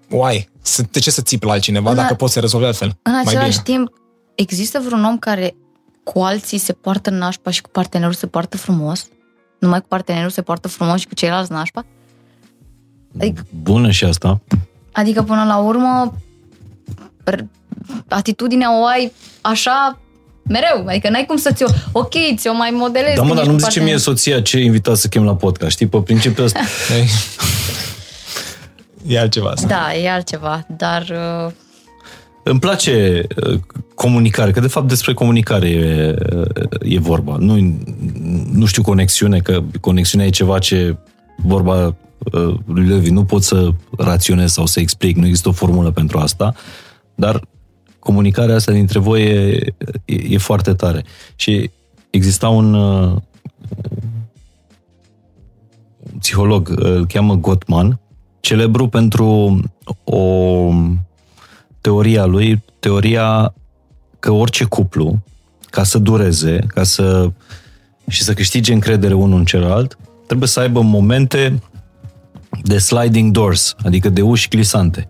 Uai, de ce să țipi la altcineva în dacă a... poți să rezolvi altfel? În același timp, există vreun om care cu alții se poartă nașpa și cu partenerul se poartă frumos? Numai cu partenerul se poartă frumos și cu ceilalți nașpa? Adică, Bună și asta. Adică până la urmă atitudinea o ai așa mereu. Adică n-ai cum să ți-o... Ok, ți-o mai modelezi. Da, mă, dar nu-mi zice mie soția ce invitat să chem la podcast. Știi, pe principiul ăsta. <laughs> e altceva asta. Da, e altceva, dar... Uh... Îmi place uh, comunicare, că de fapt despre comunicare e, uh, e vorba. Nu, nu știu conexiune, că conexiunea e ceva ce vorba Uh, lui Levi, nu pot să raționez sau să explic, nu există o formulă pentru asta, dar comunicarea asta dintre voi e, e, e foarte tare. Și exista un uh, psiholog, îl cheamă Gottman, celebru pentru o teoria lui, teoria că orice cuplu, ca să dureze, ca să și să câștige încredere unul în celălalt, trebuie să aibă momente de sliding doors, adică de uși glisante.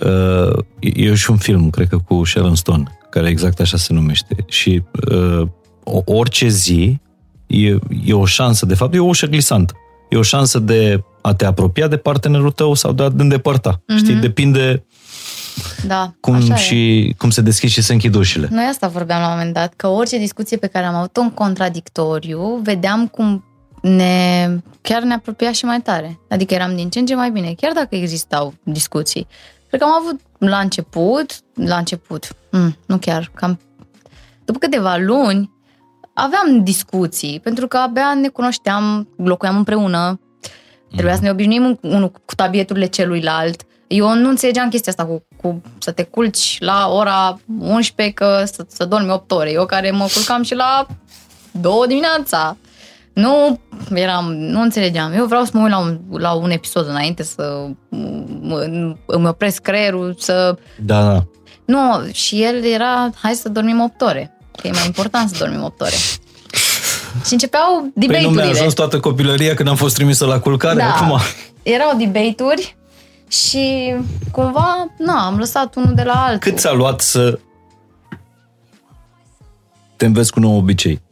Uh, e și un film, cred că cu Sharon Stone, care exact așa se numește. Și uh, orice zi e, e o șansă, de fapt, e o ușă glisantă. E o șansă de a te apropia de partenerul tău sau de a te îndepărta. Mm-hmm. Știi, depinde da, cum, și, cum se deschid și se închid ușile. Noi asta vorbeam la un moment dat, că orice discuție pe care am avut-o în contradictoriu, vedeam cum ne, chiar ne apropia și mai tare. Adică eram din ce în ce mai bine, chiar dacă existau discuții. Cred că am avut la început, la început, mm, nu chiar, cam după câteva luni, aveam discuții, pentru că abia ne cunoșteam, locuiam împreună, trebuia să ne obișnuim unul cu tabieturile celuilalt. Eu nu înțelegeam chestia asta cu, cu să te culci la ora 11, că să, să dormi 8 ore. Eu care mă culcam și la 2 dimineața. Nu eram, nu înțelegeam. Eu vreau să mă uit la un, la un episod înainte să îmi opresc creierul, să... Da, da. Nu, și el era, hai să dormim 8 ore. Că e mai important să dormim 8 ore. Și începeau debate-urile. Păi nu mi-a ajuns toată copilăria când am fost trimisă la culcare, da. acum... Erau debate-uri și cumva, na, am lăsat unul de la altul. Cât ți-a luat să te înveți cu nou obicei?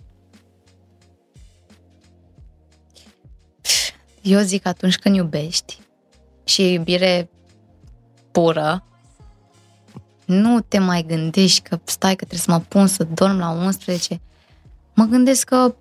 Eu zic atunci când iubești și e iubire pură, nu te mai gândești că stai că trebuie să mă pun să dorm la 11. Mă gândesc că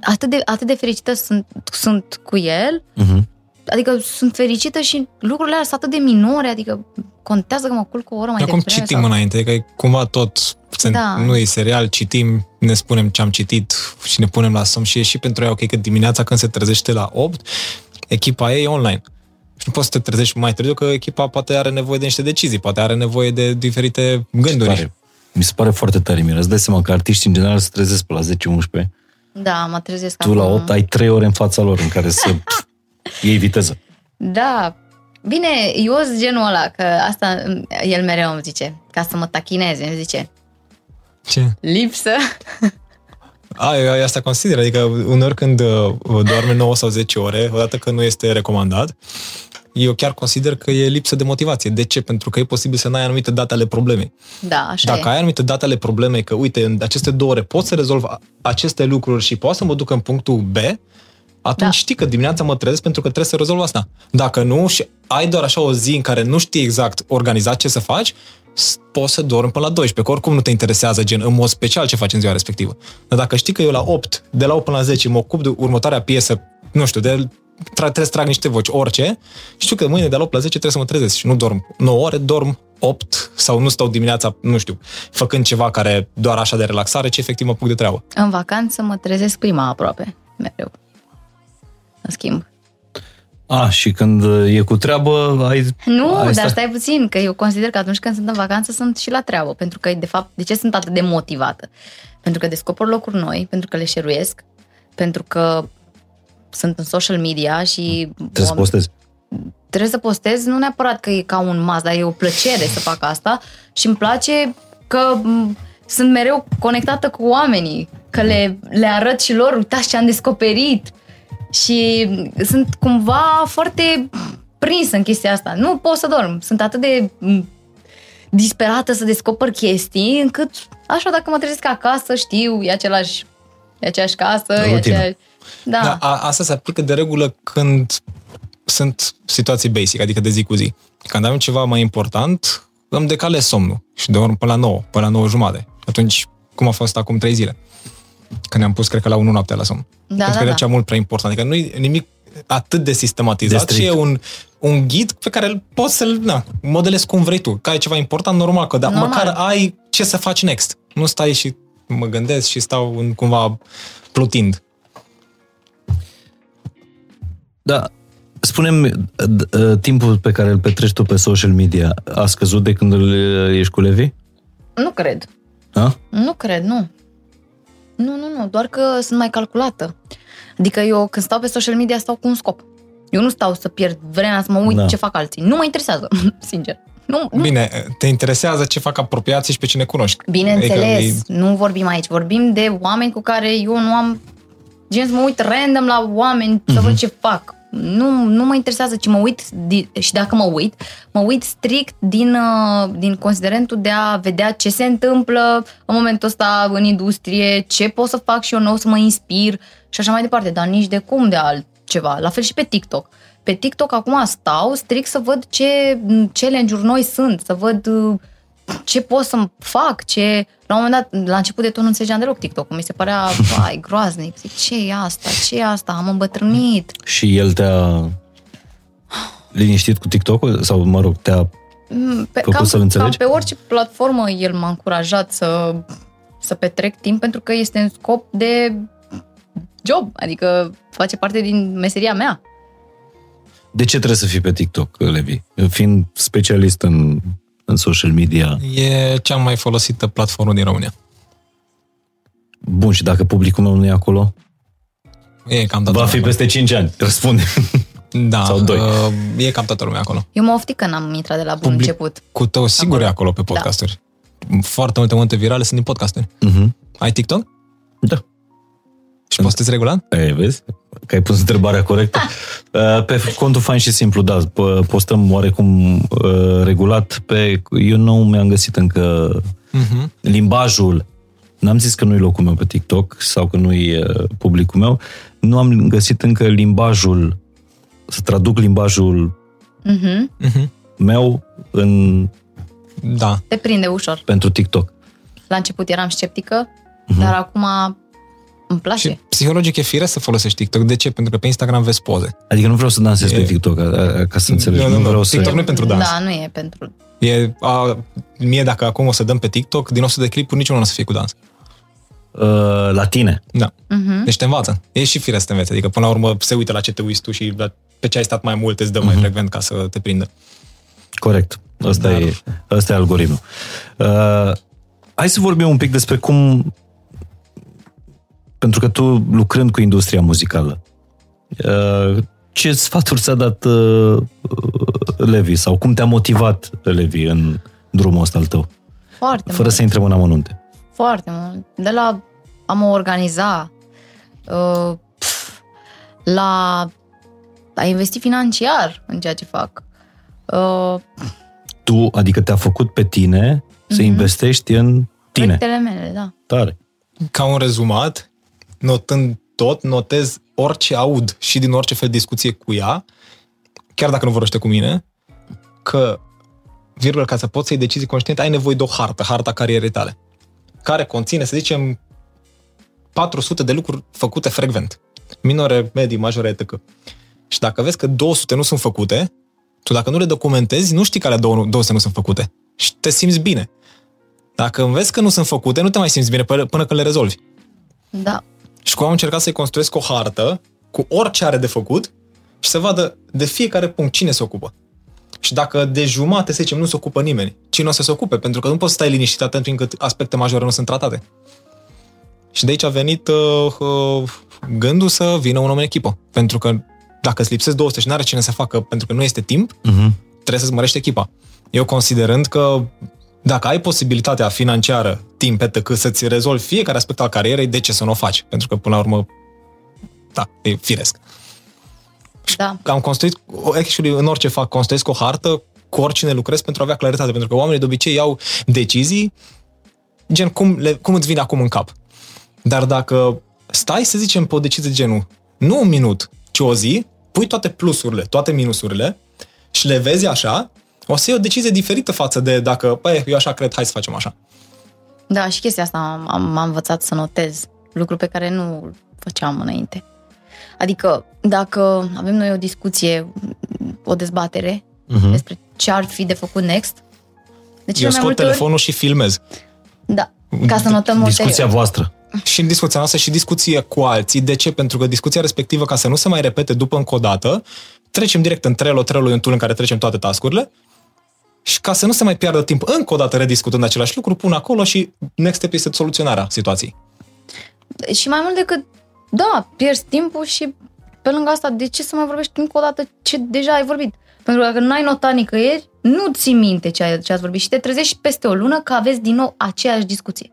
atât de, atât de fericită sunt, sunt cu el, uh-huh. adică sunt fericită și lucrurile alea sunt atât de minore, adică contează că mă culc o oră mai Acum devreme. citim sau... înainte, că e cumva tot, se- Da. nu e serial, citim, ne spunem ce am citit și ne punem la somn și e și pentru ea ok că dimineața când se trezește la 8, echipa ei e online. Și nu poți să te trezești mai târziu că echipa poate are nevoie de niște decizii, poate are nevoie de diferite gânduri. Pare, mi se pare foarte tare, Mira. Îți dai seama că artiștii în general se trezesc pe la 10-11. Da, mă trezesc Tu la acum. 8 ai 3 ore în fața lor în care să iei <laughs> viteză. Da. Bine, eu sunt genul ăla, că asta el mereu îmi zice, ca să mă tachineze, îmi zice, Ce? lipsă. A, eu asta consider, adică uneori când uh, doarme 9 sau 10 ore, odată că nu este recomandat, eu chiar consider că e lipsă de motivație. De ce? Pentru că e posibil să n-ai anumite date ale problemei. Da, așa Dacă e. ai anumite date ale problemei, că uite, în aceste două ore pot să rezolv a- aceste lucruri și pot să mă duc în punctul B, atunci Da. știi că dimineața mă trezesc pentru că trebuie să rezolv asta. Dacă nu și ai doar așa o zi în care nu știi exact organizat ce să faci, s- poți să dormi până la 12, că oricum nu te interesează gen în mod special ce faci în ziua respectivă. Dar dacă știi că eu la 8, de la 8 până la 10 mă ocup de următoarea piesă, nu știu, de tra- trebuie să trag niște voci, orice, știu că mâine de la 8 la 10 trebuie să mă trezesc și nu dorm 9 ore, dorm 8 sau nu stau dimineața, nu știu, făcând ceva care doar așa de relaxare, ci efectiv mă apuc de treabă. În vacanță mă trezesc prima aproape, mereu. În schimb. A, și când e cu treabă, ai... Nu, ai dar sta- stai puțin, că eu consider că atunci când sunt în vacanță sunt și la treabă, pentru că, de fapt, de ce sunt atât de motivată? Pentru că descoper locuri noi, pentru că le șeruiesc, pentru că sunt în social media și Trebuie să oameni- postezi. trebuie să postez, nu neapărat că e ca un mas, dar e o plăcere să fac asta și îmi place că m, sunt mereu conectată cu oamenii, că le, le arăt și lor, uitați ce am descoperit și sunt cumva foarte prins în chestia asta. Nu pot să dorm, sunt atât de m, disperată să descoper chestii încât așa dacă mă trezesc acasă știu, e același e aceeași casă, e Rutină. aceeași... Da. Da, a, asta se aplică de regulă când sunt situații basic, adică de zi cu zi. Când avem ceva mai important, îmi decalez somnul și dorm până la 9, până la 9 jumate. Atunci, cum a fost acum 3 zile? Când ne-am pus, cred că la 1 noaptea la somn. Da, Pentru da, că da. era cea mult prea important. Adică nu e nimic atât de sistematizat, De ci strict. e un, un ghid pe care îl poți să-l na, modelezi cum vrei tu. Că ai ceva important, normal că da, Normal. măcar ai ce să faci next. Nu stai și mă gândesc și stau în, cumva plutind. Da, spunem timpul pe care îl petreci tu pe social media a scăzut de când îl ești cu Levi? Nu cred. A? Nu cred, nu. Nu, nu, nu, doar că sunt mai calculată. Adică eu când stau pe social media stau cu un scop. Eu nu stau să pierd vremea să mă uit Da. ce fac alții. Nu mă interesează, <laughs> sincer. Nu, nu. Bine, te interesează ce fac apropiații și pe cine cunoști. Bineînțeles, Adică e- nu vorbim aici. Vorbim de oameni cu care eu nu am... Gen să mă uit random la oameni să văd ce fac. Nu, nu mă interesează, ci mă uit di- și dacă mă uit, mă uit strict din, uh, din considerentul de a vedea ce se întâmplă în momentul ăsta în industrie, ce pot să fac și eu nou să mă inspir și așa mai departe, dar nici de cum de altceva. La fel și pe TikTok. Pe TikTok acum stau strict să văd ce challenge-uri noi sunt, să văd uh, ce pot să fac, ce... La un moment dat, la început de tot nu înțelegeam deloc TikTok, mi se părea, <laughs> vai, groaznic. Zic, ce e asta, ce e asta, am îmbătrânit. Și el te-a liniștit cu TikTok-ul? Sau, mă rog, te-a... Mm, Pe, Făcut cam, să-l înțelegi? Cam pe orice platformă el m-a încurajat să, să petrec timp pentru că este în scop de job, adică face parte din meseria mea. De ce trebuie să fii pe TikTok, Levi? Fiind specialist în, în social media. E cea mai folosită platformă din România. Bun, și dacă publicul meu nu e acolo? E cam toată Va lumea fi acolo. peste 5 ani, răspunde. <laughs> da, sau doi. uh, E cam toată lumea acolo. Eu mă oftic că n-am intrat de la bun Public- început. Cu tău sigur e acolo pe podcasturi. Foarte multe momente virale sunt din podcasturi. Mhm. Ai TikTok? Da. Și postezi regulat? E, vezi? Că ai pus întrebarea corectă. <laughs> Uh, Pe contul fain și simplu, da, p- postăm oarecum uh, regulat pe... Eu nu mi-am găsit încă Mhm. limbajul. N-am zis că nu-i locul meu pe TikTok sau că nu-i uh, publicul meu. Nu am găsit încă limbajul, să traduc limbajul Mhm. Mhm. meu în, Da. Te prinde ușor. pentru TikTok. La început eram sceptică, Mhm. dar acum Îmi place. Și psihologic e firesc să folosești TikTok. De ce? Pentru că pe Instagram vezi poze. Adică nu vreau să dansez E- pe TikTok, a- a- ca să înțelegi. Nu, Nu, nu, nu. vreau să... TikTok nu e pentru dans. Da, nu e pentru... E, a, mie dacă acum o să dăm pe TikTok, din 100 de clipuri niciunul nu o să fie cu dans. Uh, la tine. Da. Mhm. Deci te învață. E și firesc să te înveți. Adică până la urmă se uită la ce te uiți tu și la, pe ce ai stat mai mult îți dă mai frecvent ca să te prindă. Corect. Asta, Dar- e, asta e algoritmul. Uh, hai să vorbim un pic despre cum... Pentru că tu, lucrând cu industria muzicală, uh, ce sfaturi ți-a dat uh, Levi sau cum te-a motivat Levi în drumul ăsta al tău? Foarte Fără mult. să intrăm în amănunte. Foarte mult. De la a mă organiza, uh, pf, la a investi financiar în ceea ce fac. Uh, Tu, adică te-a făcut pe tine să investești în tine. proiectele mele, da. Tare. Ca un rezumat, notând tot, notez orice aud și din orice fel de discuție cu ea, chiar dacă nu vorbește cu mine, că, virgulă, ca să poți să iei decizii conștiente, ai nevoie de o hartă, harta carierei tale, care conține, să zicem, 400 de lucruri făcute frecvent. Minore, medii, majore, etc. Și dacă vezi că 200 nu sunt făcute, tu dacă nu le documentezi, nu știi că alea 200 nu sunt făcute. Și te simți bine. Dacă înveți că nu sunt făcute, nu te mai simți bine până, până când le rezolvi. Da. Și cum am încercat să-i construiesc o hartă cu orice are de făcut și să vadă de fiecare punct cine se ocupă. Și dacă de jumate, să zicem, nu se ocupă nimeni, cine o să se ocupe? Pentru că nu poți să stai liniștit atent timp cât aspecte majore nu sunt tratate. Și de aici a venit uh, uh, gândul să vină un om în echipă. Pentru că dacă îți lipsesc 200 și nu are cine să facă pentru că nu este timp, Uh-huh. trebuie să-ți mărești echipa. Eu considerând că dacă ai posibilitatea financiară, timp, etc., să-ți rezolvi fiecare aspect al carierei, de ce să nu o faci? Pentru că, până la urmă, da, e firesc. Da. Am construit, actually, în orice fac, construiesc o hartă cu oricine lucrez pentru a avea claritate, pentru că oamenii de obicei iau decizii gen cum, le, cum îți vine acum în cap. Dar dacă stai, să zicem, pe o decizie de genul, nu un minut, ci o zi, pui toate plusurile, toate minusurile și le vezi așa, o să iei o decizie diferită față de dacă, păi, eu așa cred, hai să facem așa. Da, și chestia asta am, am, m-am învățat să notez, lucru pe care nu îl făceam înainte. Adică, dacă avem noi o discuție, o dezbatere Mhm. despre ce ar fi de făcut next, de cele eu mai scot multe telefonul ori, și filmez. da, ca să notăm multe... Discuția voastră. și în discuția noastră și discuție cu alții. De ce? Pentru că discuția respectivă, ca să nu se mai repete după încă o dată, trecem direct în Trello. Trello e un tool în care trecem toate tascurile și ca să nu se mai piardă timp încă o dată rediscutând același lucru, pun acolo și next step este soluționarea situației. Și mai mult decât, da, pierzi timpul și pe lângă asta, de ce să mai vorbești încă o dată ce deja ai vorbit? Pentru că dacă nu ai notat nicăieri, nu ți minte ce, ai, ce ați vorbit și te trezești peste o lună că aveți din nou aceeași discuție.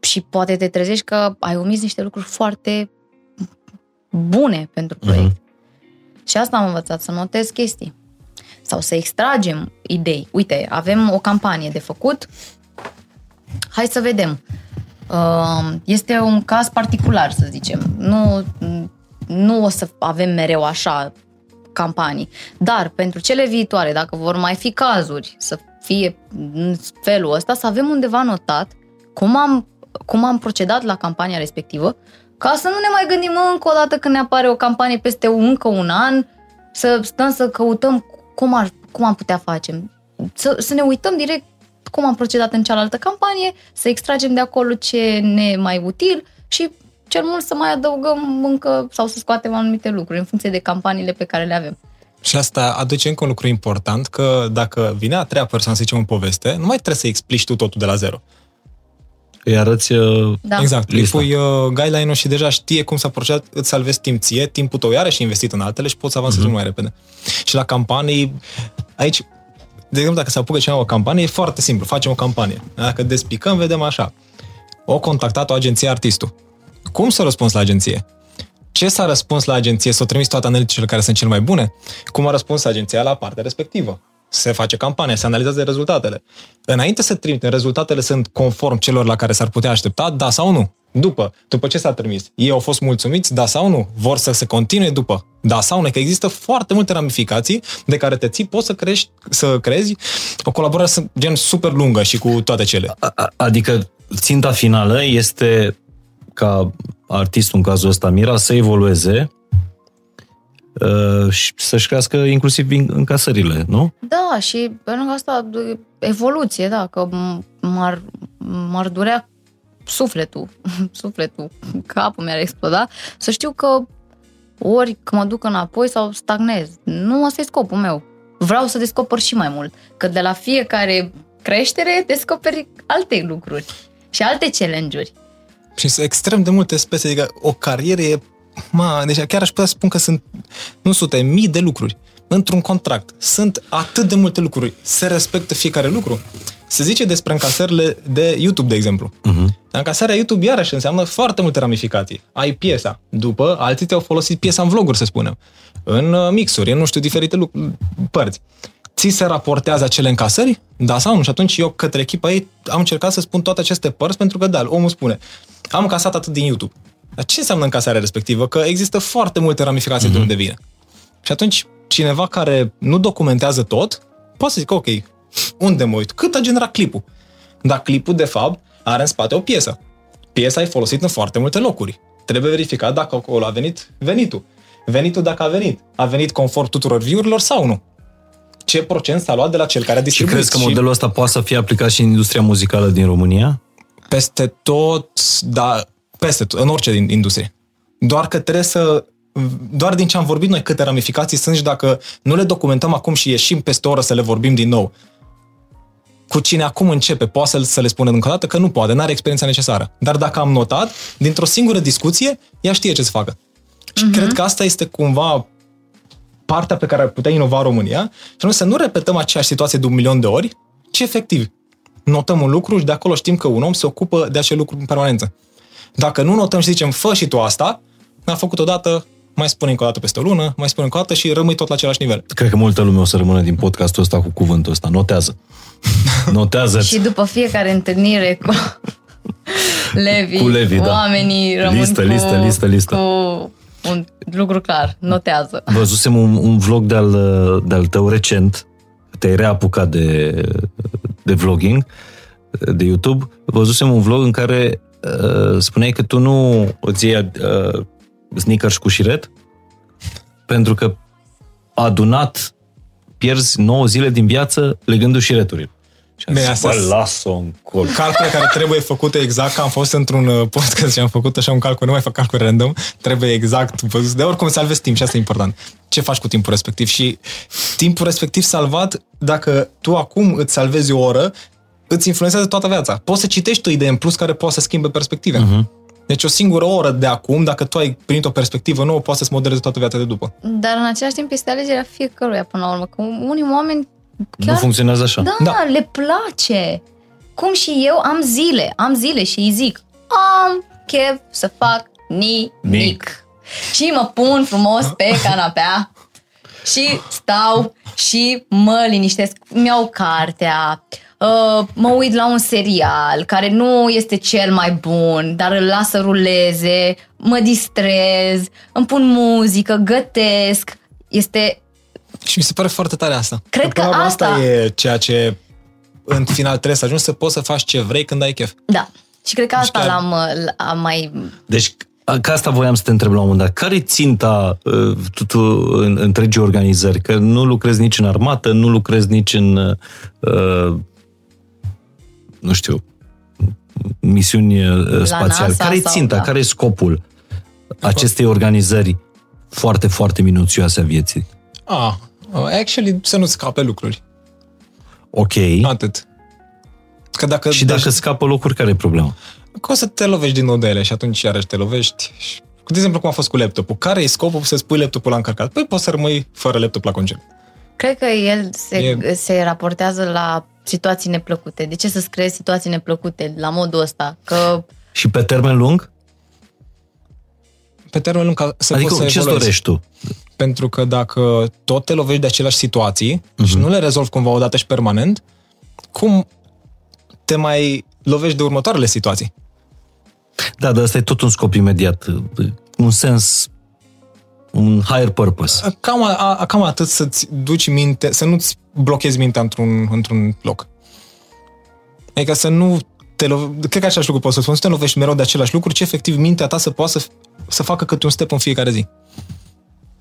Și poate te trezești că ai omis niște lucruri foarte bune pentru proiect. Uh-huh. Și asta am învățat, să notez chestii. Sau să extragem idei. Uite, avem o campanie de făcut, hai să vedem. Uh, Este un caz particular, să zicem. Nu, nu o să avem mereu așa campanii. Dar pentru cele viitoare, dacă vor mai fi cazuri să fie în felul ăsta, să avem undeva notat cum am, cum am procedat la campania respectivă, ca să nu ne mai gândim încă o dată când ne apare o campanie peste încă un an, să stăm să căutăm cum, ar, cum am putea face. Să, să ne uităm direct cum am procedat în cealaltă campanie, să extragem de acolo ce ne e mai util și cel mult să mai adăugăm încă sau să scoatem anumite lucruri în funcție de campaniile pe care le avem. Și asta aduce încă un lucru important, că dacă vine a treia persoană, să zicem, în poveste, nu mai trebuie să explici tu totul de la zero. Îi arăți... Uh, Da. Exact. Îi Lista. pui uh, guideline-ul și deja știe cum s-a procedat, îți salvezi timp ție, timpul tău iarăși și investit în altele și poți să avansezi Mhm. mm-hmm. mai repede. Și la campanii, aici, de exemplu, dacă se apucă cineva o campanie, e foarte simplu, facem o campanie. Dacă despicăm, vedem așa. O contactat o agenție artistul. Cum să răspunzi la agenție? Ce s-a răspuns la agenție? S-au trimis toate analiticile care sunt cele mai bune? Cum a răspuns agenția la partea respectivă? Se face campania, se analizează rezultatele. Înainte să trimitem, rezultatele sunt conform celor la care s-ar putea aștepta, da sau nu? După, după ce s-a trimis, ei au fost mulțumiți, da sau nu? Vor să se continue după, da sau nu? Că există foarte multe ramificații de care te ții, poți să crești, să crezi o colaborare gen super lungă și cu toate cele. a- adică ținta finală este ca artistul, în cazul ăsta, Mira, să evolueze uh, și să-și crească inclusiv in- încasările, nu? Da, și pe lângă asta, evoluție, da, că m- m-ar, m-ar durea sufletul, <laughs> sufletul, capul mi-ar exploda, să știu că ori că mă duc înapoi sau stagnez. Nu ăsta e scopul meu. Vreau să descoper și mai mult. Că de la fiecare creștere descoperi alte lucruri și alte challenge-uri. Și sunt extrem de multe spețe, adică o carieră e... Ma, deci chiar aș putea spun că sunt, nu sute, mii de lucruri într-un contract. Sunt atât de multe lucruri. Se respectă fiecare lucru. Se zice despre încasările de YouTube, de exemplu. Uh-huh. Încasarea YouTube iarăși înseamnă foarte multe ramificații. Ai piesa. După, alții te-au folosit piesa în vloguri, să spunem. În uh, mixuri, în, nu știu, diferite lucruri, părți. Ți se raportează acele încasări? Da sau nu? Și atunci eu, către echipa ei, am încercat să spun toate aceste părți, pentru că, da, omul spune, am casat atât din YouTube. Dar ce înseamnă încasarea respectivă? Că există foarte multe ramificații uh-huh. de unde vine. Și atunci, cineva care nu documentează tot, poate să zică, ok, unde mă uit? Cât a generat clipul? Dar clipul, de fapt, are în spate o piesă. Piesa e folosită în foarte multe locuri. Trebuie verificat dacă acolo a venit venitul. Venitul dacă a venit. A venit conform tuturor view-urilor sau nu? Ce procent s-a luat de la cel care a Și distribuit? crezi că modelul ăsta poate să fie aplicat și în industria muzicală din România? Peste tot, da, peste tot, în orice din industrie. Doar că trebuie să doar din ce am vorbit noi câte ramificații sunt și dacă nu le documentăm acum și ieșim peste o oră să le vorbim din nou, cu cine acum începe, poate să, să le spună încă o dată că nu poate, nu are experiența necesară. Dar dacă am notat, dintr-o singură discuție, ea știe ce să facă. Și uh-huh. cred că asta este cumva partea pe care ar putea inova România, și anume să nu repetăm aceeași situație de un milion de ori, ci efectiv notăm un lucru și de acolo știm că un om se ocupă de acel lucru în permanență. Dacă nu notăm și zicem, fă și tu asta, n-a făcut odată, mai spune încă o dată peste o lună, mai spune încă o dată și rămâi tot la același nivel. Cred că multă lume o să rămână din podcastul ăsta cu cuvântul ăsta. Notează. <laughs> Notează. Și după fiecare întâlnire cu <laughs> Levi, Cu Levi, da. oamenii rămân Listă, cu, listă, listă, listă. cu un lucru clar, notează. Văzusem un, un vlog de-al, de-al tău recent, te-ai reapucat de, de vlogging, de YouTube, văzusem un vlog în care uh, spuneai că tu nu îți iei uh, sneakers cu șiret, pentru că adunat pierzi 9 zile din viață legându-și șireturile. Și am Bine, zis, asta bă, s- las-o în colț. Calcule care trebuie făcute exact, că am fost într-un uh, podcast și am făcut așa un calcul, nu mai fac calcul random, trebuie exact văzut, de oricum salvezi timp și asta e important. Ce faci cu timpul respectiv și timpul respectiv salvat, dacă tu acum îți salvezi o oră, îți influențează toată viața. Poți să citești o idee în plus care poate să schimbe perspective. Uh-huh. Deci o singură oră de acum, dacă tu ai primit o perspectivă nouă, poate să-ți modeleze toată viața de după. Dar în același timp este alegerea fiecăruia până la urmă, că unii oameni Nu chiar funcționează așa. Da, Da. da, le place. Cum și eu am zile, am zile și îi zic, am chef să fac nimic. Nic. Și mă pun frumos pe <laughs> canapea și stau și mă liniștesc, mi-au cartea, uh, mă uit la un serial care nu este cel mai bun, dar îl las să ruleze, mă distrez, îmi pun muzică, gătesc. Este Și mi se pare foarte tare asta. Cred până că la urmă asta- e ceea ce în final trebuie să ajungi să poți să faci ce vrei când ai chef. Da. Și cred că asta chiar- l-am, am mai... Deci, ca asta voiam să te întreb la un moment dat. Care e ținta uh, tu, tu, în întregii organizări? Că nu lucrezi nici în armată, nu lucrezi nici în, uh, nu știu, misiuni uh, spațiale. NASA Care e sau- ținta? da. Care e scopul acestei organizări foarte, foarte minuțioase a vieții? Ah, actually, să nu scape lucruri. Ok. Atât. Că dacă Și dacă scapă locuri, care e problema? că o să te lovești din nou de ele și atunci iarăși te lovești. Și, De exemplu, cum a fost cu laptopul. Care e scopul să spui laptopul la încărcat? Păi poți să rămâi fără laptop la concert. Cred că el se, E- se raportează la situații neplăcute. De ce să-ți creezi situații neplăcute la modul ăsta? Că Și pe termen lung? Pe termen lung, ca să Adică poți să ce-ți evoluezi. dorești tu? Pentru că dacă tot te lovești de aceleași situații uh-huh. și nu le rezolvi cumva odată și permanent, cum te mai lovești de următoarele situații? Da, dar ăsta e tot un scop imediat. Un sens, un higher purpose. Cam, a, a, cam atât să-ți duci minte, să nu-ți blochezi mintea într-un, într-un loc. Adică să nu te lo- cred că același lucru poți să spun, să te lovești mereu de același lucru, ci efectiv mintea ta să poată să, să facă câte un step în fiecare zi.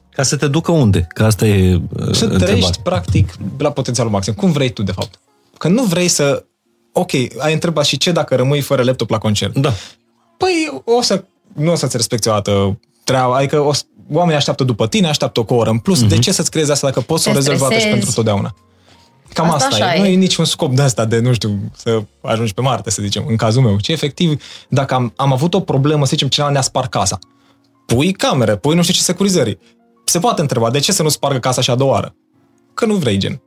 Ca să te ducă unde? Că asta e uh, Să întrebarea. trăiești, practic, la potențialul maxim. Cum vrei tu, de fapt? Că nu vrei să... Ok, ai întrebat și ce dacă rămâi fără laptop la concert? Da. Păi o să... Nu o să-ți respecti o dată treaba, adică o, să- oamenii așteaptă după tine, așteaptă cu o oră în plus. De ce să-ți creezi asta dacă poți să o Te rezolvi o dată și stresezi. pentru totdeauna? Cam Asta asta, așa e. Nu e. e niciun scop de asta de, nu știu, să ajungi pe Marte, să zicem, în cazul meu. Ci efectiv, dacă am, am avut o problemă, să zicem, cineva ne-a spart casa. Pui camere, pui nu știu ce securizări. Se poate întreba, de ce să nu spargă casa și a doua oară? Că nu vrei, gen.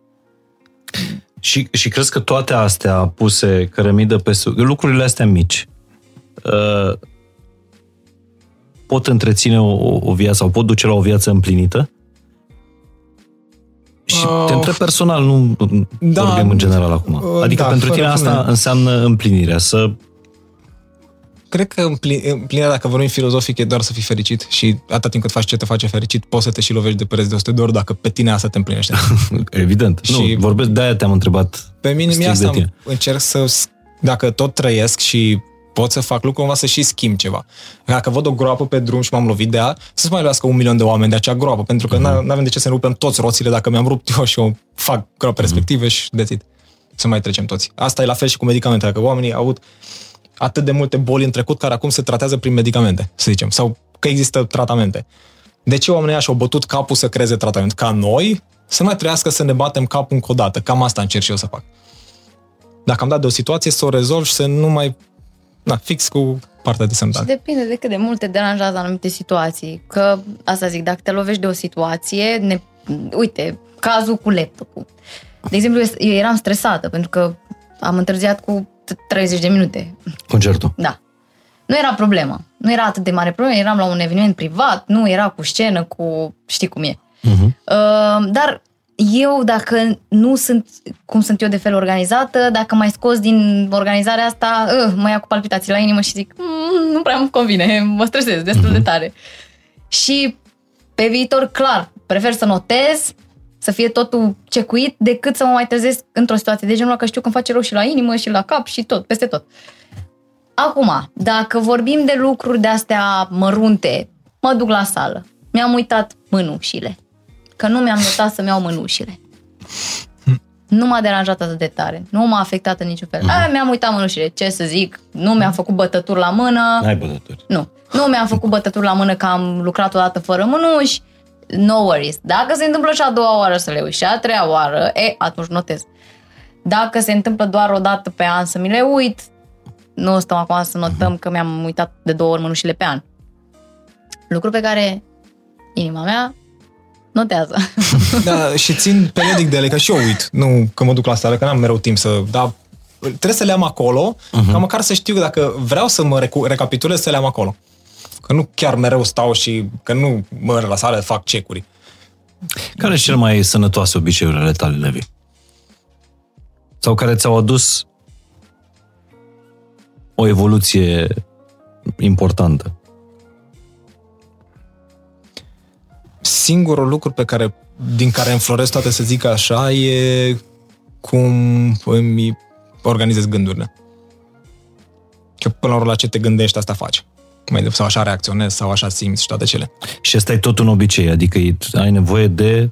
Și, și crezi că toate astea puse cărămidă pe sus, lucrurile astea mici, uh, pot întreține o, o, o viață sau pot duce la o viață împlinită? Și Uh, te întreb personal, nu da, vorbim în general acum. uh, Adică da, pentru fără tine asta probleme. înseamnă împlinirea, să Cred că împli- împlinirea, dacă vorbim filozofic, e doar să fii fericit și atât timp cât faci ce te face fericit, poți să te și lovești de pereți de 100 de ori dacă pe tine asta te împlinește. <laughs> Evident. Și... Și- Nu, vorbesc, de-aia te-am întrebat. Pe mine strict mi de asta tine. încerc să, dacă tot trăiesc și pot să fac lucruri, cumva să și schimb ceva. Dacă văd o groapă pe drum și m-am lovit de ea, să-ți mai lovească un milion de oameni de acea groapă, pentru că Mhm. nu avem de ce să ne rupem toți roțile dacă mi-am rupt eu și eu fac groape Mhm. respective și dețit. Să mai trecem toți. Asta e la fel și cu medicamente. Dacă oamenii au avut atât de multe boli în trecut care acum se tratează prin medicamente, să zicem, sau că există tratamente. De ce oamenii ăia și-au bătut capul să creeze tratament? Ca noi să nu mai trebuiască să ne batem capul încă o dată. Cam asta încerc și eu să fac. Dacă am dat de o situație, să o rezolv și să nu mai... Na, fix cu partea de Și sănătate. depinde de cât de mult te deranjează anumite situații. Că, asta zic, dacă te lovești de o situație, ne, uite, cazul cu laptopul. De exemplu, eu eram stresată pentru că am întârziat cu 30 de minute. Concertul. Da. Nu era problemă. Nu era atât de mare problemă. Eram la un eveniment privat, nu era cu scenă, cu... știi cum e. Uh-huh. Uh, dar eu, dacă nu sunt cum sunt eu de fel organizată, dacă mai scos din organizarea asta, uh, mă ia cu palpitații la inimă și zic, mm, nu prea îmi convine, <laughs> mă stresez destul de tare. Și pe viitor, clar, prefer să notez, să fie totul cecuit, decât să mă mai trezesc într-o situație de genul ăla, că știu că îmi face rău și la inimă și la cap și tot, peste tot. Acum, dacă vorbim de lucruri de astea mărunte, mă duc la sală. Mi-am uitat mânușile. Că nu mi-am notat să-mi iau mânușile. Nu m-a deranjat atât de tare. Nu m-a afectat în niciun fel. A, mi-am uitat mânușile. Ce să zic? Nu mi-am făcut bătături la mână. N-ai bătături. Nu. Nu mi-am făcut bătături la mână că am lucrat odată fără mânuși. No worries. Dacă se întâmplă și a doua oară să le uit și a treia oară, e, atunci notez. Dacă se întâmplă doar o dată pe an să mi le uit, nu stăm acum să notăm că mi-am uitat de două ori mânușile pe an. Lucru pe care inima mea notează. <laughs> Da, și țin periodic de ele, că și eu uit. Nu că mă duc la sală, că n-am mereu timp să... Da, trebuie să le am acolo, uh-huh. ca măcar să știu că dacă vreau să mă recu- recapitulez, să le am acolo. Că nu chiar mereu stau și că nu mă la sală, fac cecuri. Care sunt cele mai sănătoase obiceiuri ale tale, Levi? Sau care ți-au adus o evoluție importantă? Singurul lucru pe care, din care înfloresc toate, să zic așa, e cum îmi organizez gândurile. Că până la urmă la ce te gândești, asta faci. Mai de, sau așa reacționezi, sau așa simți și toate cele. Și ăsta e tot un obicei, adică e- ai nevoie de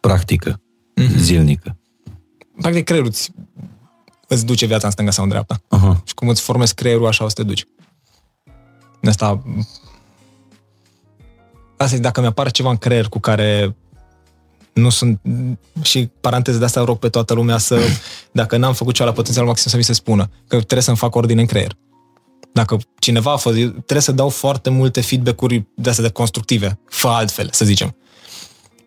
practică Mhm. zilnică. Practic, creierul îți, îți duce viața în stânga sau în dreapta. Aha. Și cum îți formezi creierul, așa o să te duci. De asta... Asta e, dacă mi-apare ceva în creier cu care nu sunt... Și paranteze de asta rog pe toată lumea să... <clears throat> Dacă n-am făcut ceva la potențial maxim să mi se spună. Că trebuie să-mi fac ordine în creier. Dacă cineva a fost... Trebuie să dau foarte multe feedback-uri de astea de constructive. Fă altfel, să zicem.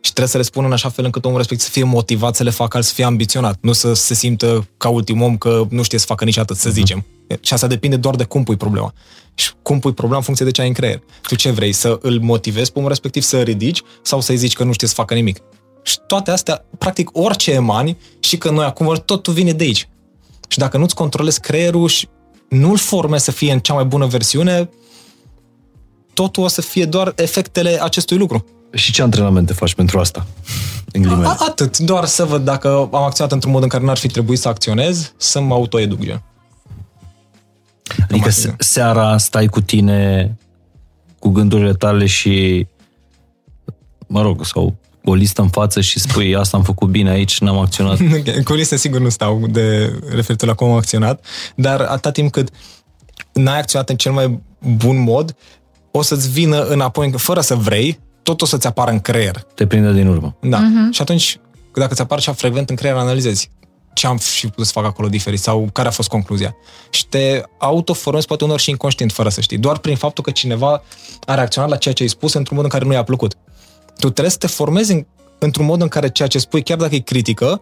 Și trebuie să le spun în așa fel încât omul respectiv să fie motivat să le facă, să fie ambiționat, nu să se simtă ca ultim om că nu știe să facă nici atât, să zicem. Și asta depinde doar de cum pui problema. Și cum pui problema în funcție de ce ai în creier. Tu ce vrei? Să îl motivezi pe omul respectiv să ridici sau să-i zici că nu știe să facă nimic? Și toate astea, practic orice emani și că noi acum totul vine de aici. Și dacă nu-ți controlezi creierul și nu-l formezi să fie în cea mai bună versiune, totul o să fie doar efectele acestui lucru. Și ce antrenamente faci pentru asta? În ghilimele. A- Atât, doar să văd dacă am acționat într-un mod în care n-ar fi trebuit să acționez, să mă autoeduc, gen. Adică Cam se- atât. seara stai cu tine, cu gândurile tale și, mă rog, sau o listă în față și spui asta am făcut bine aici, n-am acționat. <laughs> În culise sigur nu stau de referitor la cum am acționat, dar atâta timp cât n-ai acționat în cel mai bun mod, o să-ți vină înapoi, fără să vrei, tot o să-ți apară în creier. Te prinde din urmă. Da. Uh-huh. Și atunci, dacă ți apare cea frecvent în creier, analizezi ce am și putut să fac acolo diferit sau care a fost concluzia. Și te autoformezi poate unor și inconștient fără să știi, doar prin faptul că cineva a reacționat la ceea ce ai spus într-un mod în care nu i-a plăcut. Tu trebuie să te formezi în, într-un mod în care ceea ce spui, chiar dacă e critică,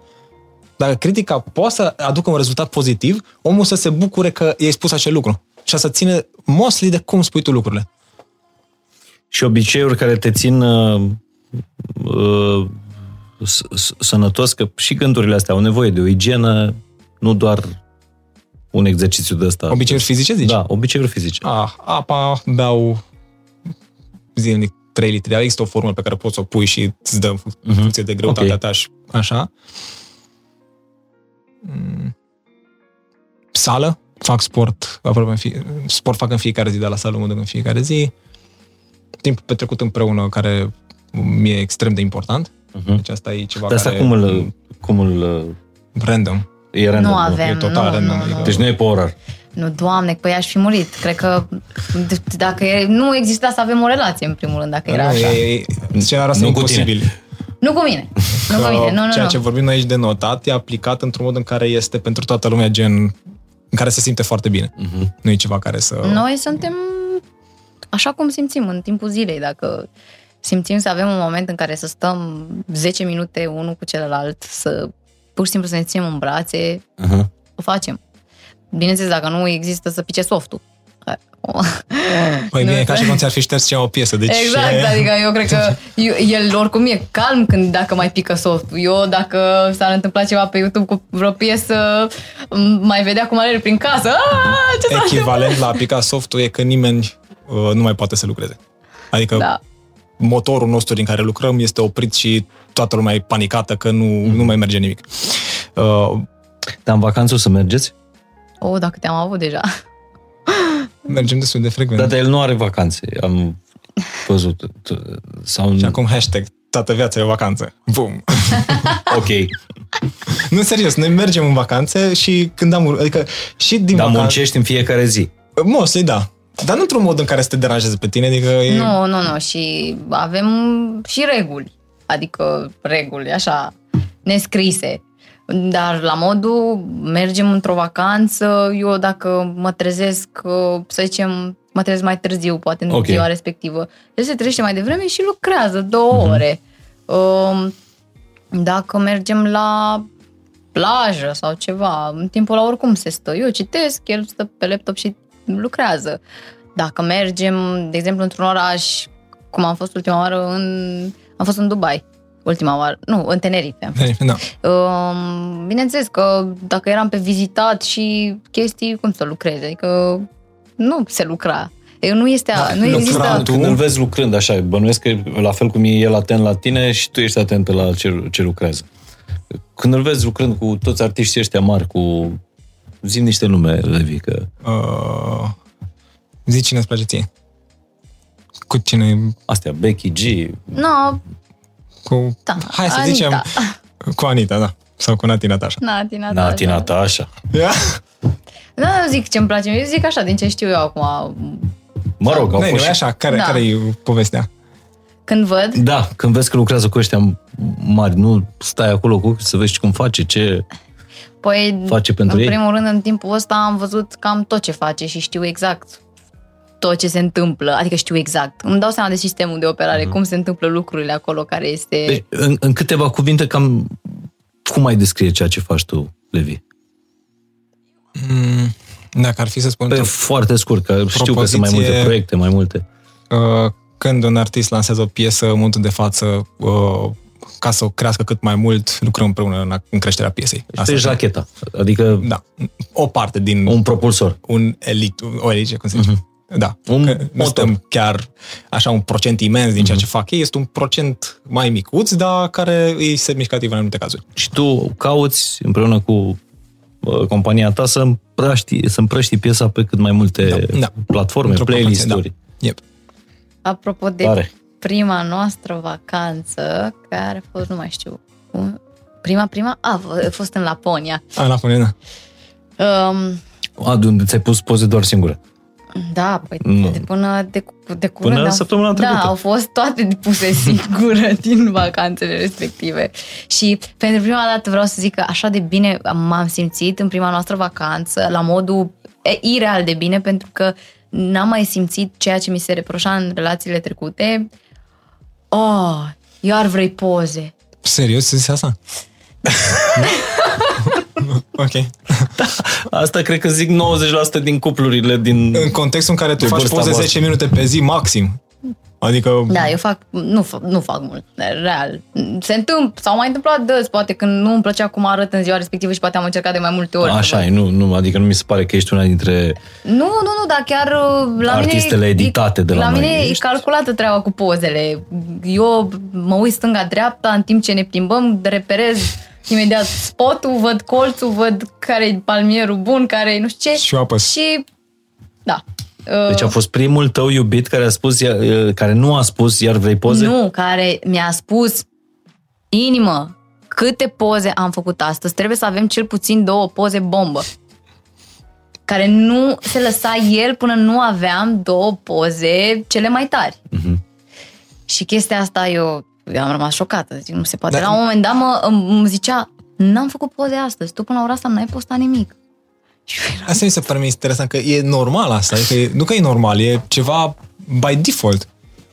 dacă critica poate să aducă un rezultat pozitiv, omul să se bucure că i-ai spus acel lucru și să ține mostly de cum spui tu lucrurile. Și obiceiuri care te țin uh, uh, s- s- sănătos, că și gândurile astea au nevoie de o igienă, nu doar un exercițiu de ăsta. Obiceiuri fizice, zici? Da, obiceiuri fizice. Ah, apa beau zilnic 3 litri. Există o formulă pe care poți să o pui și îți dă în fu- în funcție de greutatea Ok. ta și așa. Mm. Sală. Fac sport, aproape în fie, sport fac în fiecare zi, de la sală mă duc în fiecare zi. Timp petrecut împreună, care mi e extrem de important. Uh-huh. Deci asta e ceva Dar asta care... cum îl, cum îl Random. e random, Nu nu? avem, e total nu, random, nu, adică- nu. Deci nu e pe orar. Nu, doamne, că aș fi murit. Cred că d- dacă e, nu exista să avem o relație, în primul rând, dacă era nu, așa. e, e, scenariul ăsta Nu e cu tine. imposibil. Nu cu mine. <laughs> Nu cu mine. Nu, nu, ceea nu. ce vorbim noi aici de notat e aplicat într-un mod în care este pentru toată lumea gen în care se simte foarte bine. Uh-huh. Nu e ceva care să... Noi suntem așa cum simțim în timpul zilei. Dacă simțim să avem un moment în care să stăm 10 minute unul cu celălalt, să pur și simplu să ne ținem în brațe, Uh-huh. o facem. Bineînțeles, dacă nu există să pice softul. Păi Nu bine, e ca știu. și cum ți-ar fi șters ceva o piesă. Deci Exact, e- adică eu cred că <laughs> eu, el oricum e calm când dacă mai pică softul. Eu dacă s-ar întâmpla ceva pe YouTube cu vreo piesă, m- mai vedea cum alerg prin casă. Aaaa, ce s-a echivalent la a pica softul e că nimeni uh, nu mai poate să lucreze. Adică Da. motorul nostru din care lucrăm este oprit și toată lumea e panicată că nu, Mhm. nu mai merge nimic. Uh, Dar în vacanță o să mergeți? O, dacă te-am avut deja. <laughs> mergem destul de frecvent. Dar el nu are vacanțe. Am văzut. Sau... Și acum hashtag toată viața e o vacanță. Bum. <laughs> Ok. nu, serios, noi mergem în vacanțe și când am... Adică și din Dar vacanță... muncești în fiecare zi. Mostly, da. Dar nu într-un mod în care să te deranjeze pe tine, adică e... Nu, nu, nu. Și avem și reguli. Adică reguli, așa, nescrise. Dar la modul, mergem într-o vacanță, eu dacă mă trezesc, uh, să zicem, mă trezesc mai târziu, poate în Ok. ziua respectivă, el se trezește mai devreme și lucrează două Mhm. ore. Um, Dacă mergem la plajă sau ceva, în timpul ăla oricum se stă. Eu citesc, el stă pe laptop și lucrează. Dacă mergem, de exemplu, într-un oraș, cum am fost ultima oară în... Am fost în Dubai, ultima oară. Nu, în Tenerife. am fost. Da. Um, bineînțeles că dacă eram pe vizitat și chestii, cum să lucreze? Adică nu se lucra. Eu nu este, Da, nu lucra există... tu? Când îl vezi lucrând așa, bănuiesc că la fel cum e el atent la tine și tu ești atentă la ce, ce lucrează. Când îl vezi lucrând cu toți artiștii ăștia mari, cu... Zim niște nume, Levi, că Uh, zi cine îți place ție. Cu cine... astea, Becky G, No, Cu... da, Hai să Anita. zicem... Cu Anita, da. Sau cu Nati Natasha. Nati, Nati, Nati Natasha. Ia? Da, nu zic ce-mi place, eu zic așa, din ce știu eu acum. Mă rog, au Nu, nu fost e și... așa. Care, Da. care e povestea? Când văd, Da, când vezi că lucrează cu ăștia mari, nu stai acolo cu să vezi cum face, ce... păi, Face pentru în ei? primul rând, în timpul ăsta am văzut cam tot ce face și știu exact tot ce se întâmplă, adică știu exact. Îmi dau seama de sistemul de operare, cum se întâmplă lucrurile acolo, care este... Deci, în, în câteva cuvinte, cam cum ai descrie ceea ce faci tu, Levi? Mm, dacă ar fi să spun... Pe foarte scurt, că știu că sunt mai Propoziție- multe proiecte, mai multe. Uh, când un artist lansează o piesă în momentul de față, uh, ca să o crească cât mai mult, lucrăm împreună în, în creșterea piesei. Asta e jacheta, adică Da. O parte din un propulsor. un elit, o elice, cum se zice. Da. Un Că nu motor. suntem chiar așa un procent imens din ceea ce fac ei, este un procent mai micuț, dar care e semnificativ în anumite cazuri. Și tu cauți împreună cu uh, compania ta să împrăști, să împrăști piesa pe cât mai multe Da, da. platforme, Într-o playlist-uri. Yep. Apropo de Tare. Prima noastră vacanță, care a fost, nu mai știu, cum- prima, prima? A, a fost în Laponia. A, la pune, da. Um, A, de unde ți-ai pus poze doar singură. da, păi Nu. de până de, de curând. Până au- săptămâna trecută. Da, au fost toate puse <laughs> singură din vacanțele respective. Și pentru prima dată vreau să zic că așa de bine m-am simțit în prima noastră vacanță, la modul e, ireal de bine, pentru că n-am mai simțit ceea ce mi se reproșa în relațiile trecute. Oh, iar vrei poze. Serios, zici asta? <laughs> ok. <laughs> Asta cred că zic 90% din cuplurile din... În contextul în care tu De faci vârsta poze voastră. 10 minute pe zi maxim. Adică... Da, eu fac, nu, fac, nu fac mult, real. Se întâmplă, s-au mai întâmplat dăți, poate când nu îmi plăcea cum arăt în ziua respectivă și poate am încercat de mai multe ori. să Așa văd. e, nu, nu, adică nu mi se pare că ești una dintre... Nu, nu, nu, dar chiar uh, la Artistele mine... editate de la la noi, mine e ești- calculată treaba cu pozele. Eu mă uit stânga-dreapta în timp ce ne plimbăm, reperez imediat spotul, văd colțul, văd care e palmierul bun, care e nu știu ce. Și eu apăs. Și, da. Deci a fost primul tău iubit care a spus, ia- care nu a spus, iar vrei poze? Nu, care mi-a spus inimă, câte poze am făcut astăzi, trebuie să avem cel puțin două poze bombă. Care nu se lăsa el până nu aveam două poze cele mai tari. Mhm. Și chestia asta eu, eu am rămas șocată. Zic, nu se poate. Da. La un moment dat mă, îmi îmi zicea, n-am făcut poze astăzi, tu până la ora asta n-ai postat nimic. Și eu eram, Asta mi se pare mie interesant, că e normal asta. Adică e- nu că e normal, e ceva by default.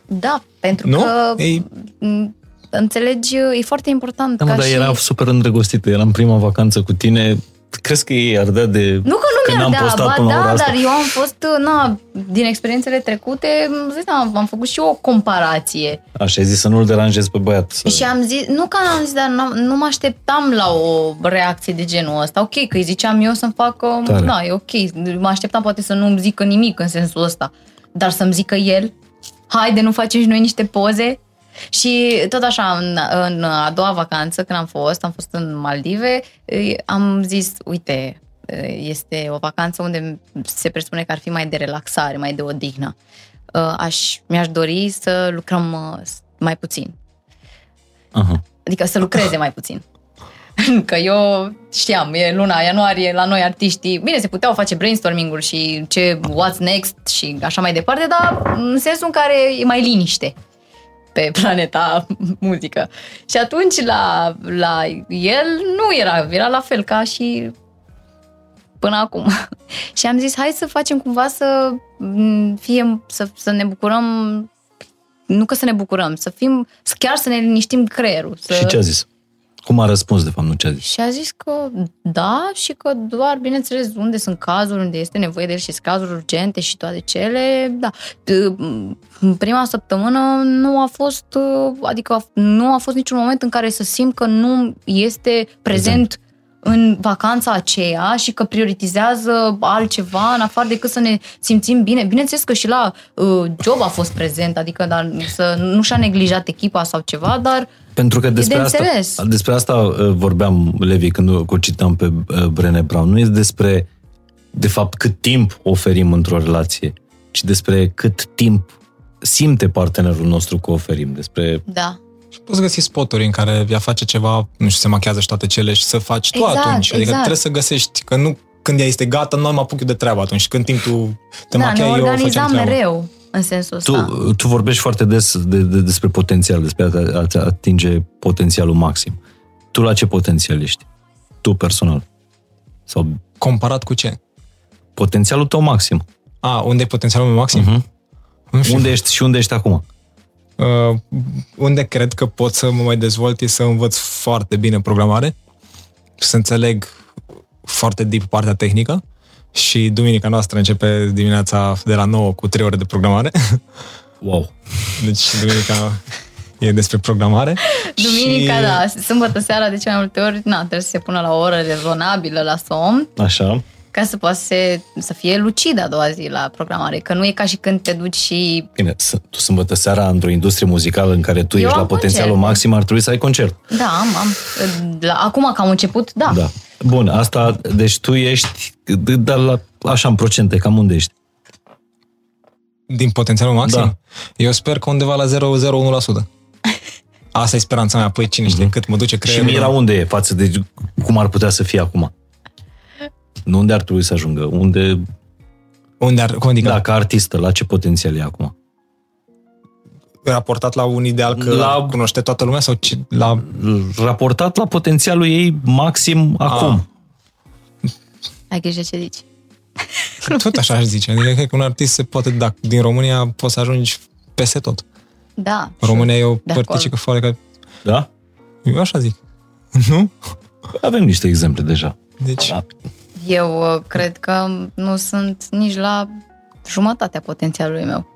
da, pentru Nu? că Ei- m, înțelegi, e foarte important Da, mă, ca dar și... era super îndrăgostită, era în prima vacanță cu tine. Crezi că ei ardea de... Nu că nu că n-am mi-ar da, postat ba până la ora da, asta? dar eu am fost, na, din experiențele trecute, îmi zic, da, am făcut și eu o comparație. Așa, ai zis să nu-l deranjezi pe băiat. Să... Și am zis, nu că am zis, dar nu, nu mă așteptam la o reacție de genul ăsta. Ok, că îi ziceam eu să-mi facă, Tare. da, e ok. Mă așteptam poate să nu-mi zică nimic în sensul ăsta. Dar să-mi zică el, haide, nu facem și noi niște poze? Și tot așa, în, în a doua vacanță, când am fost, am fost în Maldive, îi- am zis, uite, este o vacanță unde se presupune că ar fi mai de relaxare, mai de odihnă. Aș, mi-aș dori să lucrăm uh, mai puțin. Aha. Adică să lucreze mai puțin. <laughs> Că eu știam, e luna ianuarie, la noi artiștii, bine, se puteau face brainstorming-uri și ce what's next și așa mai departe, dar în sensul în care e mai liniște pe <laughs> planeta muzică. Și atunci la, la el nu era, era la fel ca și până acum. <laughs> și am zis, hai să facem cumva să m, fie, să, să ne bucurăm nu că să ne bucurăm, să fim, chiar să ne liniștim creierul. Să... Și ce a zis? Cum a răspuns, de fapt, nu ce a zis? Și a zis că da și că doar, bineînțeles, unde sunt cazuri, unde este nevoie de el și sunt cazuri urgente și toate cele, da. D- În prima săptămână nu a fost, uh, adică nu a fost niciun moment în care să simt că nu este prezent în vacanța aceea și că prioritizează altceva în afară decât să ne simțim bine. Bineînțeles că și la uh, job a fost prezent, adică dar să nu și-a neglijat echipa sau ceva, dar Pentru că despre de asta, înțeles. despre asta uh, vorbeam, Levi, când o o citam pe uh, Brené Brown. Nu este despre, de fapt, cât timp oferim într-o relație, ci despre cât timp simte partenerul nostru că oferim. Despre da. Și poți găsi spoturi în care ea face ceva, nu știu, se machează și toate cele și să faci tu Exact, atunci. Adică exact. trebuie să găsești, că nu când ea este gata, noi mă apuc eu de treabă atunci. Când timp tu te da, ne machiai, eu facem organizam treaba. mereu în sensul Tu, ăsta. tu vorbești foarte des de, de, despre potențial, despre a, a, a atinge potențialul maxim. Tu la ce potențial ești? Tu personal. Sau Comparat cu ce? potențialul tău maxim. A, unde e potențialul meu maxim? Mhm. Nu știu. Unde ești și unde ești acum? Uh, unde cred că pot să mă mai dezvolt e să învăț foarte bine programare, să înțeleg foarte deep partea tehnică și duminica noastră începe dimineața de la 9 cu 3 ore de programare. <laughs> Wow. Deci duminica e despre programare. Duminica, și... da, sâmbătă seara de cele mai multe ori, na, trebuie să se pună la o oră rezonabilă la somn, Așa. ca să poată să, să fie lucid a doua zi la programare, că nu e ca și când te duci și... Bine, s- tu sâmbătă seara într-o industrie muzicală în care tu Eu ești la am potențialul concerte. maxim, ar trebui să ai concert. Da, am, am. La, acum că am început, da. Da. Bun, asta, deci tu ești, dar la, așa în procente, cam unde ești? Din potențialul maxim? Da. Eu sper că undeva la 0,01%. <laughs> Asta e speranța mea. Păi cine știe cât mă duce Și creierul. Mira unde e față de cum ar putea să fie acum? Nu unde ar trebui să ajungă, unde, Unde ar, cum adică? da, ca artistă, la ce potențial e acum? Raportat la un ideal că La- la... cunoște toată lumea sau ce, la... Raportat la potențialul ei maxim acum. Ai grijă ce zici. Tot așa aș zice. Adică cred că un artist se poate, dacă din România poți să ajungi peste tot. Da. România e o De părticică foarte... Da? Eu așa zic. <laughs> Nu? Avem niște exemple deja. Deci, Da. Eu uh, cred că nu sunt nici la jumătatea potențialului meu.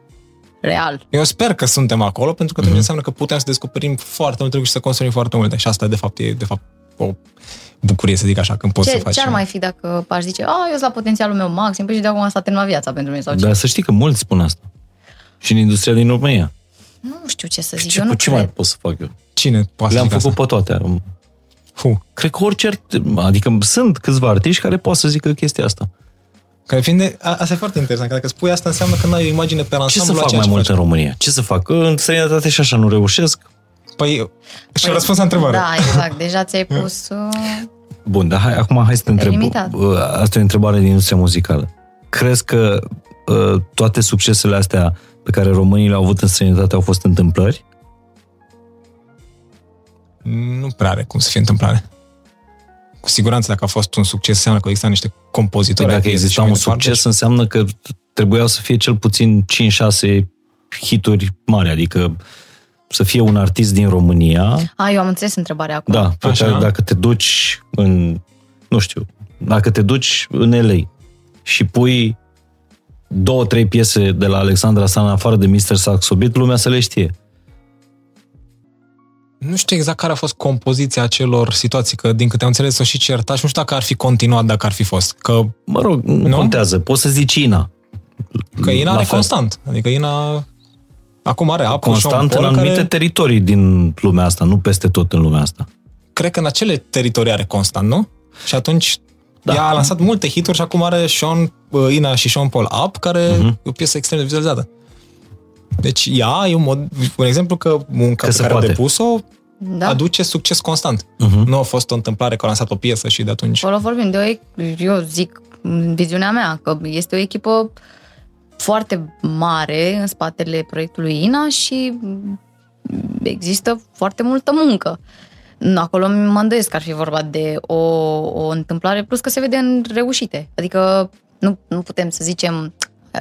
Real. eu sper că suntem acolo, pentru că atunci înseamnă că putem să descoperim foarte multe lucruri și să construim foarte multe. Și asta, de fapt, e de fapt o bucurie, să zic așa, când poți Ce, să faci. ce ar mai fi dacă aș zice, a, eu sunt la potențialul meu maxim, păi și de acum s-a terminat viața pentru mine sau ce? Dar să știi că mulți spun asta. Și în industria din România. Nu știu ce să zic, Ce, eu nu ce cred. mai pot să fac eu? Cine poate Le-am să zică făcut asta? pe toate. Fu. Cred că orice, art- adică sunt câțiva artiști care pot să zică chestia asta. Care fiind de, a, asta e foarte interesant, că dacă spui asta înseamnă că n-ai o imagine pe Ce ansamblu să la fac ceea mai ce mult faci. în România? Ce să fac? În străinătate și așa nu reușesc. Păi, și păi, răspuns la întrebare. Da, exact. Deja ți-ai pus... Uh, Bun, dar hai, acum hai să te întreb. limitat. Uh, Asta e o întrebare din industria muzicală. Crezi că uh, toate succesele astea pe care românii le-au avut în străinătate au fost întâmplări? Nu prea are cum să fie întâmplare. Cu siguranță, dacă a fost un succes, înseamnă că există niște compozitori. Păi dacă ai exista și un mai departe. succes, înseamnă că trebuiau să fie cel puțin 5-6 hituri mari, adică să fie un artist din România, a, eu am înțeles întrebarea acum. da, pe Așa. care dacă te duci în, nu știu, dacă te duci în LA și pui două, trei piese de la Alexandra San în afară de Mr. Saxo Beat, lumea să le știe. Nu știu exact care a fost compoziția acelor situații, că din câte am înțeles o și certat și nu știu dacă ar fi continuat dacă ar fi fost. Că, Mă rog, nu, Nu? contează, poți să zici Ina. că Ina La are fel. constant. Adică Ina acum are apă Constant și în un anumite care, teritorii din lumea asta, nu peste tot în lumea asta. cred că în acele teritorii are constant, nu? Și atunci Da. da. ea a lansat multe hituri și acum are Sean, uh, Ina și Sean Paul Up, care Mhm. uh-huh. e o piesă extrem de vizualizată. Deci ea e un, mod, un exemplu că munca Că pe se care poate. a depus-o Da. aduce succes constant. Uh-huh. Nu a fost o întâmplare că a lansat o piesă și de atunci... Acolo vorbim de o, e- eu zic, în viziunea mea, că este o echipă foarte mare în spatele proiectului INA și există foarte multă muncă. Acolo mă îndoiesc că ar fi vorba de o, o întâmplare, plus că se vede în reușite. Adică nu, nu putem să zicem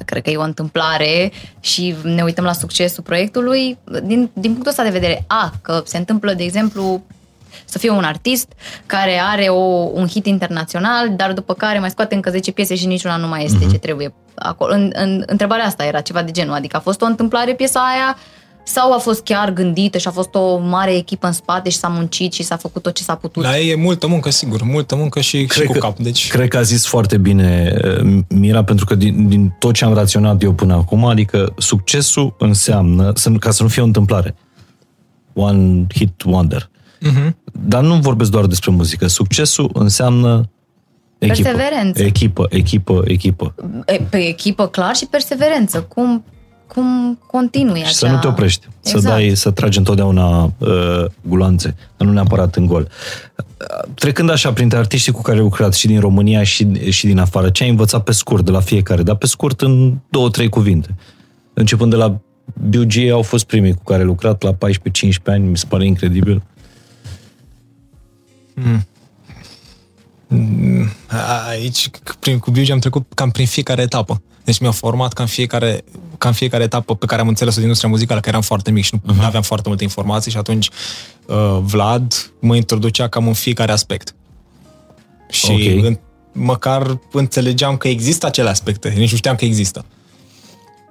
cred că e o întâmplare și ne uităm la succesul proiectului din, din punctul ăsta de vedere. A, că se întâmplă, de exemplu, să fie un artist care are o, un hit internațional, dar după care mai scoate încă 10 piese și niciuna nu mai este uh-huh. ce trebuie acolo. În, în, întrebarea asta era ceva de genul, adică a fost o întâmplare piesa aia sau a fost chiar gândită și a fost o mare echipă în spate și s-a muncit și s-a făcut tot ce s-a putut? La ei e multă muncă, sigur, multă muncă și, și cu că, cap. Deci, Cred că a zis foarte bine uh, Mira, pentru că din, din tot ce am raționat eu până acum, adică succesul înseamnă, să, nu- ca să nu fie o întâmplare, one hit wonder. uh-huh. Dar nu vorbesc doar despre muzică. Succesul înseamnă echipă. Perseverență. Echipă, echipă, echipă. E, Pe echipă, clar, și perseverență. Cum, cum continui Și acea... să nu te oprești. Să Exact. dai, să tragi întotdeauna uh, gulanțe, dar nu neapărat în gol. Uh, Trecând așa printre artiștii cu care ai lucrat și din România și, și din afară, ce ai învățat pe scurt de la fiecare, dar pe scurt în două, trei cuvinte. Începând de la BUG au fost primii cu care ai lucrat la 14-15 ani, mi se pare incredibil. Aici, prin, cu Biugi am trecut cam prin fiecare etapă. Deci mi-au format cam fiecare, cam fiecare etapă pe care am înțeles-o din industria muzicală, că eram foarte mic și nu uh-huh. aveam foarte multe informații și atunci uh, Vlad mă introducea cam în fiecare aspect. Și Ok. în, măcar înțelegeam că există acele aspecte, nici nu știam că există.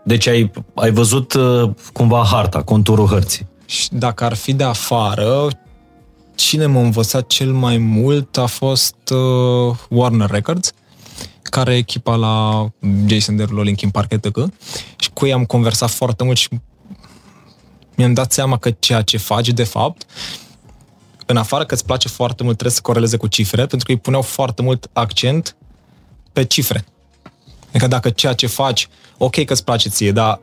Deci ai, ai văzut uh, cumva harta, conturul hărții. Și dacă ar fi de afară, cine m-a învățat cel mai mult a fost uh, Warner Records, care e echipa la Jason Derulo, Linkin Park, etc. Și cu ei am conversat foarte mult și mi-am dat seama că ceea ce faci, de fapt, în afară că îți place foarte mult, trebuie să coreleze cu cifre, pentru că îi puneau foarte mult accent pe cifre. Adică dacă ceea ce faci, ok că îți place ție, dar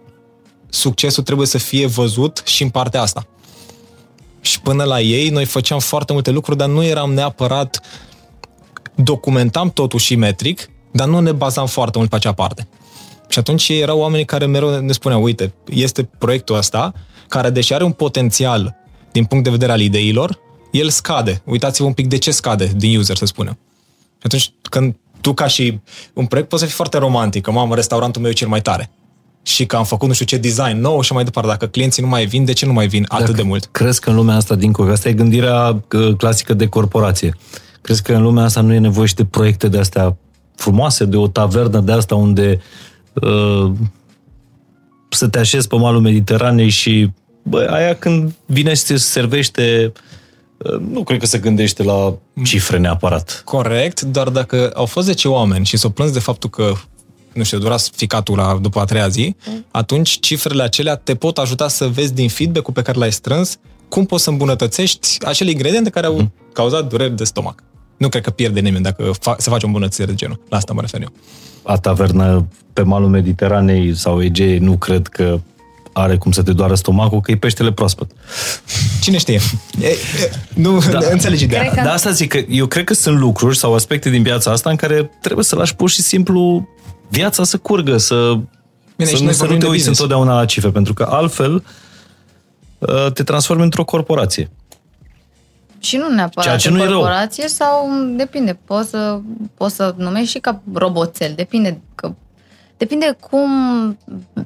succesul trebuie să fie văzut și în partea asta. Și până la ei, noi făceam foarte multe lucruri, dar nu eram neapărat documentam totuși metric, dar nu ne bazam foarte mult pe acea parte. Și atunci ei erau oamenii care mereu ne spuneau, uite, este proiectul ăsta, care deși are un potențial din punct de vedere al ideilor, el scade. Uitați-vă un pic de ce scade din user, să spunem. Și atunci, când tu ca și un proiect poți să fii foarte romantic, că mamă, restaurantul meu e cel mai tare. Și că am făcut nu știu ce design nou și mai departe. Dacă clienții nu mai vin, de ce nu mai vin atât Dacă de mult? Crezi că în lumea asta, din asta e gândirea uh, clasică de corporație. Crezi că în lumea asta nu e nevoie și de proiecte de astea frumoase, de o tavernă de asta unde uh, să te așezi pe malul Mediteranei și bă, aia când vine și se servește uh, nu cred că se gândește la cifre neapărat. Corect, dar dacă au fost 10 oameni și s-au plâns de faptul că nu știu, dura ficatul la, după a treia zi, mm. atunci cifrele acelea te pot ajuta să vezi din feedback-ul pe care l-ai strâns cum poți să îmbunătățești acele ingrediente care au mm. cauzat dureri de stomac. Nu cred că pierde nimeni dacă fa- se face o îmbunătățire de genul. La asta mă refer eu. A tavernă pe malul Mediteranei sau Egei nu cred că are cum să te doară stomacul, că e peștele proaspăt. Cine știe? E, e, nu da. <laughs> înțelegi ideea. Cred că- Da, asta zic că eu cred că sunt lucruri sau aspecte din viața asta în care trebuie să lași pur și simplu viața să curgă, să, Bine, să, și nu, noi să nu vorbim te de uiți business. întotdeauna la cifre, pentru că altfel uh, te transformi într-o corporație. Și nu neapărat Ceea ce în nu e rău. corporație sau depinde, poți să, poți să numești și ca roboțel, depinde că depinde cum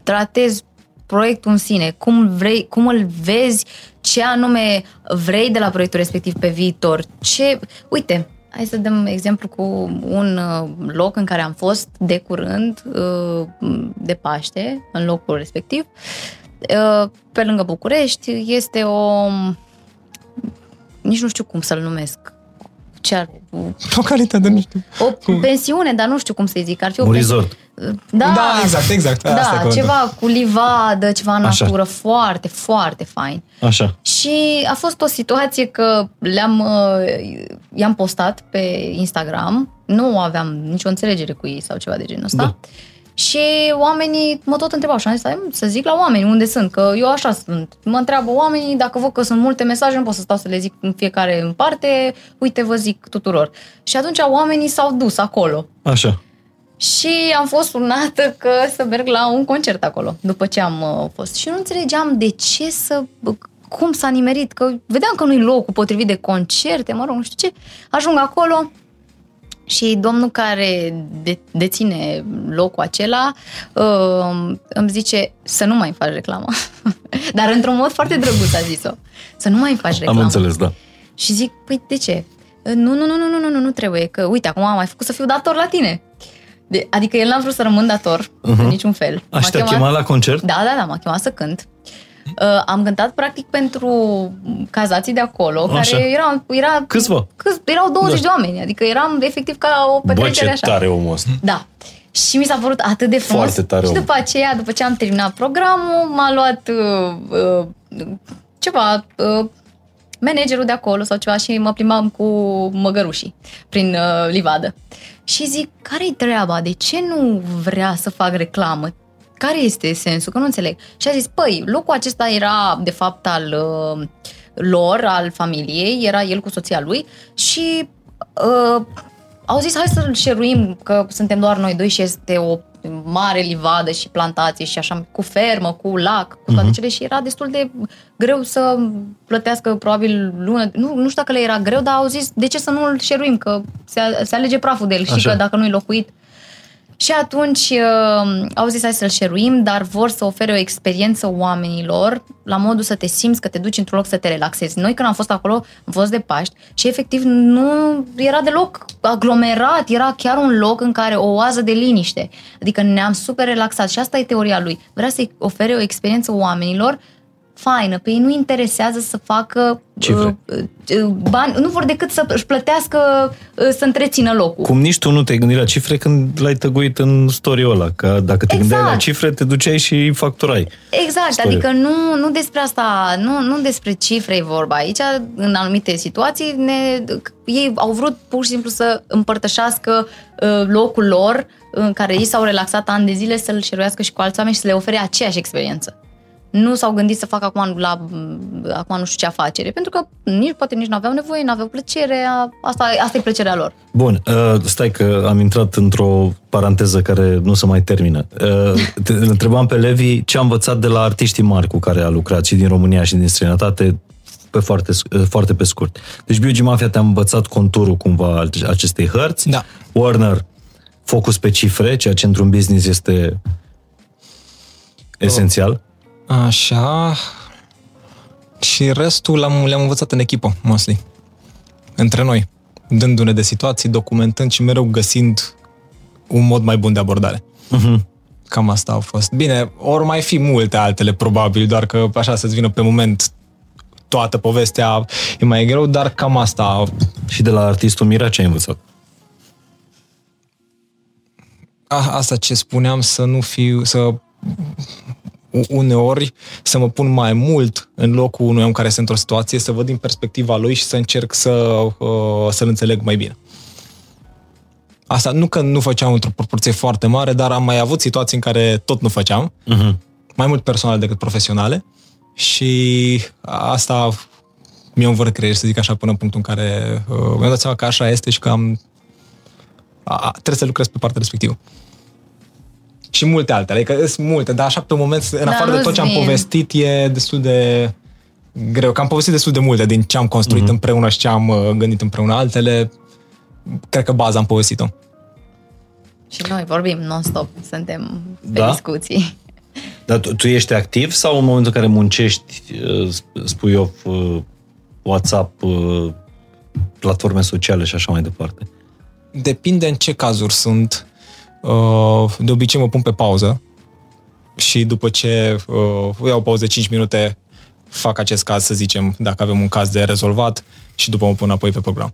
tratezi proiectul în sine, cum vrei, cum îl vezi, ce anume vrei de la proiectul respectiv pe viitor. Ce, uite, hai să dăm exemplu cu un uh, loc în care am fost de curând uh, de Paște, în locul respectiv. Uh, Pe lângă București este o nici nu știu cum să-l numesc. Ce ar, Localitate, nu știu. o pensiune, dar nu știu cum să-i zic. Ar fi o Un pensiune- resort. Da, Da, exact, exact. Asta e Da, cuvântul. ceva cu livadă, ceva în Așa. natură, foarte, foarte fain. Așa. Și a fost o situație că le-am, uh, i-am postat pe Instagram, nu aveam nicio înțelegere cu ei sau ceva de genul ăsta. Da. Și oamenii mă tot întrebau și am zis, "Hai, mă, să zic la oameni unde sunt, că eu așa sunt. Mă întreabă oamenii, dacă văd că sunt multe mesaje, nu pot să stau să le zic în fiecare în parte, uite, vă zic tuturor. Și atunci oamenii s-au dus acolo. Așa. Și am fost sunată că să merg la un concert acolo, după ce am uh, fost. Și nu înțelegeam de ce să... cum s-a nimerit, că vedeam că nu-i locul potrivit de concerte, mă rog, nu știu ce. Ajung acolo și domnul care de, deține locul acela uh, îmi zice să nu mai faci reclamă. <laughs> Dar într-un mod foarte drăguț a zis-o. Să nu mai faci reclamă. Am înțeles, da. Și zic, păi de ce? Nu, nu, nu, nu, nu, nu, nu, nu trebuie, că uite, acum am mai făcut să fiu dator la tine. De, adică el n-a vrut să rămân dator uh-huh. în niciun fel. M-a Așa te-a chemat la concert? Da, da, da, m-a chemat să cânt. Uh, am cântat practic pentru cazații de acolo, Așa. care erau, era, Câțiva? câți, erau 20 Da. de oameni, adică eram efectiv ca o Bă, petrecere ce așa. tare omul ăsta. Da. Și mi s-a părut atât de frumos. Foarte tare și om. după aceea, după ce am terminat programul, m-a luat uh, uh, ceva, uh, managerul de acolo sau ceva și mă plimbam cu măgărușii prin uh, livadă. Și zic, care-i treaba? De ce nu vrea să fac reclamă? Care este sensul? Că nu înțeleg. Și a zis, păi, locul acesta era de fapt al uh, lor, al familiei, era el cu soția lui și uh, au zis, hai să-l șeruim, că suntem doar noi doi și este o mare livadă și plantație și așa, cu fermă, cu lac, cu toate uh-huh. cele și era destul de greu să plătească probabil lună. Nu, nu știu dacă le era greu, dar au zis, de ce să nu-l șeruim, că se, se alege praful de el și Așa. că dacă nu-i locuit. Și atunci uh, au zis hai să-l șeruim, dar vor să ofere o experiență oamenilor la modul să te simți că te duci într-un loc să te relaxezi. Noi când am fost acolo, am fost de Paști și efectiv nu era deloc aglomerat, era chiar un loc în care o oază de liniște. Adică ne-am super relaxat și asta e teoria lui. Vrea să-i ofere o experiență oamenilor faină. Pe ei nu interesează să facă Cifre. uh, uh, bani, nu vor decât să își plătească uh, să întrețină locul. Cum nici tu nu te-ai gândit la cifre când l-ai tăguit în story ăla, că dacă te gândeai la Exact. cifre, te duceai și îi facturai. Exact, Story. adică nu, nu despre asta, nu, nu despre cifre e vorba. Aici, în anumite situații, ne, ei au vrut pur și simplu să împărtășească uh, locul lor în care ei s-au relaxat ani de zile să-l șeruiască și cu alți oameni și să le ofere aceeași experiență. Nu s-au gândit să facă acum, la, acum nu știu ce afacere, pentru că nici, poate nici nu aveau nevoie, nu aveau plăcere, a- asta, asta e plăcerea lor. Bun, uh, stai că am intrat într-o paranteză care nu se mai termină. Uh, te îl întrebam pe Levi ce a învățat de la artiștii mari cu care a lucrat și din România și din străinătate pe foarte, uh, foarte pe scurt. Deci Biugi Mafia te-a învățat conturul cumva al acestei hărți. Da. Warner, focus pe cifre, ceea ce într-un business este esențial. Așa. Și restul l-am, le-am învățat în echipă, mostly. Între noi. Dându-ne de situații, documentând și mereu găsind un mod mai bun de abordare. Uh-huh. Cam asta a fost. Bine, ori mai fi multe altele, probabil, doar că așa să-ți vină pe moment toată povestea e mai greu, dar cam asta. Și de la artistul Mira ce ai învățat? A, asta ce spuneam, să nu fiu, să uneori să mă pun mai mult în locul unui om care este într-o situație, să văd din perspectiva lui și să încerc să, uh, să-l înțeleg mai bine. Asta nu că nu făceam într-o proporție foarte mare, dar am mai avut situații în care tot nu făceam, Uh-huh. mai mult personale decât profesionale și asta mi-a învărat creier, să zic așa, până în punctul în care uh, mi-am dat seama că așa este și că am a, a, trebuie să lucrez pe partea respectivă. Și multe altele, adică sunt multe, dar așa pe moment, în Da, afară de nu-ți tot ce am vin. povestit, e destul de greu. Că am povestit destul de multe din ce am construit uh-huh. împreună și ce am uh, gândit împreună. Altele, cred că baza am povestit-o. Și noi vorbim non-stop, suntem pe Da? discuții. Dar tu, tu ești activ sau în momentul în care muncești, uh, sp- spui off uh, WhatsApp, uh, platforme sociale și așa mai departe? Depinde în ce cazuri sunt. Uh, De obicei mă pun pe pauză și după ce uh, iau pauză de 5 minute, fac acest caz, să zicem, dacă avem un caz de rezolvat și după mă pun apoi pe program.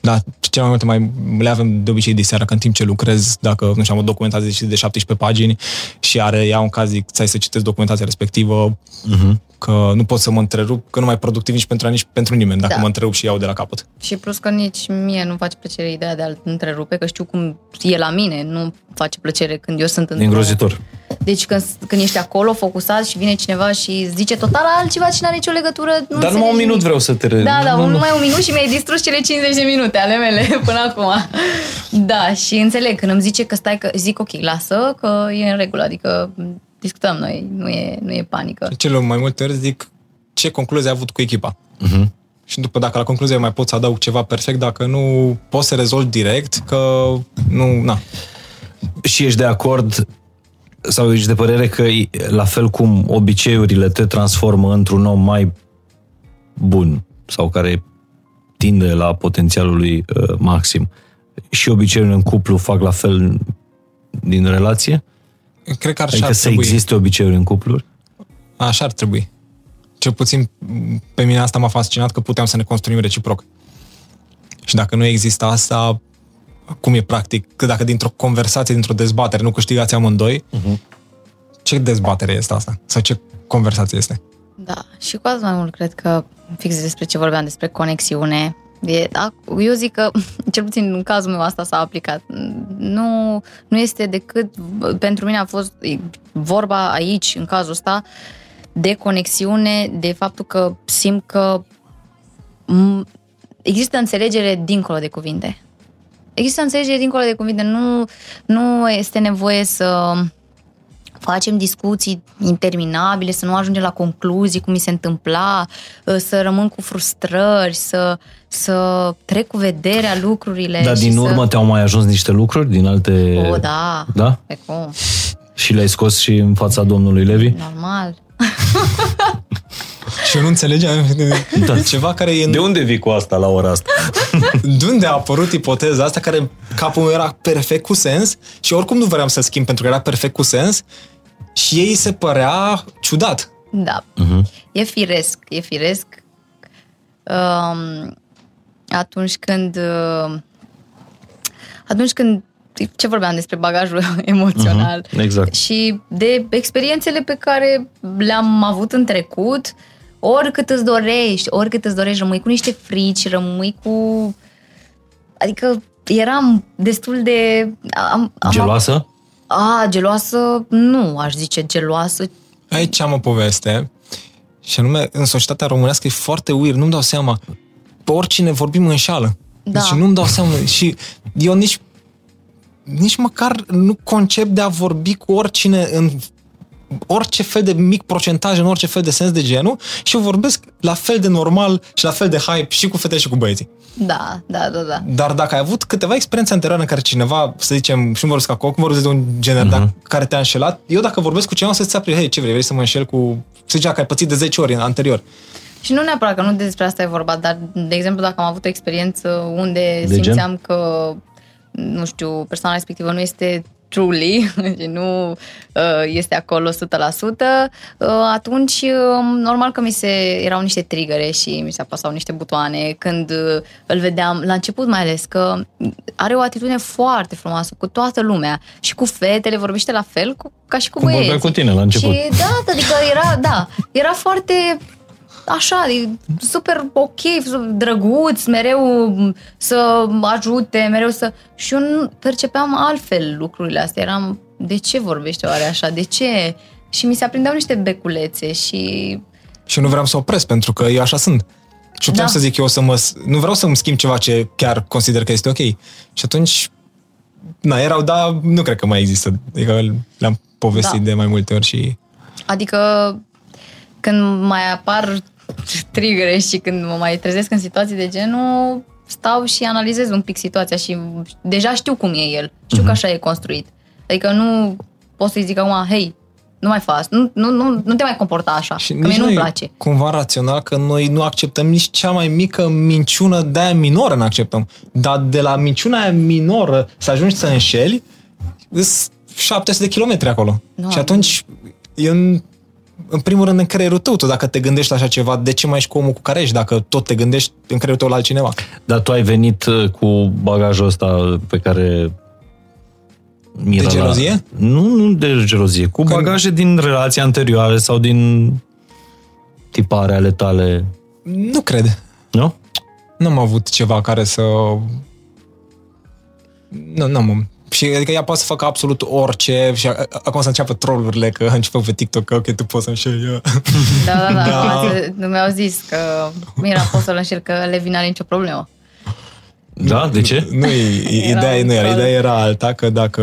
Da, cel mai multe mai le avem de obicei de seara, că în timp ce lucrez, dacă, nu știu, am o documentație de 17 pagini și are, ia un caz, zic, ți să citesc documentația respectivă, Uh-huh. Că nu pot să mă întrerup, că nu mai productiv nici pentru, nici pentru nimeni, dacă Da. mă întrerup și iau de la capăt. Și plus că nici mie nu face plăcere ideea de a-l întrerupe, că știu cum e la mine, nu face plăcere când eu sunt E într-o... îngrozitor. Deci când, când ești acolo focusat și vine cineva și zice total altceva și nu are nicio legătură, nu Dar numai un înțelegi minut nimic. vreau să te... Re... Da, da, nu, un, nu. numai un minut și mi-ai distrus cele 50 de minute ale mele <laughs> până acum. Da, și înțeleg, când îmi zice că stai, că zic ok, lasă, că e în regulă, adică discutăm noi, nu e, nu e panică. De cele mai multe ori zic ce concluzie ai avut cu echipa. Uh-huh. Și după dacă la concluzie mai pot să adaug ceva perfect, dacă nu poți să rezolvi direct, că nu, na. Și ești de acord sau ești de părere că e- la fel cum obiceiurile te transformă într-un om mai bun sau care tinde la potențialul lui uh, maxim și obiceiurile în cuplu fac la fel din relație? Cred că ar, Adică ar să trebui. existe obiceiuri în cupluri? Așa ar trebui. Cel puțin pe mine asta m-a fascinat că puteam să ne construim reciproc. Și dacă nu există asta, cum e practic? Că dacă dintr-o conversație, dintr-o dezbatere, nu câștigați amândoi, uh-huh. ce dezbatere este asta? Sau ce conversație este? Da, și cu atât mai mult cred că fix despre ce vorbeam, despre conexiune. E, da, eu zic că, <laughs> cel puțin în cazul meu asta s-a aplicat. Nu, nu este decât, pentru mine a fost e, vorba aici, în cazul ăsta, de conexiune, de faptul că simt că m- există înțelegere dincolo de cuvinte. Există înțelegere dincolo de cuvinte. Nu, nu este nevoie să facem discuții interminabile, să nu ajungem la concluzii cum mi se întâmpla, ă, să rămân cu frustrări, să, să trec cu vederea lucrurile. Dar și din să... urmă te-au mai ajuns niște lucruri din alte... O, da. Da? Pe cum? Și le-ai scos și în fața domnului Levi? Normal. Și eu nu înțelegeam Da. ceva care e în De unde vii cu asta la ora asta? de unde a apărut ipoteza asta care în capul meu era perfect cu sens și oricum nu vreau să schimb pentru că era perfect cu sens și ei se părea ciudat. Da. Mhm. E firesc, e firesc. Um, atunci când uh, atunci când ce vorbeam despre bagajul <laughs> emoțional Mhm, exact. și de experiențele pe care le-am avut în trecut, oricât îți dorești, oricât îți dorești, rămâi cu niște frici, rămâi cu... Adică eram destul de... Am, am Geloasă? A, geloasă, nu aș zice geloasă. Aici am o poveste și anume, în societatea românească e foarte weird, nu-mi dau seama. Pe oricine vorbim înșală. Da. Deci nu-mi dau seama. Și eu nici, nici măcar nu concep de a vorbi cu oricine în orice fel de mic procentaj, în orice fel de sens de genul și eu vorbesc la fel de normal și la fel de hype și cu fete și cu băieții. Da, da, da, da. Dar dacă ai avut câteva experiențe anterioare în care cineva, să zicem, și nu vorbesc acum, cum vorbesc de un gener, uh-huh. dar care te-a înșelat, eu dacă vorbesc cu cineva să-ți apri, hei, ce vrei, vrei să mă înșel cu, să zicea că ai pățit de 10 ori în anterior. Și nu neapărat că nu despre asta e vorba, dar, de exemplu, dacă am avut o experiență unde De gen? simțeam că, nu știu, persoana respectivă nu este truly și <laughs> nu uh, este acolo 100%, uh, atunci uh, normal că mi se erau niște trigăre și mi se apăsau niște butoane când uh, îl vedeam, la început mai ales, că are o atitudine foarte frumoasă cu toată lumea și cu fetele vorbește la fel cu, ca și cu Cum băieții. vorbea cu tine la început. Și da, adică era, da, era foarte așa, e super ok, drăguț, mereu să ajute, mereu să... Și eu nu percepeam altfel lucrurile astea. Eram, de ce vorbește oare așa? De ce? Și mi se aprindeau niște beculețe și... Și nu vreau să opresc, pentru că eu așa sunt. Și nu puteam Da. să zic eu să mă... Nu vreau să-mi schimb ceva ce chiar consider că este ok. Și atunci, na, erau, dar nu cred că mai există. Adică le-am povestit Da. de mai multe ori și... Adică când mai apar trigăre și când mă mai trezesc în situații de genul, stau și analizez un pic situația și deja știu cum e el. Știu că așa e construit. Adică nu pot să-i zic acum, hei, nu mai faci, nu, nu, nu, nu te mai comporta așa, Și că mie nici nu-mi nu e place. cumva rațional că noi nu acceptăm nici cea mai mică minciună de aia minoră nu acceptăm. Dar de la minciuna aia minoră să ajungi să înșeli, sunt 700 de kilometri acolo. Nu, și atunci, e în, în primul rând în creierul tău, tu dacă te gândești la așa ceva, de ce mai ești cu omul cu care ești, dacă tot te gândești în creierul tău la altcineva? Dar tu ai venit uh, cu bagajul ăsta pe care... Mira De gelozie? La... Nu, nu de gelozie. Cu Când- bagaje din relații anterioare sau din tipare ale tale, Nu cred. nu? Nu am avut ceva care să... Nu, nu am. Și adică ea poate să facă absolut orice și a- a- acum să înceapă trollurile că începe pe TikTok că ok, tu poți să înșeli eu. Da, <laughs> da, da. Da. da. Mi-au zis că Mira, poți să-l înșel că Levi n-are nicio problemă. Da? De ce? Nu, e- e- Era ideea, un nu era, troll. ideea era alta, că dacă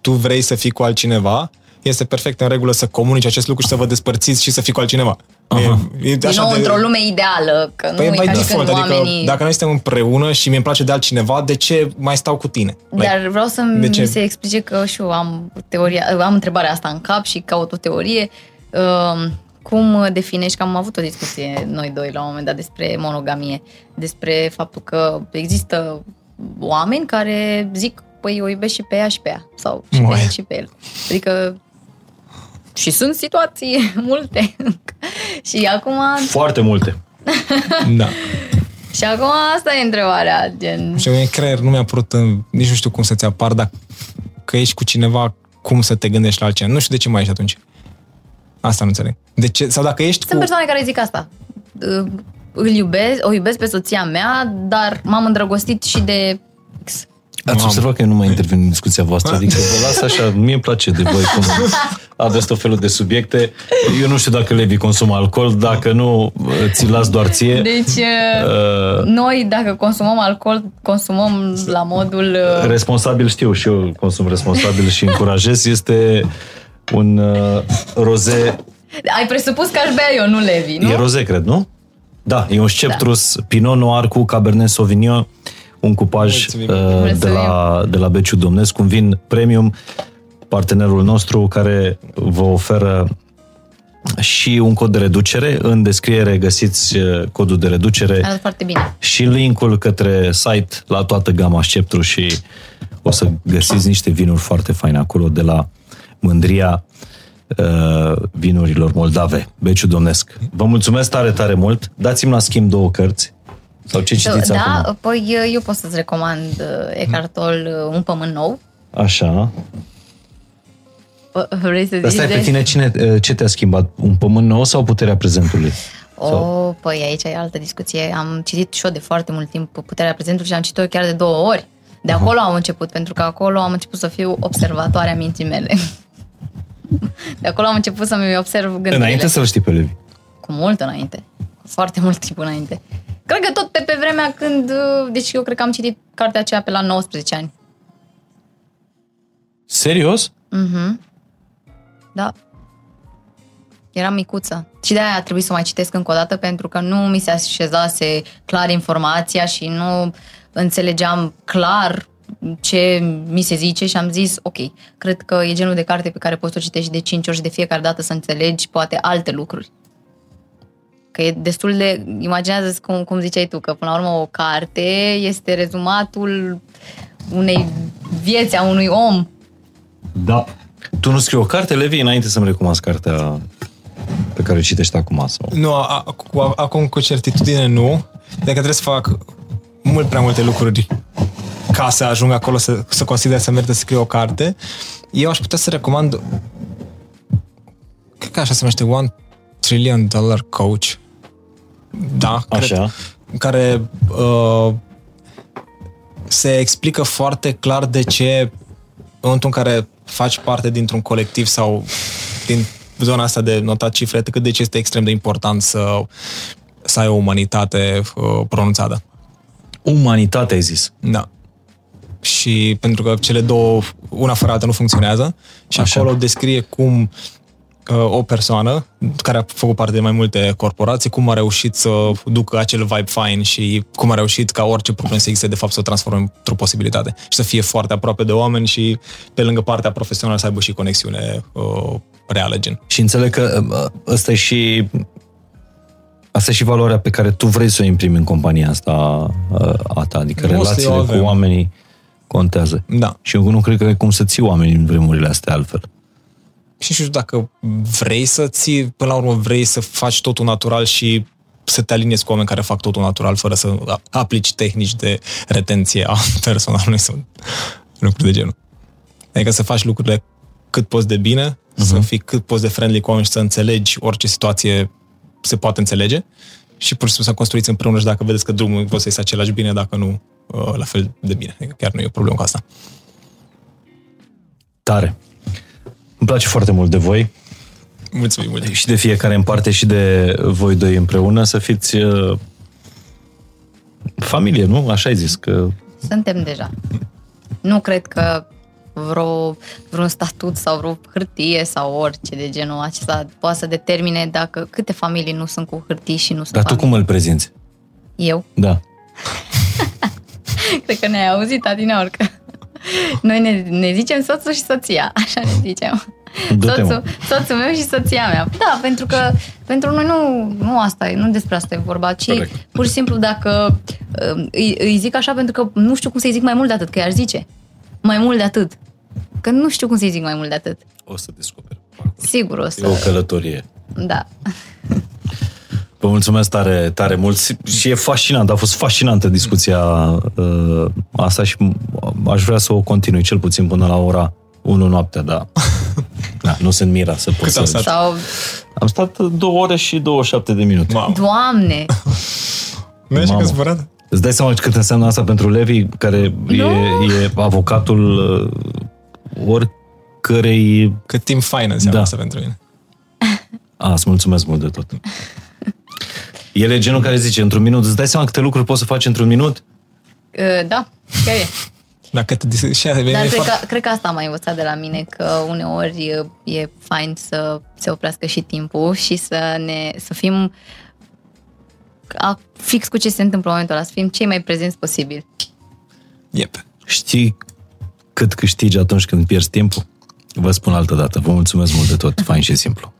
tu vrei să fii cu altcineva, este perfect în regulă să comunici acest lucru și să vă despărțiți și să fiți cu altcineva. Aha. E, e Din nou, într-o lume ideală, că Păi nu by e ca și când default, adică oamenii... dacă noi suntem împreună și mi-e place de altcineva, de ce mai stau cu tine? Dar vreau să de mi ce? se explice că și eu am teoria, am întrebarea asta în cap și caut o teorie. Um, Cum definești, că am avut o discuție noi doi la un moment dat despre monogamie, despre faptul că există oameni care zic, păi o iubesc și pe ea și pe ea, sau și pe Uai. el și pe el. Adică și sunt situații <laughs> multe. și acum Foarte multe. <laughs> Da. și acum asta e întrebarea, gen Și mie creier nu mi-a părut, în- nici nu știu cum să-ți apar, dacă că ești cu cineva, cum să te gândești la altcineva. Nu știu de ce mai ești atunci. Asta nu înțeleg. De ce? Sau dacă ești Sunt cu... persoane care zic asta. Uh, Îl iubesc, o iubesc pe soția mea, dar m-am îndrăgostit și de X. Ați Mamă. observat că eu nu mai intervin în discuția voastră, <laughs> adică vă las așa, mie îmi place de voi cum aveți tot felul de subiecte. Eu nu știu dacă Levi consumă alcool, dacă nu, ți las doar ție. Deci, Uh, noi, dacă consumăm alcool, consumăm la modul... uh, responsabil știu și eu consum responsabil și încurajez, este un uh, roze, Ai presupus că aș bea eu, nu Levi, nu? e roze, cred, nu? Da, e un sceptrus Pinot Noir cu Cabernet Sauvignon, un cupaj Mulțumim. uh, de, la, de la Beciu Domnesc, un vin premium, partenerul nostru care vă oferă și un cod de reducere. În descriere găsiți uh, codul de reducere Arată foarte bine. și linkul către site la toată gama Sceptru și o să găsiți niște vinuri foarte faine acolo de la Mândria uh, vinurilor moldave, Beciu Domnesc. Vă mulțumesc tare, tare mult. Dați-mi la schimb două cărți. Sau ce citiți da, acum? păi eu pot să-ți recomand uh, Eckhart Tolle, uh, Un pământ nou. Așa. P- Vrei să Dar zici stai de... pe tine, cine, uh, ce te-a schimbat? Un pământ nou sau puterea prezentului? O, Sau- păi aici e altă discuție. Am citit și eu de foarte mult timp Puterea Prezentului și am citit-o chiar de două ori. De acolo am început, pentru că acolo am început să fiu observatoarea minții mele. <laughs> De acolo am început să-mi observ gândurile. Înainte să-l știi pe Levi. Cu mult înainte. Cu foarte mult timp înainte. Cred că tot pe, pe vremea când... uh, Deci eu cred că am citit cartea aceea pe la 19 ani. Serios? Mhm. Da. Eram micuță. Și de-aia a trebuit să o mai citesc încă o dată pentru că nu mi se așezase clar informația și nu înțelegeam clar ce mi se zice și am zis, ok, cred că e genul de carte pe care poți să o citești de 5 ori și de fiecare dată să înțelegi poate alte lucruri. Că e destul de... Imaginează cum, cum ziceai tu, că până la urmă o carte este rezumatul unei vieți a unui om Da. Tu nu scrii o carte, Levi, înainte să-mi recumasc cartea pe care o citești acum? Sau? Nu, a, a, cu, a, acum cu certitudine nu, de că trebuie să fac mult prea multe lucruri ca să ajung acolo să, să consider să merită să scriu o carte. Eu aș putea să recomand cred că așa se numește One Trillion Dollar Coach. Da, Așa. Cred, în care uh, se explică foarte clar de ce în momentul în care faci parte dintr-un colectiv sau din zona asta de notat cifre, cât de ce este extrem de important să, să ai o umanitate uh, pronunțată. Umanitate, ai zis. Da. Și pentru că cele două, una fără alta nu funcționează și Așa. acolo descrie cum uh, o persoană care a făcut parte de mai multe corporații, cum a reușit să ducă acel vibe fine și cum a reușit ca orice problemă să existe, de fapt, să o transforme într-o posibilitate și să fie foarte aproape de oameni și pe lângă partea profesională să aibă și conexiune uh, reală, gen. Și înțeleg că uh, ăsta e și Asta e și valoarea pe care tu vrei să o imprimi în compania asta uh, a ta, adică Nu o să relațiile o cu avem. oamenii contează. Da. Și eu nu cred că ai cum să ții oamenii în vremurile astea altfel. Și nu știu dacă vrei să ții, până la urmă vrei să faci totul natural și să te aliniezi cu oameni care fac totul natural fără să aplici tehnici de retenție a <laughs> personalului sau lucruri de genul. Adică să faci lucrurile cât poți de bine, uh-huh. să fii cât poți de friendly cu oameni și să înțelegi orice situație se poate înțelege și pur și simplu să construiți împreună și dacă vedeți că drumul poate să iese același bine, dacă nu, uh, la fel de bine. Adică chiar nu e o problemă cu asta. Tare. Îmi place foarte mult de voi Mulțumim mult! și de fiecare în parte și de voi doi împreună să fiți uh, familie, nu? Așa ai zis că Suntem deja. Nu cred că vreo, vreun statut sau vreo hârtie sau orice de genul acesta poate să determine dacă câte familii nu sunt cu hârtii și nu sunt Dar tu familii. cum îl prezinți? Eu? Da. <laughs> Cred că ne-ai auzit adineori că noi ne, ne zicem soțul și soția, așa ne zicem. Du-te, mă. Soțul, soțul meu și soția mea. Da, pentru că pentru noi nu, nu asta e, nu despre asta e vorba, ci Corect. pur și simplu dacă um, îi, îi zic așa pentru că nu știu cum să-i zic mai mult de atât, că i-aș zice. Mai mult de atât. Că nu știu cum să-i zic mai mult de atât. O să descoperi. Sigur o E o să... călătorie. Da. Vă mulțumesc tare, tare mult și e fascinant, a fost fascinantă discuția uh, asta și aș vrea să o continui cel puțin până la ora 1 noaptea, da. <laughs> da nu sunt mira să pot Cât să... am stat? Sau, Am stat 2 ore și 27 de minute. Mamă! Doamne, Nu e așa Mamă. că zburat? Îți dai seama cât înseamnă asta pentru Levi, care e, e avocatul uh, oricărei... Cât timp fain înseamnă Da. asta pentru mine. <laughs> A, îți mulțumesc mult de tot. El e genul care zice, într-un minut, îți dai seama câte lucruri poți să faci într-un minut? uh, da, chiar e. Dacă te dis- și asta, Dar e cred foarte... că, cred că asta am mai învățat de la mine, că uneori e, e fain să se oprească și timpul și să ne să fim a, fix cu ce se întâmplă în momentul ăla, să fim cei mai prezenți posibil. Yep. Știi cât câștigi atunci când pierzi timpul? Vă spun altă dată. Vă mulțumesc mult de tot, fain și simplu.